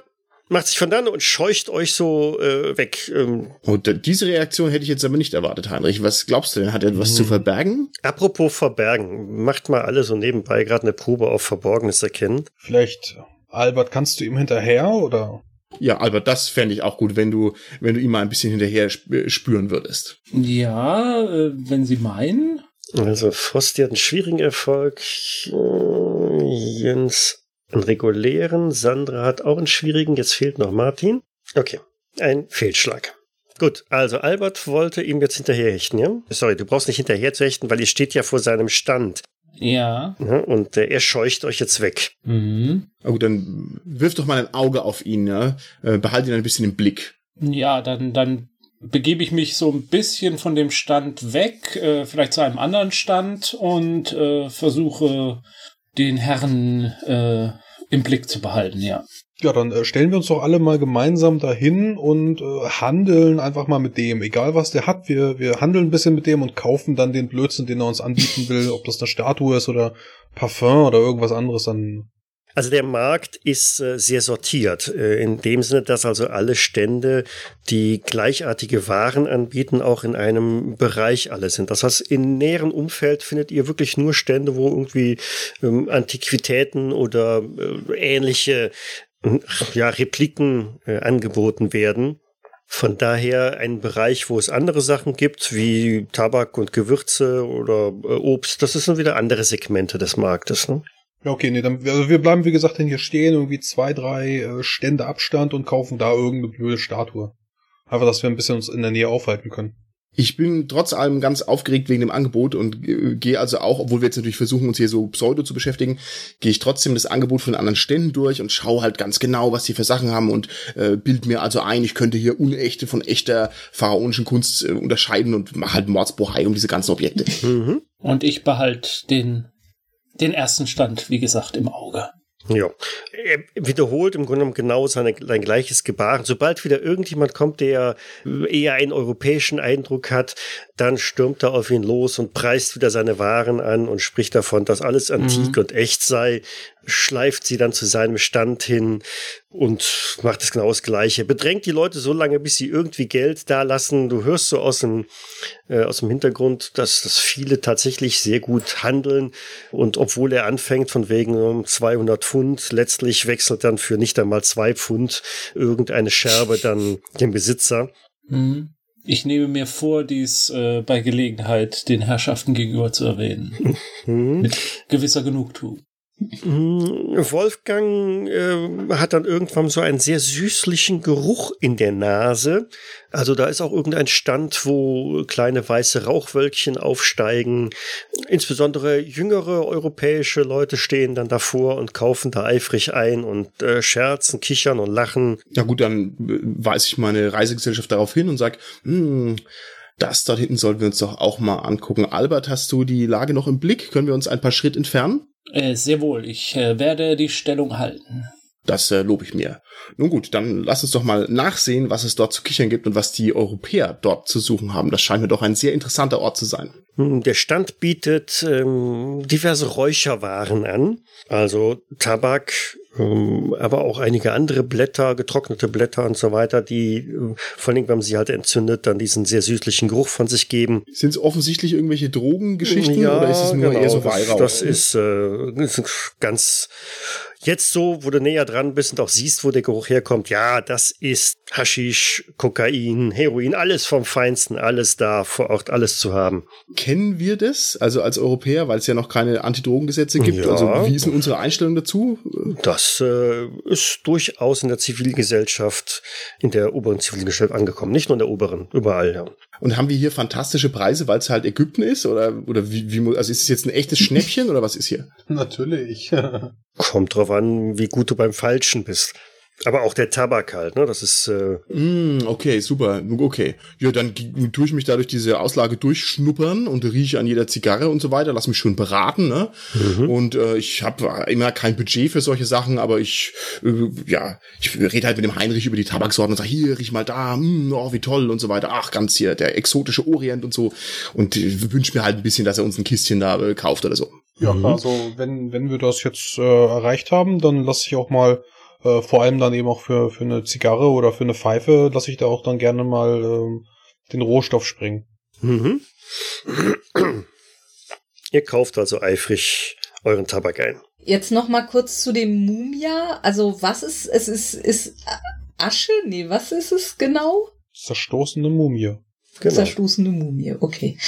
Speaker 2: macht sich von dann und scheucht euch so äh, weg. Ähm.
Speaker 1: Und äh, diese Reaktion hätte ich jetzt aber nicht erwartet, Heinrich. Was glaubst du denn? Hat er etwas hm. zu verbergen?
Speaker 2: Apropos verbergen, macht mal alle so nebenbei gerade eine Probe auf Verborgenes erkennen.
Speaker 4: Vielleicht, Albert, kannst du ihm hinterher oder?
Speaker 1: Ja, Albert, das fände ich auch gut, wenn du, wenn du ihm mal ein bisschen hinterher spüren würdest.
Speaker 3: Ja, äh, wenn Sie meinen.
Speaker 2: Also Frosty hat einen schwierigen Erfolg. Jens einen regulären. Sandra hat auch einen schwierigen. Jetzt fehlt noch Martin. Okay, ein Fehlschlag. Gut, also Albert wollte ihm jetzt hinterherhechten, ja? Sorry, du brauchst nicht hinterher zu hechten, weil ihr steht ja vor seinem Stand.
Speaker 3: Ja.
Speaker 2: ja und äh, er scheucht euch jetzt weg.
Speaker 3: Mhm.
Speaker 1: Na gut, dann wirf doch mal ein Auge auf ihn, ja? Äh, behalt ihn ein bisschen im Blick.
Speaker 3: Ja, dann, dann begebe ich mich so ein bisschen von dem Stand weg, äh, vielleicht zu einem anderen Stand und äh, versuche den Herrn äh, im Blick zu behalten, ja.
Speaker 4: Ja, dann äh, stellen wir uns doch alle mal gemeinsam dahin und äh, handeln einfach mal mit dem. Egal was der hat, wir, wir handeln ein bisschen mit dem und kaufen dann den Blödsinn, den er uns anbieten will, ob das eine Statue ist oder Parfum oder irgendwas anderes, dann
Speaker 2: also der Markt ist äh, sehr sortiert, äh, in dem Sinne, dass also alle Stände, die gleichartige Waren anbieten, auch in einem Bereich alle sind. Das heißt, im näheren Umfeld findet ihr wirklich nur Stände, wo irgendwie ähm, Antiquitäten oder äh, ähnliche ja, Repliken angeboten werden. Von daher ein Bereich, wo es andere Sachen gibt, wie Tabak und Gewürze oder Obst, das sind wieder andere Segmente des Marktes. Ne?
Speaker 4: Ja, okay, nee, dann, also wir bleiben, wie gesagt, dann hier stehen, irgendwie zwei, drei äh, Stände Abstand und kaufen da irgendeine blöde Statue. Einfach, dass wir ein bisschen uns in der Nähe aufhalten können.
Speaker 1: Ich bin trotz allem ganz aufgeregt wegen dem Angebot und äh, gehe also auch, obwohl wir jetzt natürlich versuchen, uns hier so pseudo zu beschäftigen, gehe ich trotzdem das Angebot von anderen Ständen durch und schaue halt ganz genau, was die für Sachen haben und äh, bild mir also ein, ich könnte hier unechte von echter pharaonischen Kunst äh, unterscheiden und mache halt Mordsbohai um diese ganzen Objekte.
Speaker 3: Mhm. Und ich behalte den den ersten Stand, wie gesagt, im Auge.
Speaker 2: Ja, er wiederholt im Grunde genommen genau seine, sein gleiches Gebaren. Sobald wieder irgendjemand kommt, der eher einen europäischen Eindruck hat, dann stürmt er auf ihn los und preist wieder seine Waren an und spricht davon, dass alles antik mhm. und echt sei, schleift sie dann zu seinem Stand hin und macht es genau das Gleiche. Bedrängt die Leute so lange, bis sie irgendwie Geld da lassen. Du hörst so aus dem, äh, aus dem Hintergrund, dass, dass viele tatsächlich sehr gut handeln. Und obwohl er anfängt von wegen um 200 Pfund, letztlich wechselt dann für nicht einmal zwei Pfund irgendeine Scherbe dann den Besitzer.
Speaker 3: Mhm. Ich nehme mir vor, dies äh, bei Gelegenheit den Herrschaften gegenüber zu erwähnen. Mhm. Mit gewisser Genugtuung.
Speaker 2: Mm, Wolfgang äh, hat dann irgendwann so einen sehr süßlichen Geruch in der Nase. Also da ist auch irgendein Stand, wo kleine weiße Rauchwölkchen aufsteigen. Insbesondere jüngere europäische Leute stehen dann davor und kaufen da eifrig ein und äh, scherzen, kichern und lachen.
Speaker 1: Ja gut, dann äh, weise ich meine Reisegesellschaft darauf hin und sage, hm, das dort hinten sollten wir uns doch auch mal angucken. Albert, hast du die Lage noch im Blick? Können wir uns ein paar Schritt entfernen?
Speaker 3: Äh, sehr wohl, ich äh, werde die Stellung halten.
Speaker 1: Das äh, lobe ich mir. Nun gut, dann lass uns doch mal nachsehen, was es dort zu kichern gibt und was die Europäer dort zu suchen haben. Das scheint mir doch ein sehr interessanter Ort zu sein.
Speaker 2: Hm, der Stand bietet ähm, diverse Räucherwaren an, also Tabak, aber auch einige andere Blätter, getrocknete Blätter und so weiter, die äh, vor allem, wenn man sie halt entzündet, dann diesen sehr süßlichen Geruch von sich geben.
Speaker 1: Sind es offensichtlich irgendwelche Drogengeschichten
Speaker 2: ja,
Speaker 1: oder ist es nur
Speaker 2: genau,
Speaker 1: eher so Weihrauch?
Speaker 2: Das, das ist, äh, ist ganz Jetzt so, wo du näher dran bist und auch siehst, wo der Geruch herkommt, ja, das ist Haschisch, Kokain, Heroin, alles vom Feinsten, alles da vor Ort, alles zu haben.
Speaker 1: Kennen wir das, also als Europäer, weil es ja noch keine Antidrogengesetze gibt?
Speaker 2: Ja.
Speaker 1: Also wie ist denn unsere Einstellung dazu?
Speaker 2: Das äh, ist durchaus in der Zivilgesellschaft, in der oberen Zivilgesellschaft angekommen. Nicht nur in der oberen, überall, ja.
Speaker 1: Und haben wir hier fantastische Preise, weil es halt Ägypten ist? Oder, oder wie, wie, also ist es jetzt ein echtes Schnäppchen oder was ist hier?
Speaker 4: Natürlich.
Speaker 2: Kommt drauf an, wie gut du beim Falschen bist. Aber auch der Tabak halt, ne? Das ist, äh,
Speaker 1: Mm, okay, super. Okay. Ja, dann tue ich mich da durch diese Auslage durchschnuppern und rieche an jeder Zigarre und so weiter. Lass mich schon beraten, ne? Und äh, ich habe immer kein Budget für solche Sachen, aber ich, äh, ja, ich rede halt mit dem Heinrich über die Tabaksorten und sage, hier, riech mal da, mm, oh, wie toll und so weiter. Ach, ganz hier, der exotische Orient und so. Und äh, wünsche mir halt ein bisschen, dass er uns ein Kistchen da äh, kauft oder so.
Speaker 4: Ja, also wenn, wenn wir das jetzt äh, erreicht haben, dann lasse ich auch mal, äh, vor allem dann eben auch für, für eine Zigarre oder für eine Pfeife, lasse ich da auch dann gerne mal ähm, den Rohstoff springen.
Speaker 2: mhm. Ihr kauft also eifrig euren Tabak ein.
Speaker 5: Jetzt noch mal kurz zu dem Mumia. Also was ist, es ist, ist Asche? Nee, was ist es genau?
Speaker 4: Zerstoßene Mumie.
Speaker 2: Genau.
Speaker 5: Zerstoßene Mumie, okay.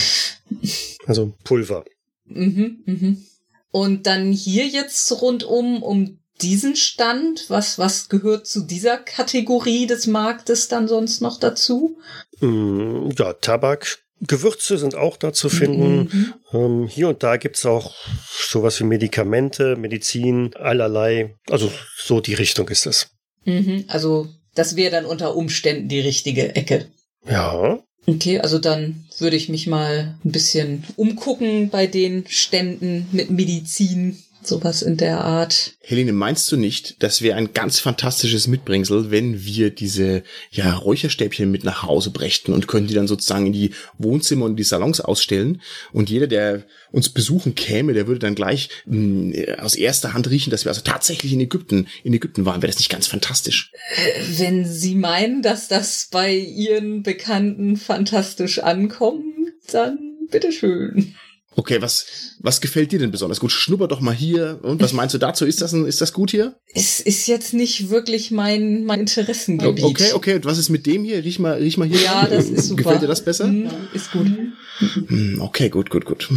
Speaker 2: Also Pulver.
Speaker 5: Mhm, mhm. Und dann hier jetzt rundum um diesen Stand, was, was gehört zu dieser Kategorie des Marktes dann sonst noch dazu?
Speaker 2: Mm, Ja, Tabak. Gewürze sind auch da zu finden.
Speaker 5: Mhm.
Speaker 2: Ähm, hier und da gibt's auch sowas wie Medikamente, Medizin, allerlei. Also so die Richtung ist es.
Speaker 5: Mhm. Also das wäre dann unter Umständen die richtige Ecke.
Speaker 2: Ja.
Speaker 5: Okay, also dann würde ich mich mal ein bisschen umgucken bei den Ständen mit Medizin, sowas in der Art.
Speaker 1: Helene, meinst du nicht, das wäre ein ganz fantastisches Mitbringsel, wenn wir diese ja, Räucherstäbchen mit nach Hause brächten und können die dann sozusagen in die Wohnzimmer und die Salons ausstellen und jeder, der uns besuchen käme, der würde dann gleich mh, aus erster Hand riechen, dass wir also tatsächlich in Ägypten, in Ägypten waren. Wäre das nicht ganz fantastisch?
Speaker 5: Wenn Sie meinen, dass das bei Ihren Bekannten fantastisch ankommt, dann bitteschön.
Speaker 1: Okay, was, was gefällt dir denn besonders gut? Schnupper doch mal hier. Und was meinst du dazu? Ist das, ein, ist das gut hier?
Speaker 5: Es ist jetzt nicht wirklich mein, mein Interessengebiet.
Speaker 1: Okay, okay. Und was ist mit dem hier? Riech mal, riech mal hier.
Speaker 5: Ja, das ist super.
Speaker 1: Gefällt dir das besser?
Speaker 5: Hm, Ist gut.
Speaker 1: Hm, Okay, gut, gut, gut.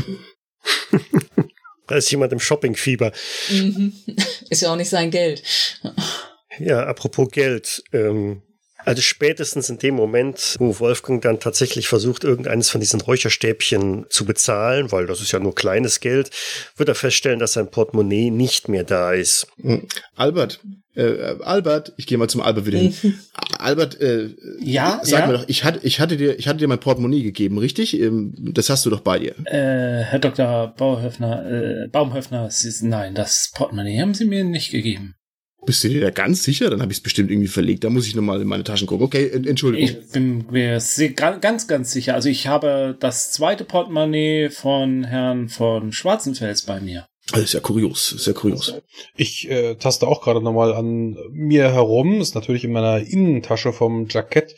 Speaker 2: Da ist jemand im Shoppingfieber.
Speaker 5: Mhm. Ist ja auch nicht sein Geld.
Speaker 2: Ja, apropos Geld. Ähm, also spätestens in dem Moment, wo Wolfgang dann tatsächlich versucht, irgendeines von diesen Räucherstäbchen zu bezahlen, weil das ist ja nur kleines Geld, wird er feststellen, dass sein Portemonnaie nicht mehr da ist.
Speaker 1: Hm. Albert, äh, Albert, ich gehe mal zum Albert wieder hin. Albert, äh,
Speaker 3: Ja,
Speaker 1: sag
Speaker 3: ja.
Speaker 1: mir doch, ich hatte, ich hatte dir, ich hatte dir mein Portemonnaie gegeben, richtig? Ähm, Das hast du doch bei dir.
Speaker 3: Äh, Herr Dr. Bauhöfner, äh, Baumhöfner, Sie, nein, das Portemonnaie haben Sie mir nicht gegeben.
Speaker 1: Bist du dir da ganz sicher? Dann habe ich es bestimmt irgendwie verlegt. Da muss ich nochmal in meine Taschen gucken. Okay, en- Entschuldigung.
Speaker 3: Ich bin mir ganz, ganz sicher. Also ich habe das zweite Portemonnaie von Herrn von Schwarzenfels bei mir.
Speaker 1: Das ist ja kurios, sehr kurios.
Speaker 4: Ich äh, taste auch gerade nochmal an mir herum, ist natürlich in meiner Innentasche vom Jackett.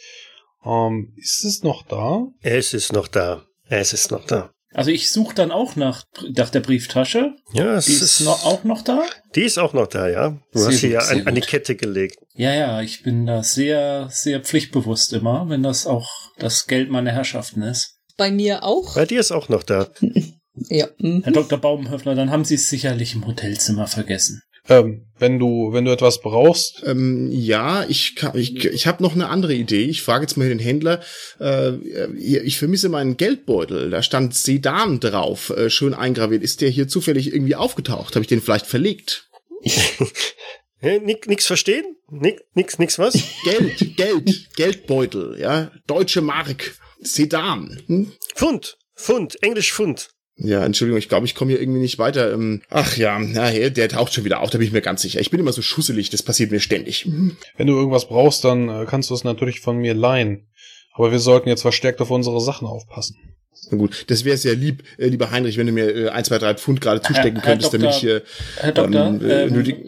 Speaker 4: Ähm, ist es noch da?
Speaker 2: Es ist noch da. Es ist noch da.
Speaker 3: Also ich suche dann auch nach, nach der Brieftasche.
Speaker 2: Ja, es
Speaker 3: Die ist noch, auch noch da?
Speaker 2: Die ist auch noch da, ja. Du
Speaker 3: Sehr
Speaker 2: hast sie ja an, an die. Kette gelegt.
Speaker 3: Ja, ja, ich bin da sehr, sehr pflichtbewusst immer, wenn das auch das Geld meiner Herrschaften ist.
Speaker 5: Bei mir auch.
Speaker 2: Bei dir ist auch noch da.
Speaker 5: Ja. mhm.
Speaker 3: Herr Dr. Baumhöfner, dann haben Sie es sicherlich im Hotelzimmer vergessen.
Speaker 4: Ähm, wenn du, wenn du etwas brauchst,
Speaker 1: Ähm, ja, ich, kann- ich, ich habe noch eine andere Idee. Ich frage jetzt mal den Händler. Äh, ich vermisse meinen Geldbeutel. Da stand Sedan drauf, äh, schön eingraviert. Ist der hier zufällig irgendwie aufgetaucht? Habe ich den vielleicht verlegt?
Speaker 2: Nick, nix verstehen? Nick, nix, nix was?
Speaker 1: Geld, Geld, Geldbeutel, ja, deutsche Mark, Sedan. Hm?
Speaker 2: Pfund, Pfund, Englisch Pfund.
Speaker 1: Ja, Entschuldigung, ich glaube, ich komme hier irgendwie nicht weiter. Ähm, ach ja, na, der taucht schon wieder auf, da bin ich mir ganz sicher. Ich bin immer so schusselig, das passiert mir ständig.
Speaker 4: wenn du irgendwas brauchst, dann äh, kannst du es natürlich von mir leihen. Aber wir sollten jetzt verstärkt auf unsere Sachen aufpassen.
Speaker 1: Na gut, das wäre sehr lieb, äh, lieber Heinrich, wenn du mir äh, ein, zwei, drei Pfund gerade zustecken
Speaker 3: Herr
Speaker 1: könntest,
Speaker 3: Doktor,
Speaker 1: damit ich hier.
Speaker 3: Herr Doktor,
Speaker 1: Ähm, äh,
Speaker 3: ähm,
Speaker 1: nötig-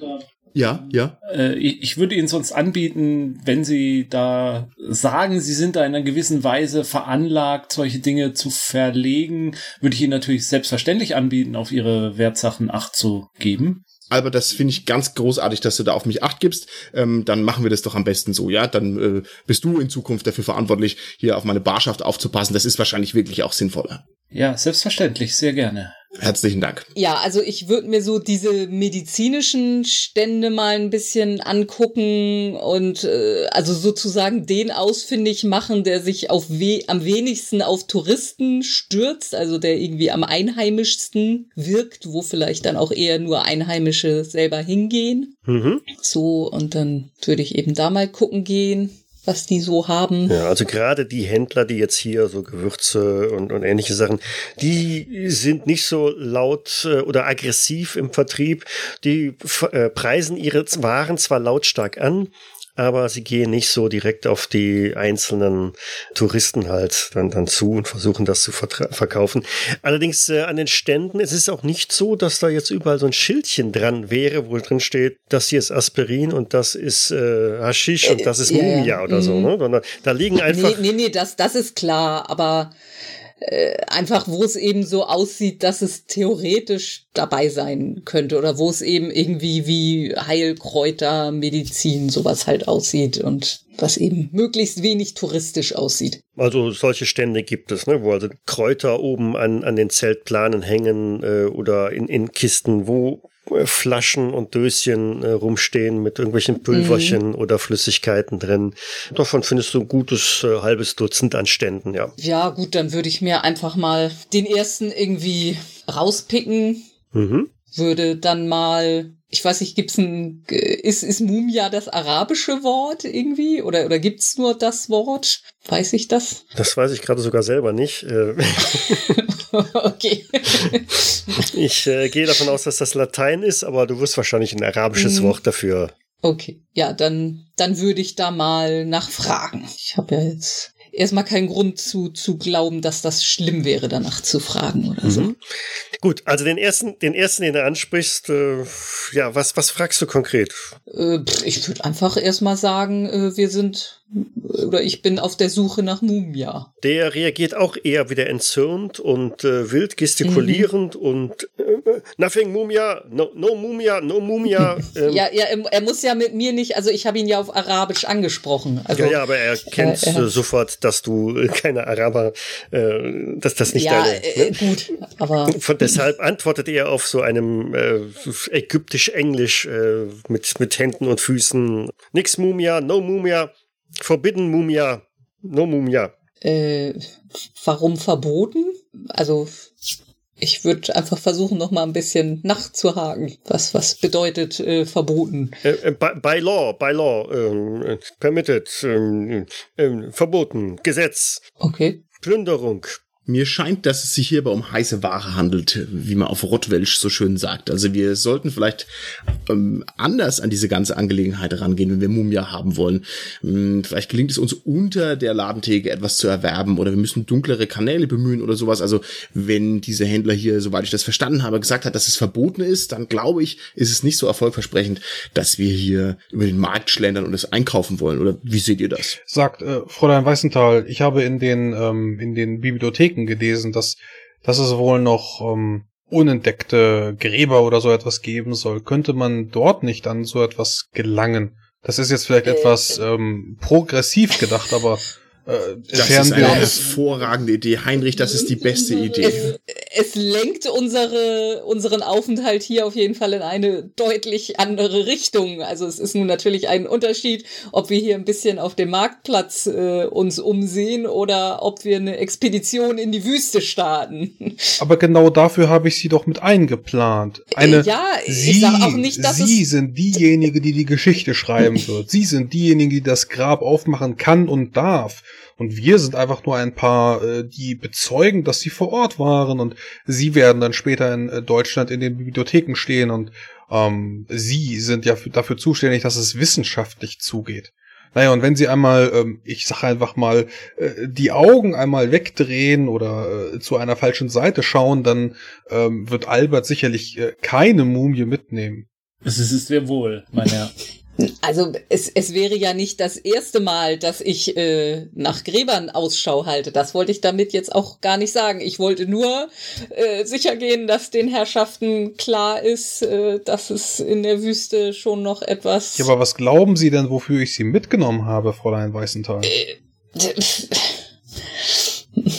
Speaker 1: Ja, ja.
Speaker 3: äh, ich, ich würde Ihnen sonst anbieten, wenn Sie da sagen, Sie sind da in einer gewissen Weise veranlagt, solche Dinge zu verlegen, würde ich Ihnen natürlich selbstverständlich anbieten, auf Ihre Wertsachen Acht zu geben.
Speaker 1: Albert, das finde ich ganz großartig, dass du da auf mich acht gibst. Ähm, dann machen wir das doch am besten so, ja. Dann äh, bist du in Zukunft dafür verantwortlich, hier auf meine Barschaft aufzupassen. Das ist wahrscheinlich wirklich auch sinnvoller.
Speaker 3: Ja, selbstverständlich, sehr gerne.
Speaker 1: Herzlichen Dank.
Speaker 5: Ja, also ich würde mir so diese medizinischen Stände mal ein bisschen angucken und äh, also sozusagen den ausfindig machen, der sich auf we am wenigsten auf Touristen stürzt, also der irgendwie am einheimischsten wirkt, wo vielleicht dann auch eher nur Einheimische selber hingehen.
Speaker 2: Mhm.
Speaker 5: So, und dann würde ich eben da mal gucken gehen was die so haben.
Speaker 2: Ja, also gerade die Händler, die jetzt hier so Gewürze und, und ähnliche Sachen, die sind nicht so laut äh, oder aggressiv im Vertrieb. Die äh, preisen ihre Waren zwar lautstark an, aber sie gehen nicht so direkt auf die einzelnen Touristen halt dann, dann zu und versuchen das zu verkaufen. Allerdings äh, an den Ständen, es ist auch nicht so, dass da jetzt überall so ein Schildchen dran wäre, wo drin steht, das hier ist Aspirin und das ist äh, Haschisch und das ist äh, Mumia ja, oder so. Mhm. Ne? Da liegen einfach.
Speaker 5: Nee, nee, nee, das, das ist klar, aber äh, einfach, wo es eben so aussieht, dass es theoretisch dabei sein könnte oder wo es eben irgendwie wie Heilkräuter, Medizin, sowas halt aussieht und was eben möglichst wenig touristisch aussieht.
Speaker 2: Also solche Stände gibt es, ne, wo also Kräuter oben an, an den Zeltplanen hängen äh, oder in, in Kisten, wo Flaschen und Döschen äh, rumstehen mit irgendwelchen Pulverchen mhm. oder Flüssigkeiten drin. Davon findest du ein gutes äh, halbes Dutzend an Ständen, ja.
Speaker 5: Ja, gut, dann würde ich mir einfach mal den ersten irgendwie rauspicken.
Speaker 2: Mhm.
Speaker 5: Würde dann mal ich weiß nicht, gibt's ein, ist, ist Mumia das arabische Wort irgendwie? Oder, oder gibt's nur das Wort? Weiß ich das?
Speaker 2: Das weiß ich gerade sogar selber nicht. Äh.
Speaker 5: okay.
Speaker 2: ich äh, gehe davon aus, dass das Latein ist, aber du wirst wahrscheinlich ein arabisches mhm. Wort dafür.
Speaker 5: Okay, ja, dann, dann würde ich da mal nachfragen. Ich habe ja jetzt erstmal keinen Grund zu, zu glauben, dass das schlimm wäre, danach zu fragen oder so. Mhm.
Speaker 2: Gut, also den ersten, den ersten, den du ansprichst, äh, ja, was, was fragst du konkret?
Speaker 5: Äh, ich würde einfach erstmal sagen, äh, wir sind oder ich bin auf der Suche nach Mumia.
Speaker 2: Der reagiert auch eher wieder entzürnt und äh, wild gestikulierend mhm. und äh, nothing Mumia, no, no Mumia, no Mumia.
Speaker 5: Ähm. Ja, ja, er, er, muss ja mit mir nicht, also ich habe ihn ja auf Arabisch angesprochen. Also,
Speaker 2: ja, ja, aber er kennt äh, sofort, dass du äh, keine Araber, äh, dass das nicht ja, deine.
Speaker 5: Äh, ne? gut, aber.
Speaker 2: Von deshalb antwortet er auf so einem äh, ägyptisch-englisch äh, mit, mit Händen und Füßen. Nix Mumia, no Mumia. Forbidden Mumia. No Mumia.
Speaker 5: Äh, warum verboten? Also, ich würde einfach versuchen, noch mal ein bisschen nachzuhaken. Was, was bedeutet äh, verboten?
Speaker 2: Äh, äh, by, by, law, by law, ähm, permitted, ähm, ähm, verboten, Gesetz.
Speaker 5: Okay.
Speaker 2: Plünderung,
Speaker 1: mir scheint, dass es sich hierbei um heiße Ware handelt, wie man auf Rottwelsch so schön sagt. Also wir sollten vielleicht ähm, anders an diese ganze Angelegenheit rangehen, wenn wir Mumia haben wollen. Ähm, vielleicht gelingt es uns unter der Ladentheke etwas zu erwerben oder wir müssen dunklere Kanäle bemühen oder sowas. Also wenn dieser Händler hier, soweit ich das verstanden habe, gesagt hat, dass es verboten ist, dann glaube ich, ist es nicht so erfolgversprechend, dass wir hier über den Markt schlendern und es einkaufen wollen. Oder wie seht ihr das?
Speaker 4: Sagt äh, Fräulein Weißenthal, ich habe in den ähm, in den Bibliotheken Artikeln gelesen, dass, dass es wohl noch ähm, unentdeckte Gräber oder so etwas geben soll. Könnte man dort nicht an so etwas gelangen? Das ist jetzt vielleicht äh, etwas ähm, progressiv gedacht, aber
Speaker 1: äh, das ist eine hervorragende Idee. Heinrich, das ist die beste Idee.
Speaker 5: Es, es lenkt unsere, unseren Aufenthalt hier auf jeden Fall in eine deutlich andere Richtung. Also es ist nun natürlich ein Unterschied, ob wir hier ein bisschen auf dem Marktplatz äh, uns umsehen oder ob wir eine Expedition in die Wüste starten.
Speaker 4: Aber genau dafür habe ich sie doch mit eingeplant. Eine,
Speaker 5: ja,
Speaker 4: sie, ich sag auch nicht, dass Sie sind diejenige, die die Geschichte schreiben wird. Sie sind diejenige, die das Grab aufmachen kann und darf. Und wir sind einfach nur ein paar, äh, die bezeugen, dass sie vor Ort waren. Und sie werden dann später in äh, Deutschland in den Bibliotheken stehen. Und ähm, sie sind ja dafür zuständig, dass es wissenschaftlich zugeht. Naja, und wenn sie einmal, ähm, ich sage einfach mal, äh, die Augen einmal wegdrehen oder äh, zu einer falschen Seite schauen, dann ähm, wird Albert sicherlich äh, keine Mumie mitnehmen.
Speaker 3: Das ist es sehr wohl, mein Herr.
Speaker 5: Also es, es wäre ja nicht das erste Mal, dass ich äh, nach Gräbern Ausschau halte. Das wollte ich damit jetzt auch gar nicht sagen. Ich wollte nur äh, sicher gehen, dass den Herrschaften klar ist, äh, dass es in der Wüste schon noch etwas.
Speaker 4: Ja, aber was glauben Sie denn, wofür ich Sie mitgenommen habe, Fräulein Weißenthal?
Speaker 5: Äh,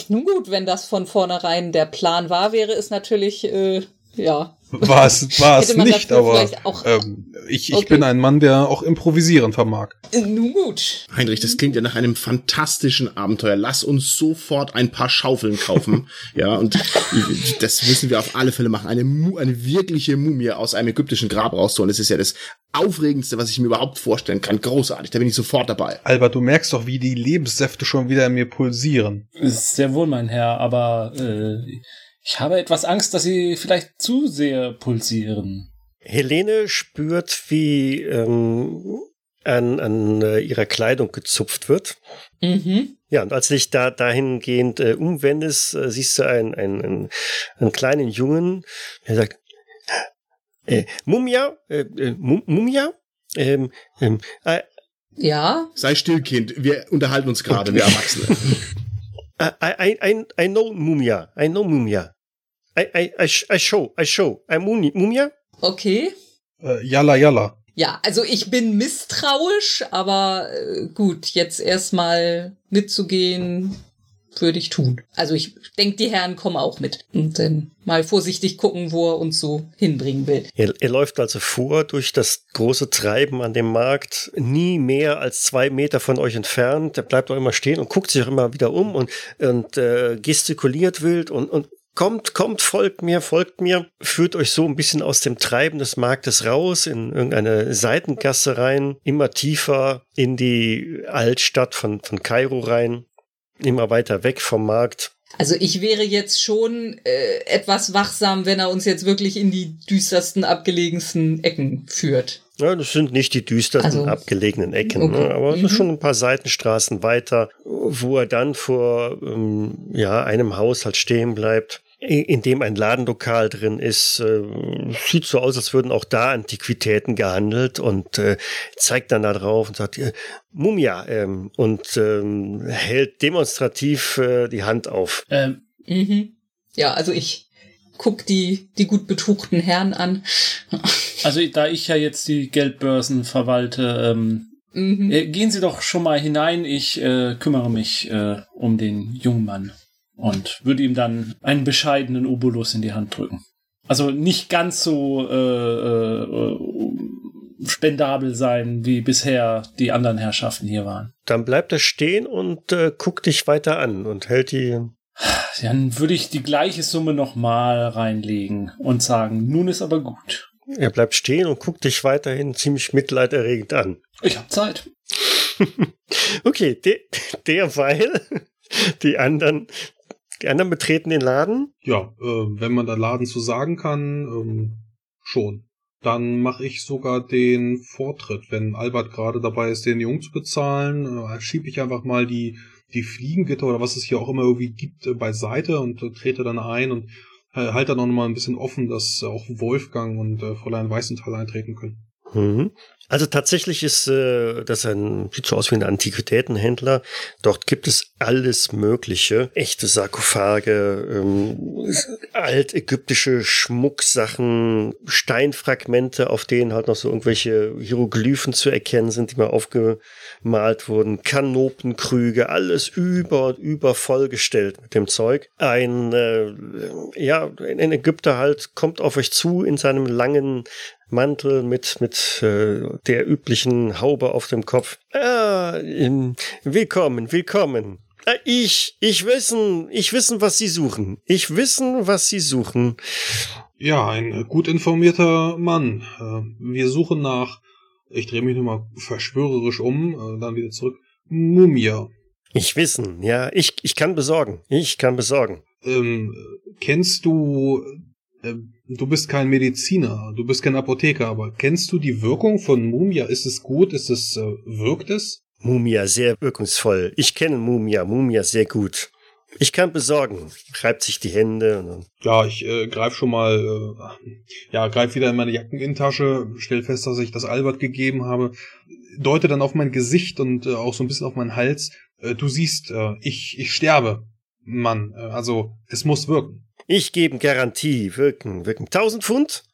Speaker 5: Nun gut, wenn das von vornherein der Plan war, wäre es natürlich äh, ja.
Speaker 4: War es, war es nicht, aber ähm, ich, ich okay. bin ein Mann, der auch improvisieren vermag.
Speaker 5: Äh, nun gut.
Speaker 1: Heinrich, das klingt ja nach einem fantastischen Abenteuer. Lass uns sofort ein paar Schaufeln kaufen. ja, und das müssen wir auf alle Fälle machen. Eine, eine wirkliche Mumie aus einem ägyptischen Grab rauszuholen. Das ist ja das Aufregendste, was ich mir überhaupt vorstellen kann. Großartig, da bin ich sofort dabei.
Speaker 4: Albert, du merkst doch, wie die Lebenssäfte schon wieder in mir pulsieren.
Speaker 3: Sehr wohl, mein Herr, aber äh, ich habe etwas Angst, dass sie vielleicht zu sehr pulsieren.
Speaker 2: Helene spürt, wie ähm, an, an äh, ihrer Kleidung gezupft wird. Mhm. Ja, und als du dich da dahingehend äh, umwendest, äh, siehst du einen, einen, einen, einen kleinen Jungen, der sagt, äh, Mumia, äh, äh Mumia, ähm, ähm,
Speaker 5: äh, ja.
Speaker 1: Sei still, Kind. Wir unterhalten uns gerade, okay. wir Erwachsene.
Speaker 2: I, I, I, I know Mumia. I know Mumia. I, I, I, I show, I show. I'm Mumia.
Speaker 5: Okay.
Speaker 4: Äh, yalla, yalla.
Speaker 5: Ja, also ich bin misstrauisch, aber äh, gut, jetzt erstmal mitzugehen, würde ich tun. Also ich denke, die Herren kommen auch mit. Und dann mal vorsichtig gucken, wo er uns so hinbringen will.
Speaker 2: Er, er läuft also vor durch das große Treiben an dem Markt, nie mehr als zwei Meter von euch entfernt. Er bleibt auch immer stehen und guckt sich auch immer wieder um und, und äh, gestikuliert wild und, und Kommt, kommt, folgt mir, folgt mir, führt euch so ein bisschen aus dem Treiben des Marktes raus, in irgendeine Seitengasse rein, immer tiefer in die Altstadt von, von Kairo rein, immer weiter weg vom Markt.
Speaker 5: Also ich wäre jetzt schon äh, etwas wachsam, wenn er uns jetzt wirklich in die düstersten, abgelegensten Ecken führt.
Speaker 2: Ja, das sind nicht die düstersten, also, abgelegenen Ecken, ne? okay. ne? aber es mhm. ist schon ein paar Seitenstraßen weiter, wo er dann vor ähm, ja, einem Haus halt stehen bleibt in dem ein Ladenlokal drin ist. Äh, sieht so aus, als würden auch da Antiquitäten gehandelt und äh, zeigt dann da drauf und sagt, äh, Mumia ähm, und ähm, hält demonstrativ äh, die Hand auf.
Speaker 5: Ähm, mhm. Ja, also ich guck die, die gut betuchten Herren an.
Speaker 3: also da ich ja jetzt die Geldbörsen verwalte, ähm, mhm. Äh, gehen Sie doch schon mal hinein, ich äh, kümmere mich äh, um den jungen Mann und würde ihm dann einen bescheidenen Obolus in die Hand drücken. Also nicht ganz so äh, äh, spendabel sein, wie bisher die anderen Herrschaften hier waren.
Speaker 2: Dann bleibt er stehen und äh, guckt dich weiter an und hält die.
Speaker 3: Dann würde ich die gleiche Summe nochmal reinlegen und sagen, nun ist aber gut.
Speaker 2: Er bleibt stehen und guckt dich weiterhin ziemlich mitleiderregend an.
Speaker 3: Ich hab Zeit.
Speaker 2: okay, de derweil die anderen die anderen betreten den Laden?
Speaker 4: Ja, äh, wenn man da Laden zu sagen kann, ähm, schon. Dann mache ich sogar den Vortritt. Wenn Albert gerade dabei ist, den Jungen zu bezahlen, äh, schiebe ich einfach mal die, die Fliegengitter oder was es hier auch immer irgendwie gibt äh, beiseite und äh, trete dann ein und äh, halte dann auch noch mal ein bisschen offen, dass auch Wolfgang und äh, Fräulein Weißenthal eintreten können.
Speaker 2: Mhm. Also tatsächlich ist äh, das ein, sieht so aus wie ein Antiquitätenhändler. Dort gibt es alles Mögliche. Echte Sarkophage, ähm, altägyptische Schmucksachen, Steinfragmente, auf denen halt noch so irgendwelche Hieroglyphen zu erkennen sind, die mal aufgemalt wurden. Kanopenkrüge, alles über und über vollgestellt mit dem Zeug. Ein, äh, ja, ein Ägypter halt kommt auf euch zu in seinem langen Mantel mit, mit äh, der üblichen Haube auf dem Kopf. Ah, willkommen, willkommen. Ah, ich, ich wissen, ich wissen, was Sie suchen. Ich wissen, was Sie suchen.
Speaker 4: Ja, ein gut informierter Mann. Äh, wir suchen nach, ich drehe mich nochmal verschwörerisch um, äh, dann wieder zurück, Mumia.
Speaker 2: Ich wissen, ja, ich, ich kann besorgen. Ich kann besorgen.
Speaker 4: Ähm, kennst du äh, du bist kein Mediziner, du bist kein Apotheker, aber kennst du die Wirkung von Mumia? Ist es gut? Ist es, äh, wirkt es?
Speaker 2: Mumia, sehr wirkungsvoll. Ich kenne Mumia, Mumia sehr gut. Ich kann besorgen. Reibt sich die Hände.
Speaker 4: Ja, ich äh, greife schon mal, äh, ja, greife wieder in meine Jackeninnentasche, stell fest, dass ich das Albert gegeben habe, deute dann auf mein Gesicht und äh, auch so ein bisschen auf meinen Hals. Äh, du siehst, äh, ich, ich sterbe, Mann. Äh, also, es muss wirken.
Speaker 2: Ich gebe Garantie. Wirken, wirken. 1000 Pfund?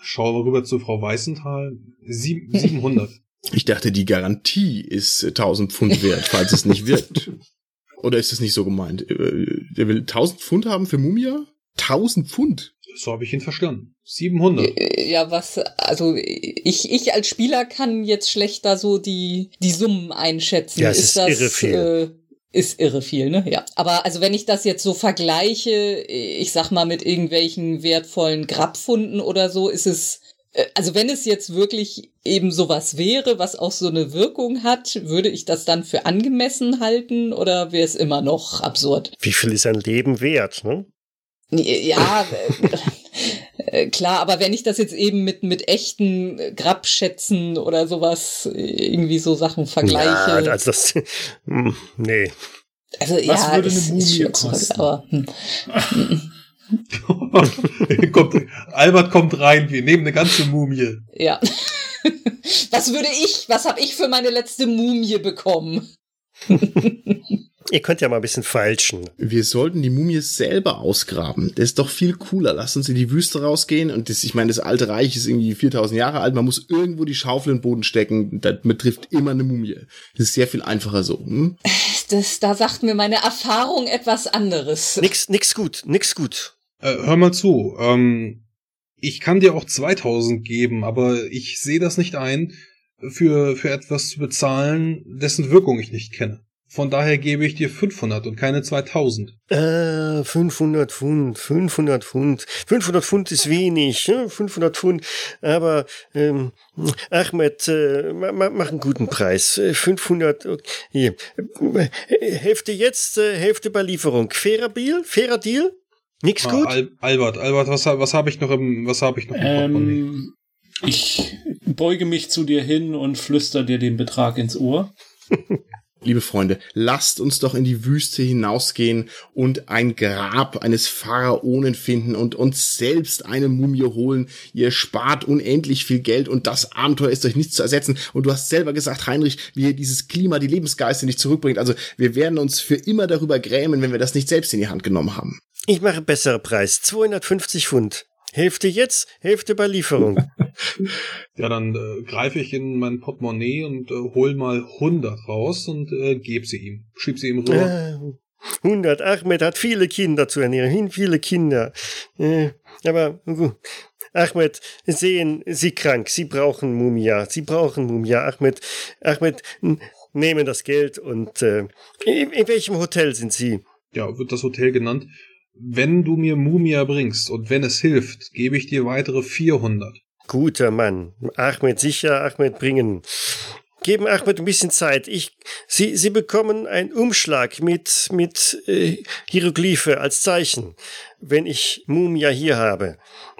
Speaker 4: Schaue rüber zu Frau Weißenthal. Sieb 700.
Speaker 1: Ich dachte, die Garantie ist äh, 1000 Pfund wert, falls es nicht wirkt. Oder ist das nicht so gemeint? Äh, Der will 1000 Pfund haben für Mumia? 1000 Pfund?
Speaker 4: so habe ich ihn verstanden. 700.
Speaker 5: Äh, Ja, was, also ich, ich als Spieler kann jetzt schlechter so die, die Summen einschätzen.
Speaker 2: Ja, es ist irre viel.
Speaker 5: Ist irre viel, ne? Ja. Aber also wenn ich das jetzt so vergleiche, ich sag mal mit irgendwelchen wertvollen Grabfunden oder so, ist es, äh, also wenn es jetzt wirklich eben sowas wäre, was auch so eine Wirkung hat, würde ich das dann für angemessen halten oder wäre es immer noch absurd?
Speaker 2: Wie viel ist ein Leben wert, ne?
Speaker 5: Ja, äh, klar, aber wenn ich das jetzt eben mit, mit echten äh, Grabschätzen oder sowas, äh, irgendwie so Sachen vergleiche.
Speaker 2: Ja, also das, hm, nee.
Speaker 5: also,
Speaker 3: Was
Speaker 5: ja,
Speaker 3: würde
Speaker 5: ist,
Speaker 3: eine
Speaker 5: ist
Speaker 3: Mumie
Speaker 5: schon
Speaker 3: kosten?
Speaker 5: Aber, hm.
Speaker 4: kommt, Albert kommt rein, wir nehmen eine ganze Mumie.
Speaker 5: Ja. was würde ich, was habe ich für meine letzte Mumie bekommen?
Speaker 2: Ihr könnt ja mal ein bisschen feilschen.
Speaker 1: Wir sollten die Mumie selber ausgraben. Das ist doch viel cooler. Lass uns in die Wüste rausgehen. Und das, ich meine, das alte Reich ist irgendwie 4000 Jahre alt. Man muss irgendwo die Schaufel in den Boden stecken. Damit trifft immer eine Mumie. Das ist sehr viel einfacher so. Hm?
Speaker 5: Das, da sagt mir meine Erfahrung etwas anderes.
Speaker 2: Nix, nix gut, nix gut.
Speaker 4: Äh, hör mal zu, ähm, ich kann dir auch 2000 geben, aber ich sehe das nicht ein, für, für etwas zu bezahlen, dessen Wirkung ich nicht kenne. Von daher gebe ich dir 500 und keine 2000.
Speaker 2: Äh, 500 Pfund, 500 Pfund. 500 Pfund ist wenig, ne? 500 Pfund. Aber, ähm, Ahmed, äh, ma, ma, mach einen guten Preis. Äh, 500, okay. hier. Äh, Hälfte jetzt, äh, Hälfte bei Lieferung. Fairer Deal? Fairer Deal? Nix
Speaker 4: Ah,
Speaker 2: gut?
Speaker 4: Al Albert, Albert, was, was habe ich noch im, was habe ich noch im Portemonnaie?
Speaker 3: Ähm, ich beuge mich zu dir hin und flüster dir den Betrag ins Ohr.
Speaker 1: Liebe Freunde, lasst uns doch in die Wüste hinausgehen und ein Grab eines Pharaonen finden und uns selbst eine Mumie holen. Ihr spart unendlich viel Geld und das Abenteuer ist euch nicht zu ersetzen. Und du hast selber gesagt, Heinrich, wie dieses Klima, die Lebensgeister nicht zurückbringt. Also wir werden uns für immer darüber grämen, wenn wir das nicht selbst in die Hand genommen haben.
Speaker 2: Ich mache bessere Preis. 250 Pfund. Hälfte jetzt, Hälfte bei Lieferung.
Speaker 4: Ja, dann äh, greife ich in mein Portemonnaie und äh, hol mal 100 raus und äh, gebe sie ihm. Schieb sie ihm rüber.
Speaker 2: Äh, 100. Ahmed hat viele Kinder zu ernähren. Viele Kinder. Äh, aber gut. Ahmed, sehen Sie krank. Sie brauchen Mumia. Sie brauchen Mumia. Ahmed, Ahmed, nehmen das Geld und äh, in, in welchem Hotel sind Sie?
Speaker 4: Ja, wird das Hotel genannt. Wenn du mir Mumia bringst und wenn es hilft, gebe ich dir weitere 400.
Speaker 2: Guter Mann. Ahmed sicher, Ahmed bringen. Geben Ahmed ein bisschen Zeit. Ich, Sie, Sie bekommen einen Umschlag mit, mit äh, Hieroglyphe als Zeichen, wenn ich Mumia hier habe.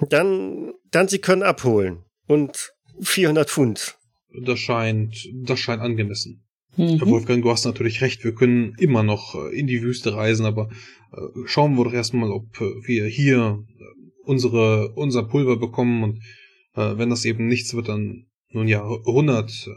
Speaker 2: Dann, dann Sie können abholen. Und 400 Pfund.
Speaker 4: Das scheint, das scheint angemessen. Herr
Speaker 5: Mhm.
Speaker 4: Wolfgang, du hast natürlich recht, wir können immer noch äh, in die Wüste reisen, aber äh, schauen wir doch erstmal, ob äh, wir hier unsere, unser Pulver bekommen und äh, wenn das eben nichts wird, dann, nun ja, 100, äh,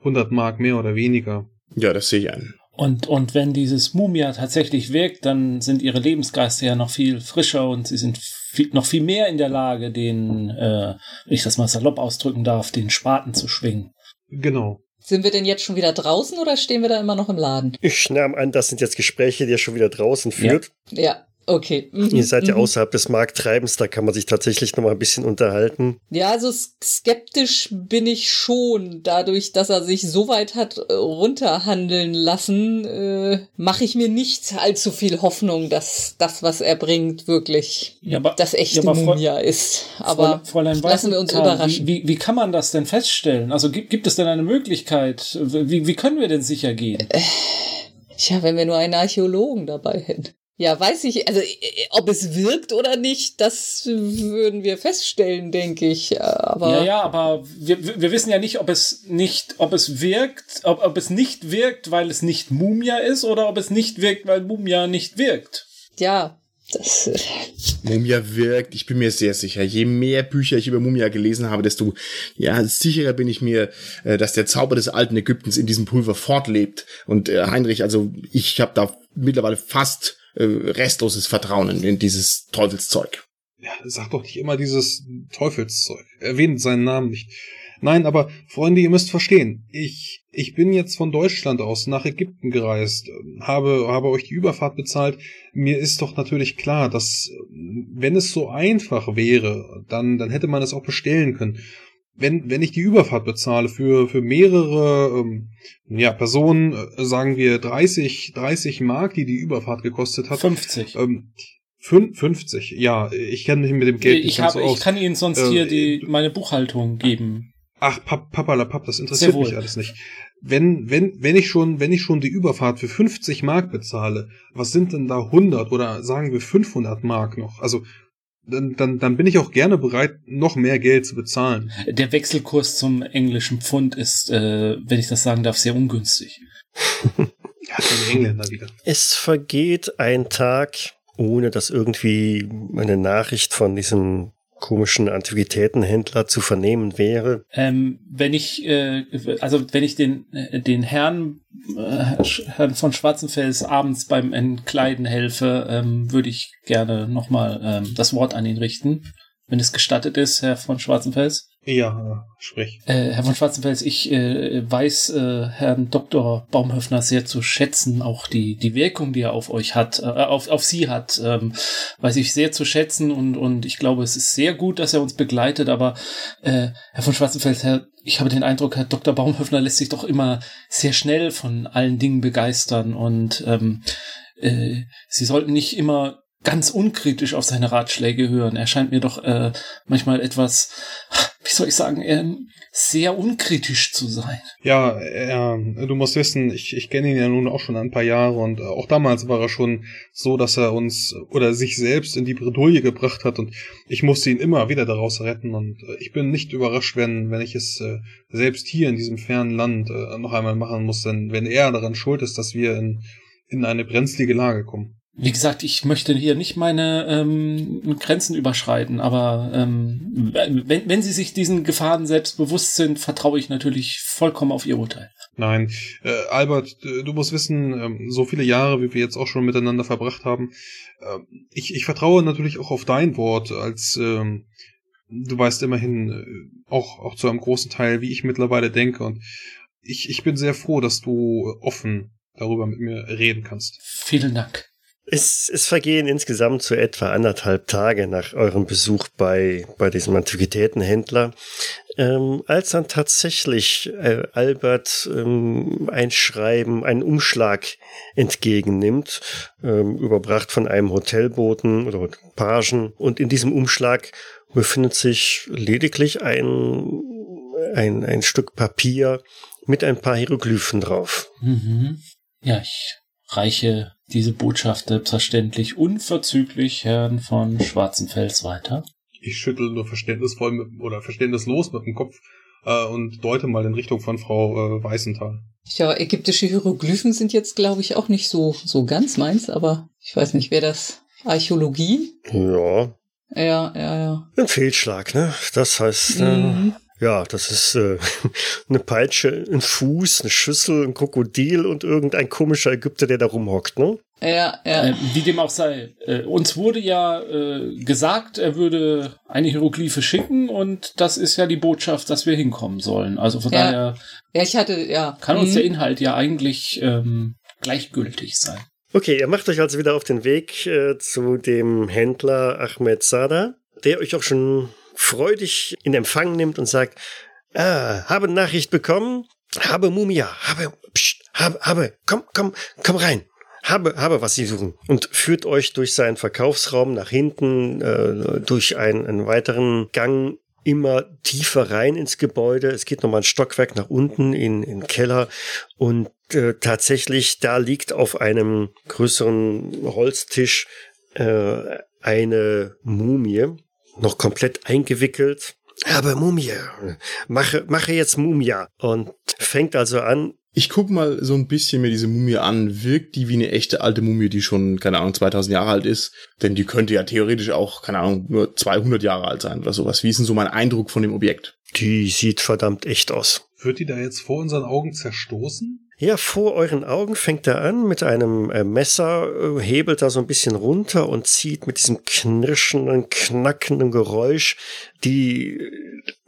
Speaker 4: 100 Mark mehr oder weniger.
Speaker 1: Ja, das sehe ich ein.
Speaker 3: Und, und wenn dieses Mumia tatsächlich wirkt, dann sind ihre Lebensgeister ja noch viel frischer und sie sind viel, noch viel mehr in der Lage, den, äh, wenn ich das mal salopp ausdrücken darf, den Spaten zu schwingen.
Speaker 4: Genau.
Speaker 5: Sind wir denn jetzt schon wieder draußen oder stehen wir da immer noch im Laden?
Speaker 2: Ich nahm an, das sind jetzt Gespräche, die ihr schon wieder draußen führt.
Speaker 5: Ja, okay. Mhm,
Speaker 2: Ihr seid ja
Speaker 5: mhm.
Speaker 2: außerhalb des Markttreibens, da kann man sich tatsächlich noch mal ein bisschen unterhalten.
Speaker 5: Ja, also skeptisch bin ich schon. Dadurch, dass er sich so weit hat äh, runterhandeln lassen, äh, mache ich mir nicht allzu viel Hoffnung, dass das, was er bringt, wirklich
Speaker 3: Ja, aber,
Speaker 5: das echte
Speaker 3: ja,
Speaker 5: Mumia ist. Aber
Speaker 3: Fräulein
Speaker 5: lassen wir uns
Speaker 3: Weißenthal,
Speaker 5: überraschen.
Speaker 3: Wie, wie, wie kann man das denn feststellen? Also gibt, gibt es denn eine Möglichkeit? Wie, wie können wir denn sicher gehen?
Speaker 5: tja, wenn wir nur einen Archäologen dabei hätten. Ja, weiß ich, also äh, ob es wirkt oder nicht, das würden wir feststellen, denke ich. Aber
Speaker 3: ja, ja, aber wir, wir wissen ja nicht, ob es nicht, ob es wirkt, ob, ob es nicht wirkt, weil es nicht Mumia ist oder ob es nicht wirkt, weil Mumia nicht wirkt.
Speaker 5: Ja, das. Äh,
Speaker 1: Mumia wirkt, ich bin mir sehr sicher. Je mehr Bücher ich über Mumia gelesen habe, desto ja, sicherer bin ich mir, äh, dass der Zauber des alten Ägyptens in diesem Pulver fortlebt. Und äh, Heinrich, also ich habe da mittlerweile fast äh, restloses Vertrauen in dieses Teufelszeug.
Speaker 4: Ja, sag doch nicht immer dieses Teufelszeug. Erwähnt seinen Namen nicht. Nein, aber Freunde, ihr müsst verstehen, ich, ich bin jetzt von Deutschland aus nach Ägypten gereist, habe, habe euch die Überfahrt bezahlt. Mir ist doch natürlich klar, dass wenn es so einfach wäre, dann, dann hätte man es auch bestellen können. Wenn, wenn ich die Überfahrt bezahle für, für mehrere ähm, ja, Personen, äh, sagen wir 30, 30 Mark, die die Überfahrt gekostet hat.
Speaker 3: 50.
Speaker 4: Ähm, 50, ja, ich kenne mich mit dem Geld
Speaker 3: ich nicht habe, so aus. Ich kann Ihnen sonst äh, hier die, meine Buchhaltung geben.
Speaker 4: Ach, pap, papalapap, das interessiert mich alles nicht. Wenn, wenn, wenn ich schon, wenn ich schon die Überfahrt für 50 Mark bezahle, was sind denn da 100 oder sagen wir 500 Mark noch? Also, dann, dann, dann bin ich auch gerne bereit, noch mehr Geld zu bezahlen.
Speaker 3: Der Wechselkurs zum englischen Pfund ist, äh, wenn ich das sagen darf, sehr ungünstig.
Speaker 4: ja, die Engländer wieder.
Speaker 2: Es vergeht ein Tag, ohne dass irgendwie eine Nachricht von diesem komischen Antiquitätenhändler zu vernehmen wäre?
Speaker 3: Ähm, wenn ich, äh, also wenn ich den, äh, den Herrn, äh, Herrn von Schwarzenfels abends beim Entkleiden helfe, ähm, würde ich gerne nochmal ähm, das Wort an ihn richten, wenn es gestattet ist, Herr von Schwarzenfels.
Speaker 4: Ja, sprich.
Speaker 3: Äh, Herr von Schwarzenfels, ich äh, weiß äh, Herrn Dr. Baumhöfner sehr zu schätzen, auch die, die Wirkung, die er auf euch hat, äh, auf, auf Sie hat, ähm, weiß ich sehr zu schätzen und, und ich glaube, es ist sehr gut, dass er uns begleitet, aber äh, Herr von Schwarzenfels, Herr, ich habe den Eindruck, Herr Dr. Baumhöfner lässt sich doch immer sehr schnell von allen Dingen begeistern und ähm, äh, Sie sollten nicht immer ganz unkritisch auf seine Ratschläge hören. Er scheint mir doch äh, manchmal etwas, wie soll ich sagen, äh, sehr unkritisch zu sein.
Speaker 4: Ja, äh, du musst wissen, ich, ich kenne ihn ja nun auch schon ein paar Jahre und auch damals war er schon so, dass er uns oder sich selbst in die Bredouille gebracht hat und ich musste ihn immer wieder daraus retten und äh, ich bin nicht überrascht, wenn, wenn ich es äh, selbst hier in diesem fernen Land äh, noch einmal machen muss, denn wenn er daran schuld ist, dass wir in, in eine brenzlige Lage kommen.
Speaker 3: Wie gesagt, ich möchte hier nicht meine ähm, Grenzen überschreiten, aber ähm, wenn, wenn Sie sich diesen Gefahren selbst bewusst sind, vertraue ich natürlich vollkommen auf Ihr Urteil.
Speaker 4: Nein, äh, Albert, du musst wissen, ähm, so viele Jahre, wie wir jetzt auch schon miteinander verbracht haben, äh, ich, ich vertraue natürlich auch auf dein Wort, als ähm, du weißt immerhin äh, auch, auch zu einem großen Teil, wie ich mittlerweile denke. Und ich, ich bin sehr froh, dass du offen darüber mit mir reden kannst.
Speaker 3: Vielen Dank.
Speaker 2: Es, es vergehen insgesamt so etwa anderthalb Tage nach eurem Besuch bei, bei diesem Antiquitätenhändler, ähm, als dann tatsächlich äh, Albert ähm, ein Schreiben, einen Umschlag entgegennimmt, ähm, überbracht von einem Hotelboten oder Pagen. Und in diesem Umschlag befindet sich lediglich ein, ein, ein Stück Papier mit ein paar Hieroglyphen drauf.
Speaker 3: Mhm. Ja, ich reiche diese Botschaft selbstverständlich unverzüglich Herrn von Schwarzenfels weiter.
Speaker 4: Ich schüttel nur verständnisvoll mit, oder verständnislos mit dem Kopf äh, und deute mal in Richtung von Frau äh, Weißenthal.
Speaker 5: Ja, ägyptische Hieroglyphen sind jetzt, glaube ich, auch nicht so, so ganz meins, aber ich weiß nicht, wer das Archäologie?
Speaker 2: Ja.
Speaker 5: Ja, ja, ja.
Speaker 2: Ein Fehlschlag, ne? Das heißt, äh, mhm. äh, ja, das ist äh, eine Peitsche, ein Fuß, eine Schüssel, ein Krokodil und irgendein komischer Ägypter, der da rumhockt, ne?
Speaker 5: Ja, ja.
Speaker 3: Äh, wie dem auch sei. Äh, uns wurde ja äh, gesagt, er würde eine Hieroglyphe schicken und das ist ja die Botschaft, dass wir hinkommen sollen. Also von
Speaker 5: ja.
Speaker 3: daher
Speaker 5: ja, ich hatte, ja.
Speaker 3: kann uns mhm. der Inhalt ja eigentlich ähm, gleichgültig sein.
Speaker 2: Okay, ihr macht euch also wieder auf den Weg äh, zu dem Händler Ahmed Sada, der euch auch schon freudig in Empfang nimmt und sagt, ah, habe Nachricht bekommen, habe Mumia, habe, pst, habe, habe, komm, komm, komm rein. Habe, habe, was Sie suchen. Und führt euch durch seinen Verkaufsraum nach hinten, äh, durch einen, einen weiteren Gang immer tiefer rein ins Gebäude. Es geht nochmal ein Stockwerk nach unten in, in den Keller und äh, tatsächlich, da liegt auf einem größeren Holztisch äh, eine Mumie, noch komplett eingewickelt. Aber Mumie, mache, mache jetzt Mumia. Und fängt also an,
Speaker 1: Ich guck mal so ein bisschen mir diese Mumie an. Wirkt die wie eine echte alte Mumie, die schon, keine Ahnung, 2000 Jahre alt ist? Denn die könnte ja theoretisch auch, keine Ahnung, nur 200 Jahre alt sein oder sowas. Wie ist denn so mein Eindruck von dem Objekt?
Speaker 2: die sieht verdammt echt aus.
Speaker 4: Wird die da jetzt vor unseren Augen zerstoßen?
Speaker 2: Ja, vor euren Augen fängt er an mit einem äh, Messer, äh, hebelt da so ein bisschen runter und zieht mit diesem knirschenden, knackenden Geräusch die,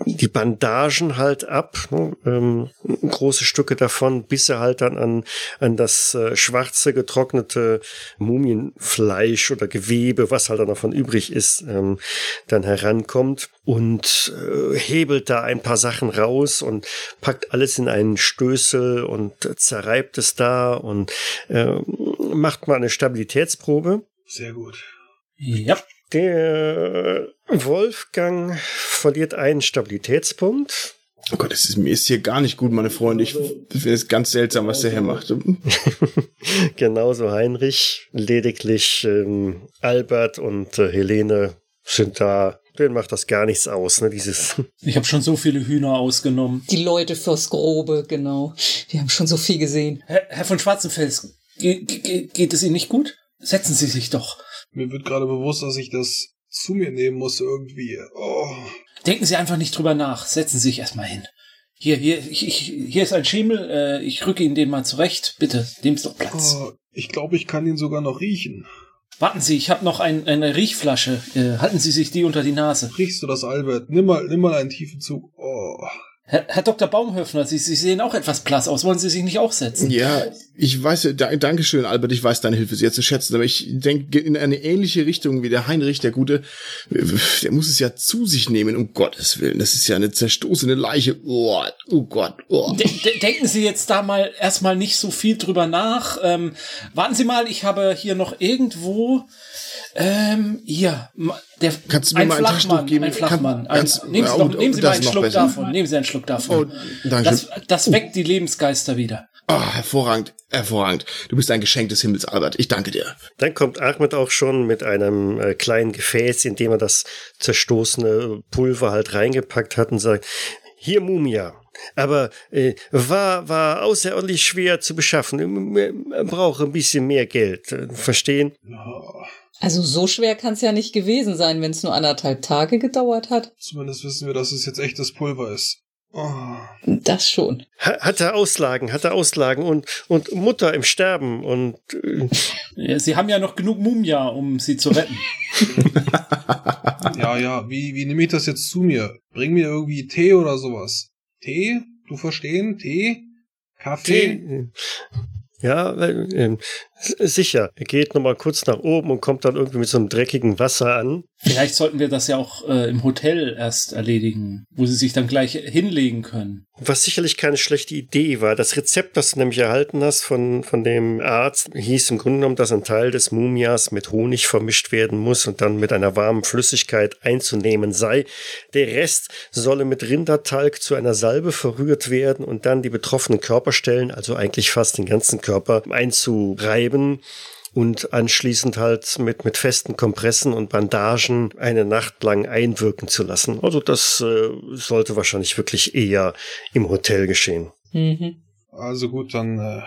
Speaker 2: die Bandagen halt ab, ne, ähm, große Stücke davon, bis er halt dann an, an das äh, schwarze, getrocknete Mumienfleisch oder Gewebe, was halt dann davon übrig ist, ähm, dann herankommt und äh, hebelt da ein paar Sachen raus und packt alles in einen Stößel und zerreibt es da und äh, macht mal eine Stabilitätsprobe.
Speaker 4: Sehr gut.
Speaker 3: Ja.
Speaker 2: Der Wolfgang verliert einen Stabilitätspunkt.
Speaker 1: Oh Gott, das ist, mir ist hier gar nicht gut, meine Freunde. Ich finde es ganz seltsam, was der hier macht.
Speaker 2: Genauso Heinrich. Lediglich ähm, Albert und äh, Helene sind da. Denen macht das gar nichts aus, ne? Dieses.
Speaker 3: Ich habe schon so viele Hühner ausgenommen.
Speaker 5: Die Leute fürs Grobe, genau. Wir haben schon so viel gesehen.
Speaker 3: Herr, Herr von Schwarzenfels, ge ge geht es Ihnen nicht gut? Setzen Sie sich doch.
Speaker 4: Mir wird gerade bewusst, dass ich das zu mir nehmen muss irgendwie. Oh.
Speaker 3: Denken Sie einfach nicht drüber nach. Setzen Sie sich erstmal hin. Hier, hier, ich, ich, hier ist ein Schemel. Äh, ich rücke Ihnen den mal zurecht. Bitte, nehmen Sie doch Platz.
Speaker 4: oh. Ich glaube, ich kann ihn sogar noch riechen.
Speaker 3: Warten Sie, ich habe noch ein, eine Riechflasche. Äh, halten Sie sich die unter die Nase.
Speaker 4: Riechst du das, Albert? Nimm mal, nimm mal einen tiefen Zug. Oh.
Speaker 3: Herr, Herr Dr. Baumhöfner, Sie, Sie sehen auch etwas blass aus. Wollen Sie sich nicht auch setzen?
Speaker 1: Ja, ich weiß, da, Dankeschön, Albert, ich weiß deine Hilfe sehr zu schätzen, aber ich denke in eine ähnliche Richtung wie der Heinrich, der Gute, der muss es ja zu sich nehmen, um Gottes Willen. Das ist ja eine zerstoßene Leiche. Oh, oh Gott, oh.
Speaker 3: De de denken Sie jetzt da mal erstmal nicht so viel drüber nach. Ähm, warten Sie mal, ich habe hier noch irgendwo ähm, hier, der,
Speaker 1: Kannst du mir
Speaker 3: ein
Speaker 1: mal ein
Speaker 3: Flachmann,
Speaker 1: Taschentuch geben?
Speaker 3: ein Flachmann.
Speaker 1: Kann- kannst-
Speaker 3: ein, nehmen Sie, doch,
Speaker 1: und-
Speaker 3: nehmen Sie mal einen Schluck
Speaker 1: besser.
Speaker 3: davon. Nehmen Sie einen Schluck davon.
Speaker 1: Oh, danke.
Speaker 3: das, das weckt die Lebensgeister wieder.
Speaker 1: Ah, hervorragend, hervorragend. Du bist ein Geschenk des Himmels, Albert. Ich danke dir.
Speaker 2: Dann kommt Ahmed auch schon mit einem äh, kleinen Gefäß, in dem er das zerstoßene Pulver halt reingepackt hat und sagt, hier Mumia. Aber äh, war, war außerordentlich schwer zu beschaffen. Man braucht ein bisschen mehr Geld. Verstehen?
Speaker 4: Oh.
Speaker 5: Also so schwer kann es ja nicht gewesen sein, wenn es nur anderthalb Tage gedauert hat.
Speaker 4: Zumindest wissen wir, dass es jetzt echtes Pulver ist. Oh.
Speaker 5: Das schon.
Speaker 2: Ha- Hat er Auslagen, hat er Auslagen und, und Mutter im Sterben und äh,
Speaker 3: Sie haben ja noch genug Mumia, um sie zu retten.
Speaker 4: Ja, ja, wie, wie nehme ich das jetzt zu mir? Bring mir irgendwie Tee oder sowas. Tee? Du verstehen? Tee? Kaffee?
Speaker 2: Tee. Ja, ähm, s- sicher. Er geht nochmal kurz nach oben und kommt dann irgendwie mit so einem dreckigen Wasser an.
Speaker 3: Vielleicht sollten wir das ja auch äh, im Hotel erst erledigen, wo Sie sich dann gleich hinlegen können.
Speaker 2: Was sicherlich keine schlechte Idee war. Das Rezept, das du nämlich erhalten hast von, von dem Arzt, hieß im Grunde genommen, dass ein Teil des Mumias mit Honig vermischt werden muss und dann mit einer warmen Flüssigkeit einzunehmen sei. Der Rest solle mit Rindertalg zu einer Salbe verrührt werden und dann die betroffenen Körperstellen, also eigentlich fast den ganzen Körper, einzureiben und anschließend halt mit, mit festen Kompressen und Bandagen eine Nacht lang einwirken zu lassen. Also das äh, sollte wahrscheinlich wirklich eher im Hotel geschehen.
Speaker 5: Mhm.
Speaker 4: Also gut, dann, äh,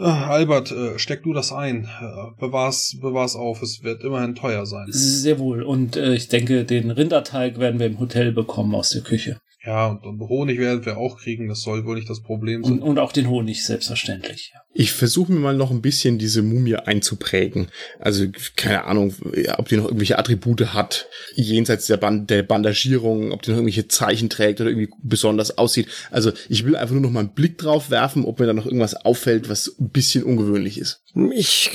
Speaker 4: ah, Albert, äh, steck du das ein. Äh, bewahr's, bewahr's auf. Es wird immerhin teuer sein.
Speaker 3: Sehr wohl. Und äh, ich denke, den Rinderteig werden wir im Hotel bekommen aus der Küche.
Speaker 4: Ja, und, und Honig werden wir auch kriegen. Das soll wohl nicht das Problem
Speaker 3: Und,
Speaker 4: sein.
Speaker 3: und auch den Honig, selbstverständlich.
Speaker 1: Ich versuche mir mal noch ein bisschen diese Mumie einzuprägen. Also keine Ahnung, ob die noch irgendwelche Attribute hat, jenseits der, Band der Bandagierung, ob die noch irgendwelche Zeichen trägt oder irgendwie besonders aussieht. Also ich will einfach nur noch mal einen Blick drauf werfen, ob mir da noch irgendwas auffällt, was ein bisschen ungewöhnlich ist.
Speaker 2: Ich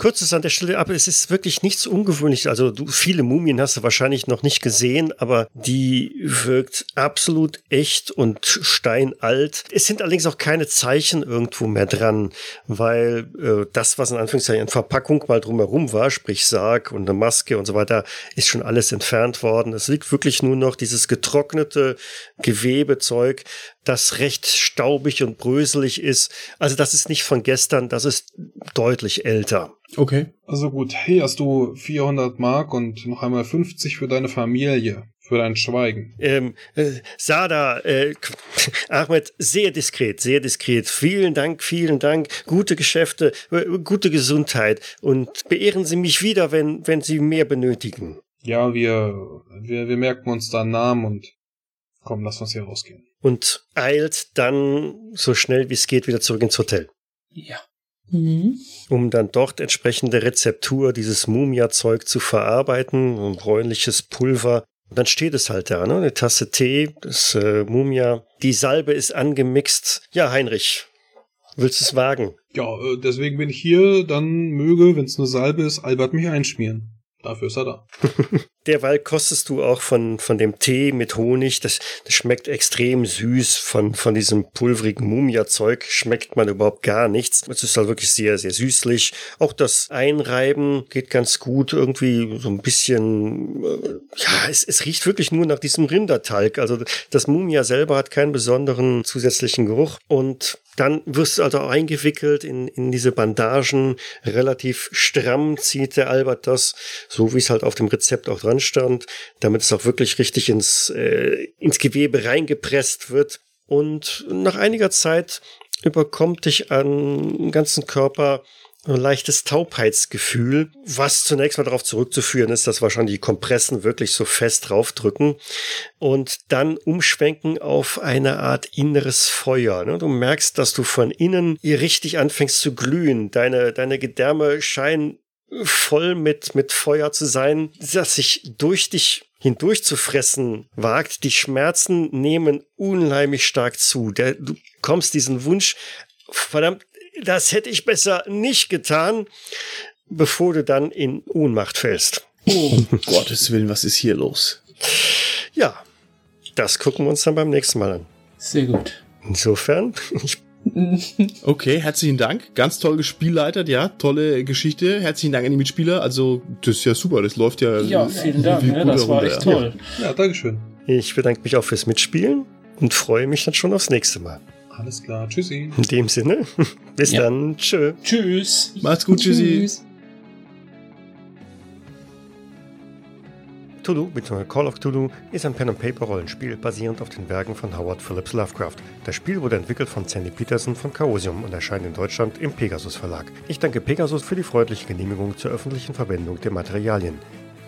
Speaker 2: kürze es an der Stelle ab. Es ist wirklich nichts ungewöhnliches. Also du, viele Mumien hast du wahrscheinlich noch nicht gesehen, aber die wirkt absolut echt und steinalt. Es sind allerdings auch keine Zeichen irgendwo mehr dran, weil äh, das, was in Anführungszeichen in Verpackung mal drumherum war, sprich Sarg und eine Maske und so weiter, ist schon alles entfernt worden. Es liegt wirklich nur noch dieses getrocknete Gewebezeug, das recht staubig und bröselig ist. Also das ist nicht von gestern, das ist deutlich älter.
Speaker 1: Okay.
Speaker 4: Also gut, hier hast du 400 Mark und noch einmal 50 für deine Familie. Für dein Schweigen.
Speaker 2: Ähm, äh, Sada, äh, Ahmed, sehr diskret, sehr diskret. Vielen Dank, vielen Dank. Gute Geschäfte, äh, gute Gesundheit. Und beehren Sie mich wieder, wenn, wenn Sie mehr benötigen.
Speaker 4: Ja, wir, wir, wir merken uns da einen Namen und komm, lass uns hier rausgehen.
Speaker 2: Und eilt dann so schnell wie es geht wieder zurück ins Hotel.
Speaker 3: Ja.
Speaker 5: Mhm.
Speaker 2: um dann dort entsprechende Rezeptur, dieses Mumia-Zeug zu verarbeiten, ein bräunliches Pulver. Und dann steht es halt da, ne? Eine Tasse Tee, das äh, Mumia. Die Salbe ist angemixt. Ja, Heinrich, willst du es wagen?
Speaker 4: Ja, äh, deswegen bin ich hier, dann möge, wenn es eine Salbe ist, Albert mich einschmieren. Dafür ist er da.
Speaker 2: Derweil kostest du auch von, von dem Tee mit Honig. Das, das schmeckt extrem süß. Von, von diesem pulverigen Mumia-Zeug schmeckt man überhaupt gar nichts. Es ist halt wirklich sehr, sehr süßlich. Auch das Einreiben geht ganz gut. Irgendwie so ein bisschen, äh, ja, es, es riecht wirklich nur nach diesem Rindertalg. Also das Mumia selber hat keinen besonderen zusätzlichen Geruch. Und dann wirst du also eingewickelt in, in diese Bandagen. Relativ stramm zieht der Albert das, so wie es halt auf dem Rezept auch dran stand, damit es auch wirklich richtig ins, äh, ins Gewebe reingepresst wird. Und nach einiger Zeit überkommt dich an ganzen Körper ein leichtes Taubheitsgefühl, was zunächst mal darauf zurückzuführen ist, dass wahrscheinlich die Kompressen wirklich so fest draufdrücken und dann umschwenken auf eine Art inneres Feuer. Ne? Du merkst, dass du von innen hier richtig anfängst zu glühen. Deine, deine Gedärme scheinen voll mit, mit Feuer zu sein, das sich durch dich hindurch zu fressen wagt. Die Schmerzen nehmen unheimlich stark zu. Du kommst diesen Wunsch, verdammt, das hätte ich besser nicht getan, bevor du dann in Ohnmacht fällst.
Speaker 1: Oh, um Gottes Willen, was ist hier los?
Speaker 2: Ja, das gucken wir uns dann beim nächsten Mal an.
Speaker 3: Sehr gut.
Speaker 2: Insofern, ich
Speaker 1: Okay, herzlichen Dank. Ganz toll gespielleitet, ja. Tolle Geschichte. Herzlichen Dank an die Mitspieler. Also, das ist ja super. Das läuft ja.
Speaker 3: Ja, vielen Dank. Ne? Das war echt toll.
Speaker 4: Ja, ja Dankeschön.
Speaker 2: Ich bedanke mich auch fürs Mitspielen und freue mich dann schon aufs nächste Mal.
Speaker 4: Alles klar. Tschüssi.
Speaker 2: In dem Sinne, bis ja. dann. Tschö.
Speaker 3: Tschüss.
Speaker 1: Macht's gut. Tschüssi. Tschüss.
Speaker 2: Cthulhu bzw. Call of Cthulhu ist ein Pen-and-Paper-Rollenspiel basierend auf den Werken von Howard Phillips Lovecraft. Das Spiel wurde entwickelt von Sandy Peterson von Chaosium und erscheint in Deutschland im Pegasus Verlag. Ich danke Pegasus für die freundliche Genehmigung zur öffentlichen Verwendung der Materialien.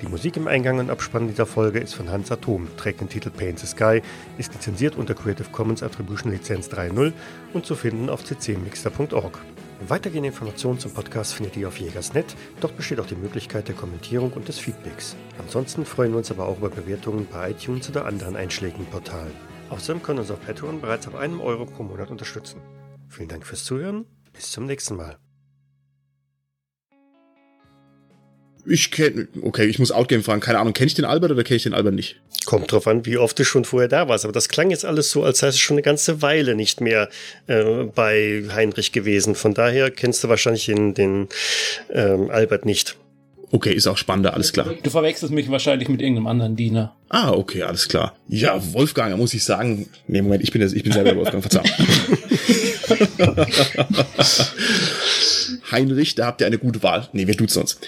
Speaker 2: Die Musik im Eingang und Abspann dieser Folge ist von Hans Atom, trägt den Titel Paint the Sky, ist lizenziert unter Creative Commons Attribution Lizenz 3.0 und zu finden auf ccmixter.org. Weitergehende Informationen zum Podcast findet ihr auf Jägersnet. Dort besteht auch die Möglichkeit der Kommentierung und des Feedbacks. Ansonsten freuen wir uns aber auch über Bewertungen bei iTunes oder anderen einschlägigen Portalen. Außerdem können uns auf Patreon bereits ab einem Euro pro Monat unterstützen. Vielen Dank fürs Zuhören. Bis zum nächsten Mal.
Speaker 1: Ich kenne, okay, ich muss Outgame fragen. Keine Ahnung, kenne ich den Albert oder kenne ich den Albert nicht?
Speaker 2: Kommt drauf an, wie oft du schon vorher da warst. Aber das klang jetzt alles so, als sei es schon eine ganze Weile nicht mehr äh, bei Heinrich gewesen. Von daher kennst du wahrscheinlich den, den ähm, Albert nicht.
Speaker 1: Okay, ist auch spannender, alles klar.
Speaker 3: Du verwechselst mich wahrscheinlich mit irgendeinem anderen Diener.
Speaker 1: Ah, okay, alles klar. Ja, Wolfgang, da muss ich sagen. Nee, Moment, ich bin, das, ich bin selber Wolfgang, verzeihung. Heinrich, da habt ihr eine gute Wahl. Nee, wir duzen uns.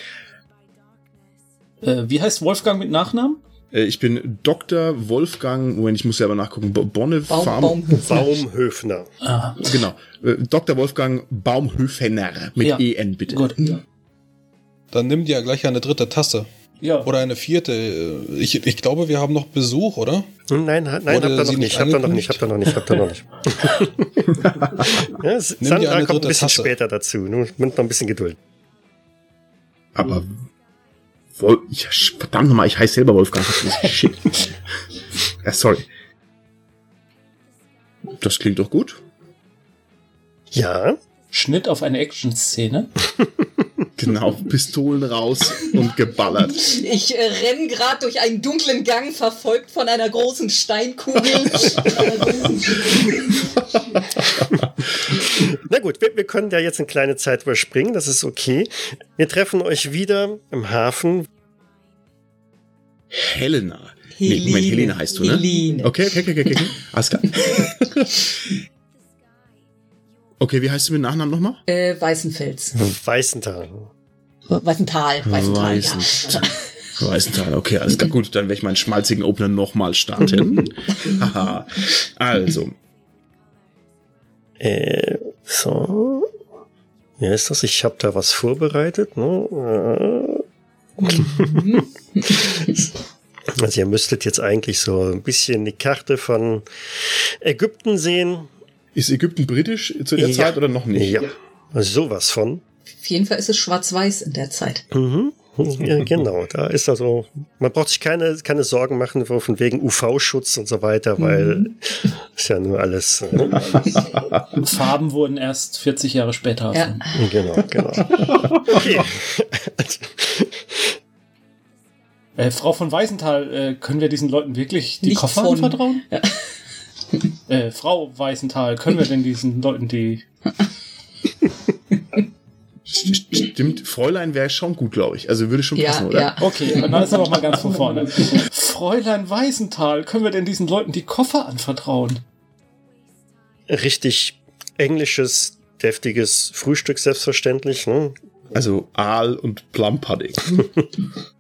Speaker 3: Äh, wie heißt Wolfgang mit Nachnamen?
Speaker 1: Äh, ich bin Dr. Wolfgang, Moment, ich muss selber nachgucken, Bonne
Speaker 2: Baum,
Speaker 1: Farm.
Speaker 2: Baumhöfner. Baumhöfner.
Speaker 1: Ah. Genau. Äh, Dr. Wolfgang Baumhöfener mit ja. EN, bitte. Gut. Ja.
Speaker 4: Dann nimm dir gleich eine dritte Tasse.
Speaker 3: Ja.
Speaker 4: Oder eine vierte. Ich, ich glaube, wir haben noch Besuch, oder?
Speaker 2: Nein, nein, hab da noch nicht. Hab da noch nicht, hab da noch nicht, hab da noch nicht. ja, Sandra kommt ein bisschen Tasse. später dazu. Nur mit noch ein bisschen Geduld.
Speaker 1: Aber Wol ich, verdammt nochmal, ich heiße selber Wolfgang. Shit. ja, sorry. Das klingt doch gut.
Speaker 2: Ja.
Speaker 3: Schnitt auf eine Action-Szene.
Speaker 1: genau, Pistolen raus und geballert.
Speaker 5: Ich äh, renn gerade durch einen dunklen Gang, verfolgt von einer großen Steinkugel.
Speaker 2: Na gut, wir, wir, können ja jetzt eine kleine Zeit überspringen, das ist okay. Wir treffen euch wieder im Hafen.
Speaker 1: Helena, Nee, Moment, Helene heißt du, ne?
Speaker 5: Helene.
Speaker 1: Okay, okay, okay, okay. okay. Alles klar. okay, wie heißt du mit Nachnamen nochmal?
Speaker 5: Äh, Weißenfels.
Speaker 2: Weißenthal.
Speaker 5: Weißental. Weißental,
Speaker 1: Weißenthal. Weißenthal, okay, alles klar. Gut, dann werde ich meinen schmalzigen Opener nochmal starten. Haha. also,
Speaker 2: Äh, so. Wie ist das? Ich habe da was vorbereitet. Ne? Also ihr müsstet jetzt eigentlich so ein bisschen die Karte von Ägypten sehen.
Speaker 1: Ist Ägypten britisch zu der
Speaker 2: Ja.
Speaker 1: Zeit oder noch nicht?
Speaker 2: Ja, sowas von.
Speaker 5: Auf jeden Fall ist es schwarz-weiß in der Zeit.
Speaker 2: Mhm. Ja, genau, da ist also, man braucht sich keine, keine Sorgen machen von wegen UV-Schutz und so weiter, weil ist ja nur alles. äh,
Speaker 3: Farben wurden erst 40 Jahre später
Speaker 5: Ja.
Speaker 3: erfunden.
Speaker 2: Genau, genau. Okay.
Speaker 3: Äh, Frau von Weißenthal, äh, können wir diesen Leuten wirklich die
Speaker 5: Nicht
Speaker 3: Koffer
Speaker 5: von.
Speaker 3: anvertrauen?
Speaker 5: Ja.
Speaker 3: Äh, Frau Weißenthal, können wir denn diesen Leuten die...
Speaker 1: St- Stimmt, Fräulein wäre schon gut, glaube ich. Also würde schon
Speaker 5: Ja,
Speaker 1: passen, oder?
Speaker 5: ja.
Speaker 3: Okay, dann ist aber mal ganz von vorne. Fräulein Weißenthal, können wir denn diesen Leuten die Koffer anvertrauen?
Speaker 2: Richtig englisches, deftiges Frühstück, selbstverständlich. Ne?
Speaker 1: Also Aal und Plum Pudding.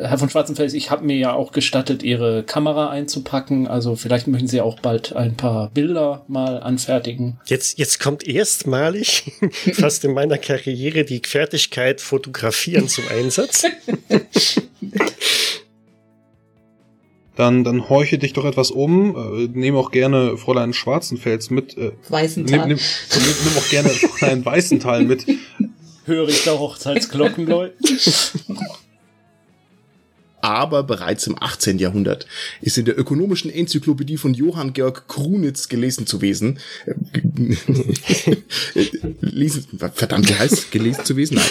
Speaker 3: Herr von Schwarzenfels, ich habe mir ja auch gestattet, Ihre Kamera einzupacken. Also vielleicht möchten Sie auch bald ein paar Bilder mal anfertigen.
Speaker 2: Jetzt, jetzt kommt erstmalig fast in meiner Karriere die Fertigkeit fotografieren zum Einsatz.
Speaker 4: Dann, dann horche dich doch etwas um. Äh, nehme auch gerne Fräulein Schwarzenfels mit. Äh, nimm,
Speaker 5: Weißental.
Speaker 4: nimm, nimm, nimm auch gerne Fräulein Weißenthal mit.
Speaker 3: Höre ich da Hochzeitsglocken läuten?
Speaker 1: Aber bereits im 18. Jahrhundert ist in der ökonomischen Enzyklopädie von Johann Georg Krunitz gelesen zu wesen. lesen, verdammt, wie heißt gelesen zu wesen? Nein.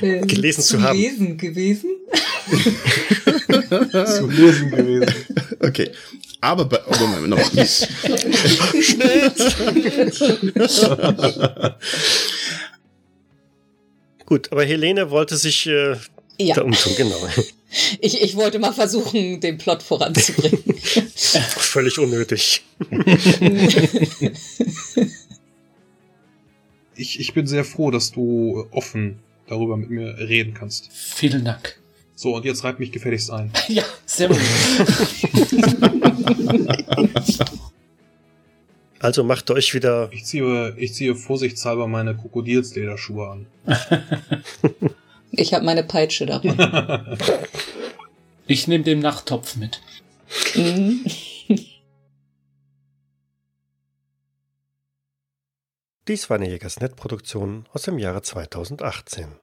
Speaker 5: Äh,
Speaker 2: gelesen zu haben.
Speaker 5: Lesen gewesen.
Speaker 4: zu lesen gewesen.
Speaker 1: Okay. Aber bei, oh, Moment, nochmal.
Speaker 2: Gut, aber Helene wollte sich äh,
Speaker 5: Ja,
Speaker 2: umtun, genau.
Speaker 5: ich, ich wollte mal versuchen, den Plot voranzubringen.
Speaker 2: Völlig unnötig.
Speaker 4: Ich, ich bin sehr froh, dass du offen darüber mit mir reden kannst.
Speaker 3: Vielen Dank.
Speaker 4: So, und jetzt reib mich gefälligst ein.
Speaker 3: Ja, sehr gut.
Speaker 2: Also macht euch wieder.
Speaker 4: Ich ziehe, ich ziehe vorsichtshalber meine Krokodilslederschuhe an.
Speaker 5: Ich habe meine Peitsche dabei.
Speaker 3: Ich nehme den Nachttopf mit.
Speaker 5: Mhm.
Speaker 2: Dies war eine Jägersnet-Produktion aus dem Jahre 2018.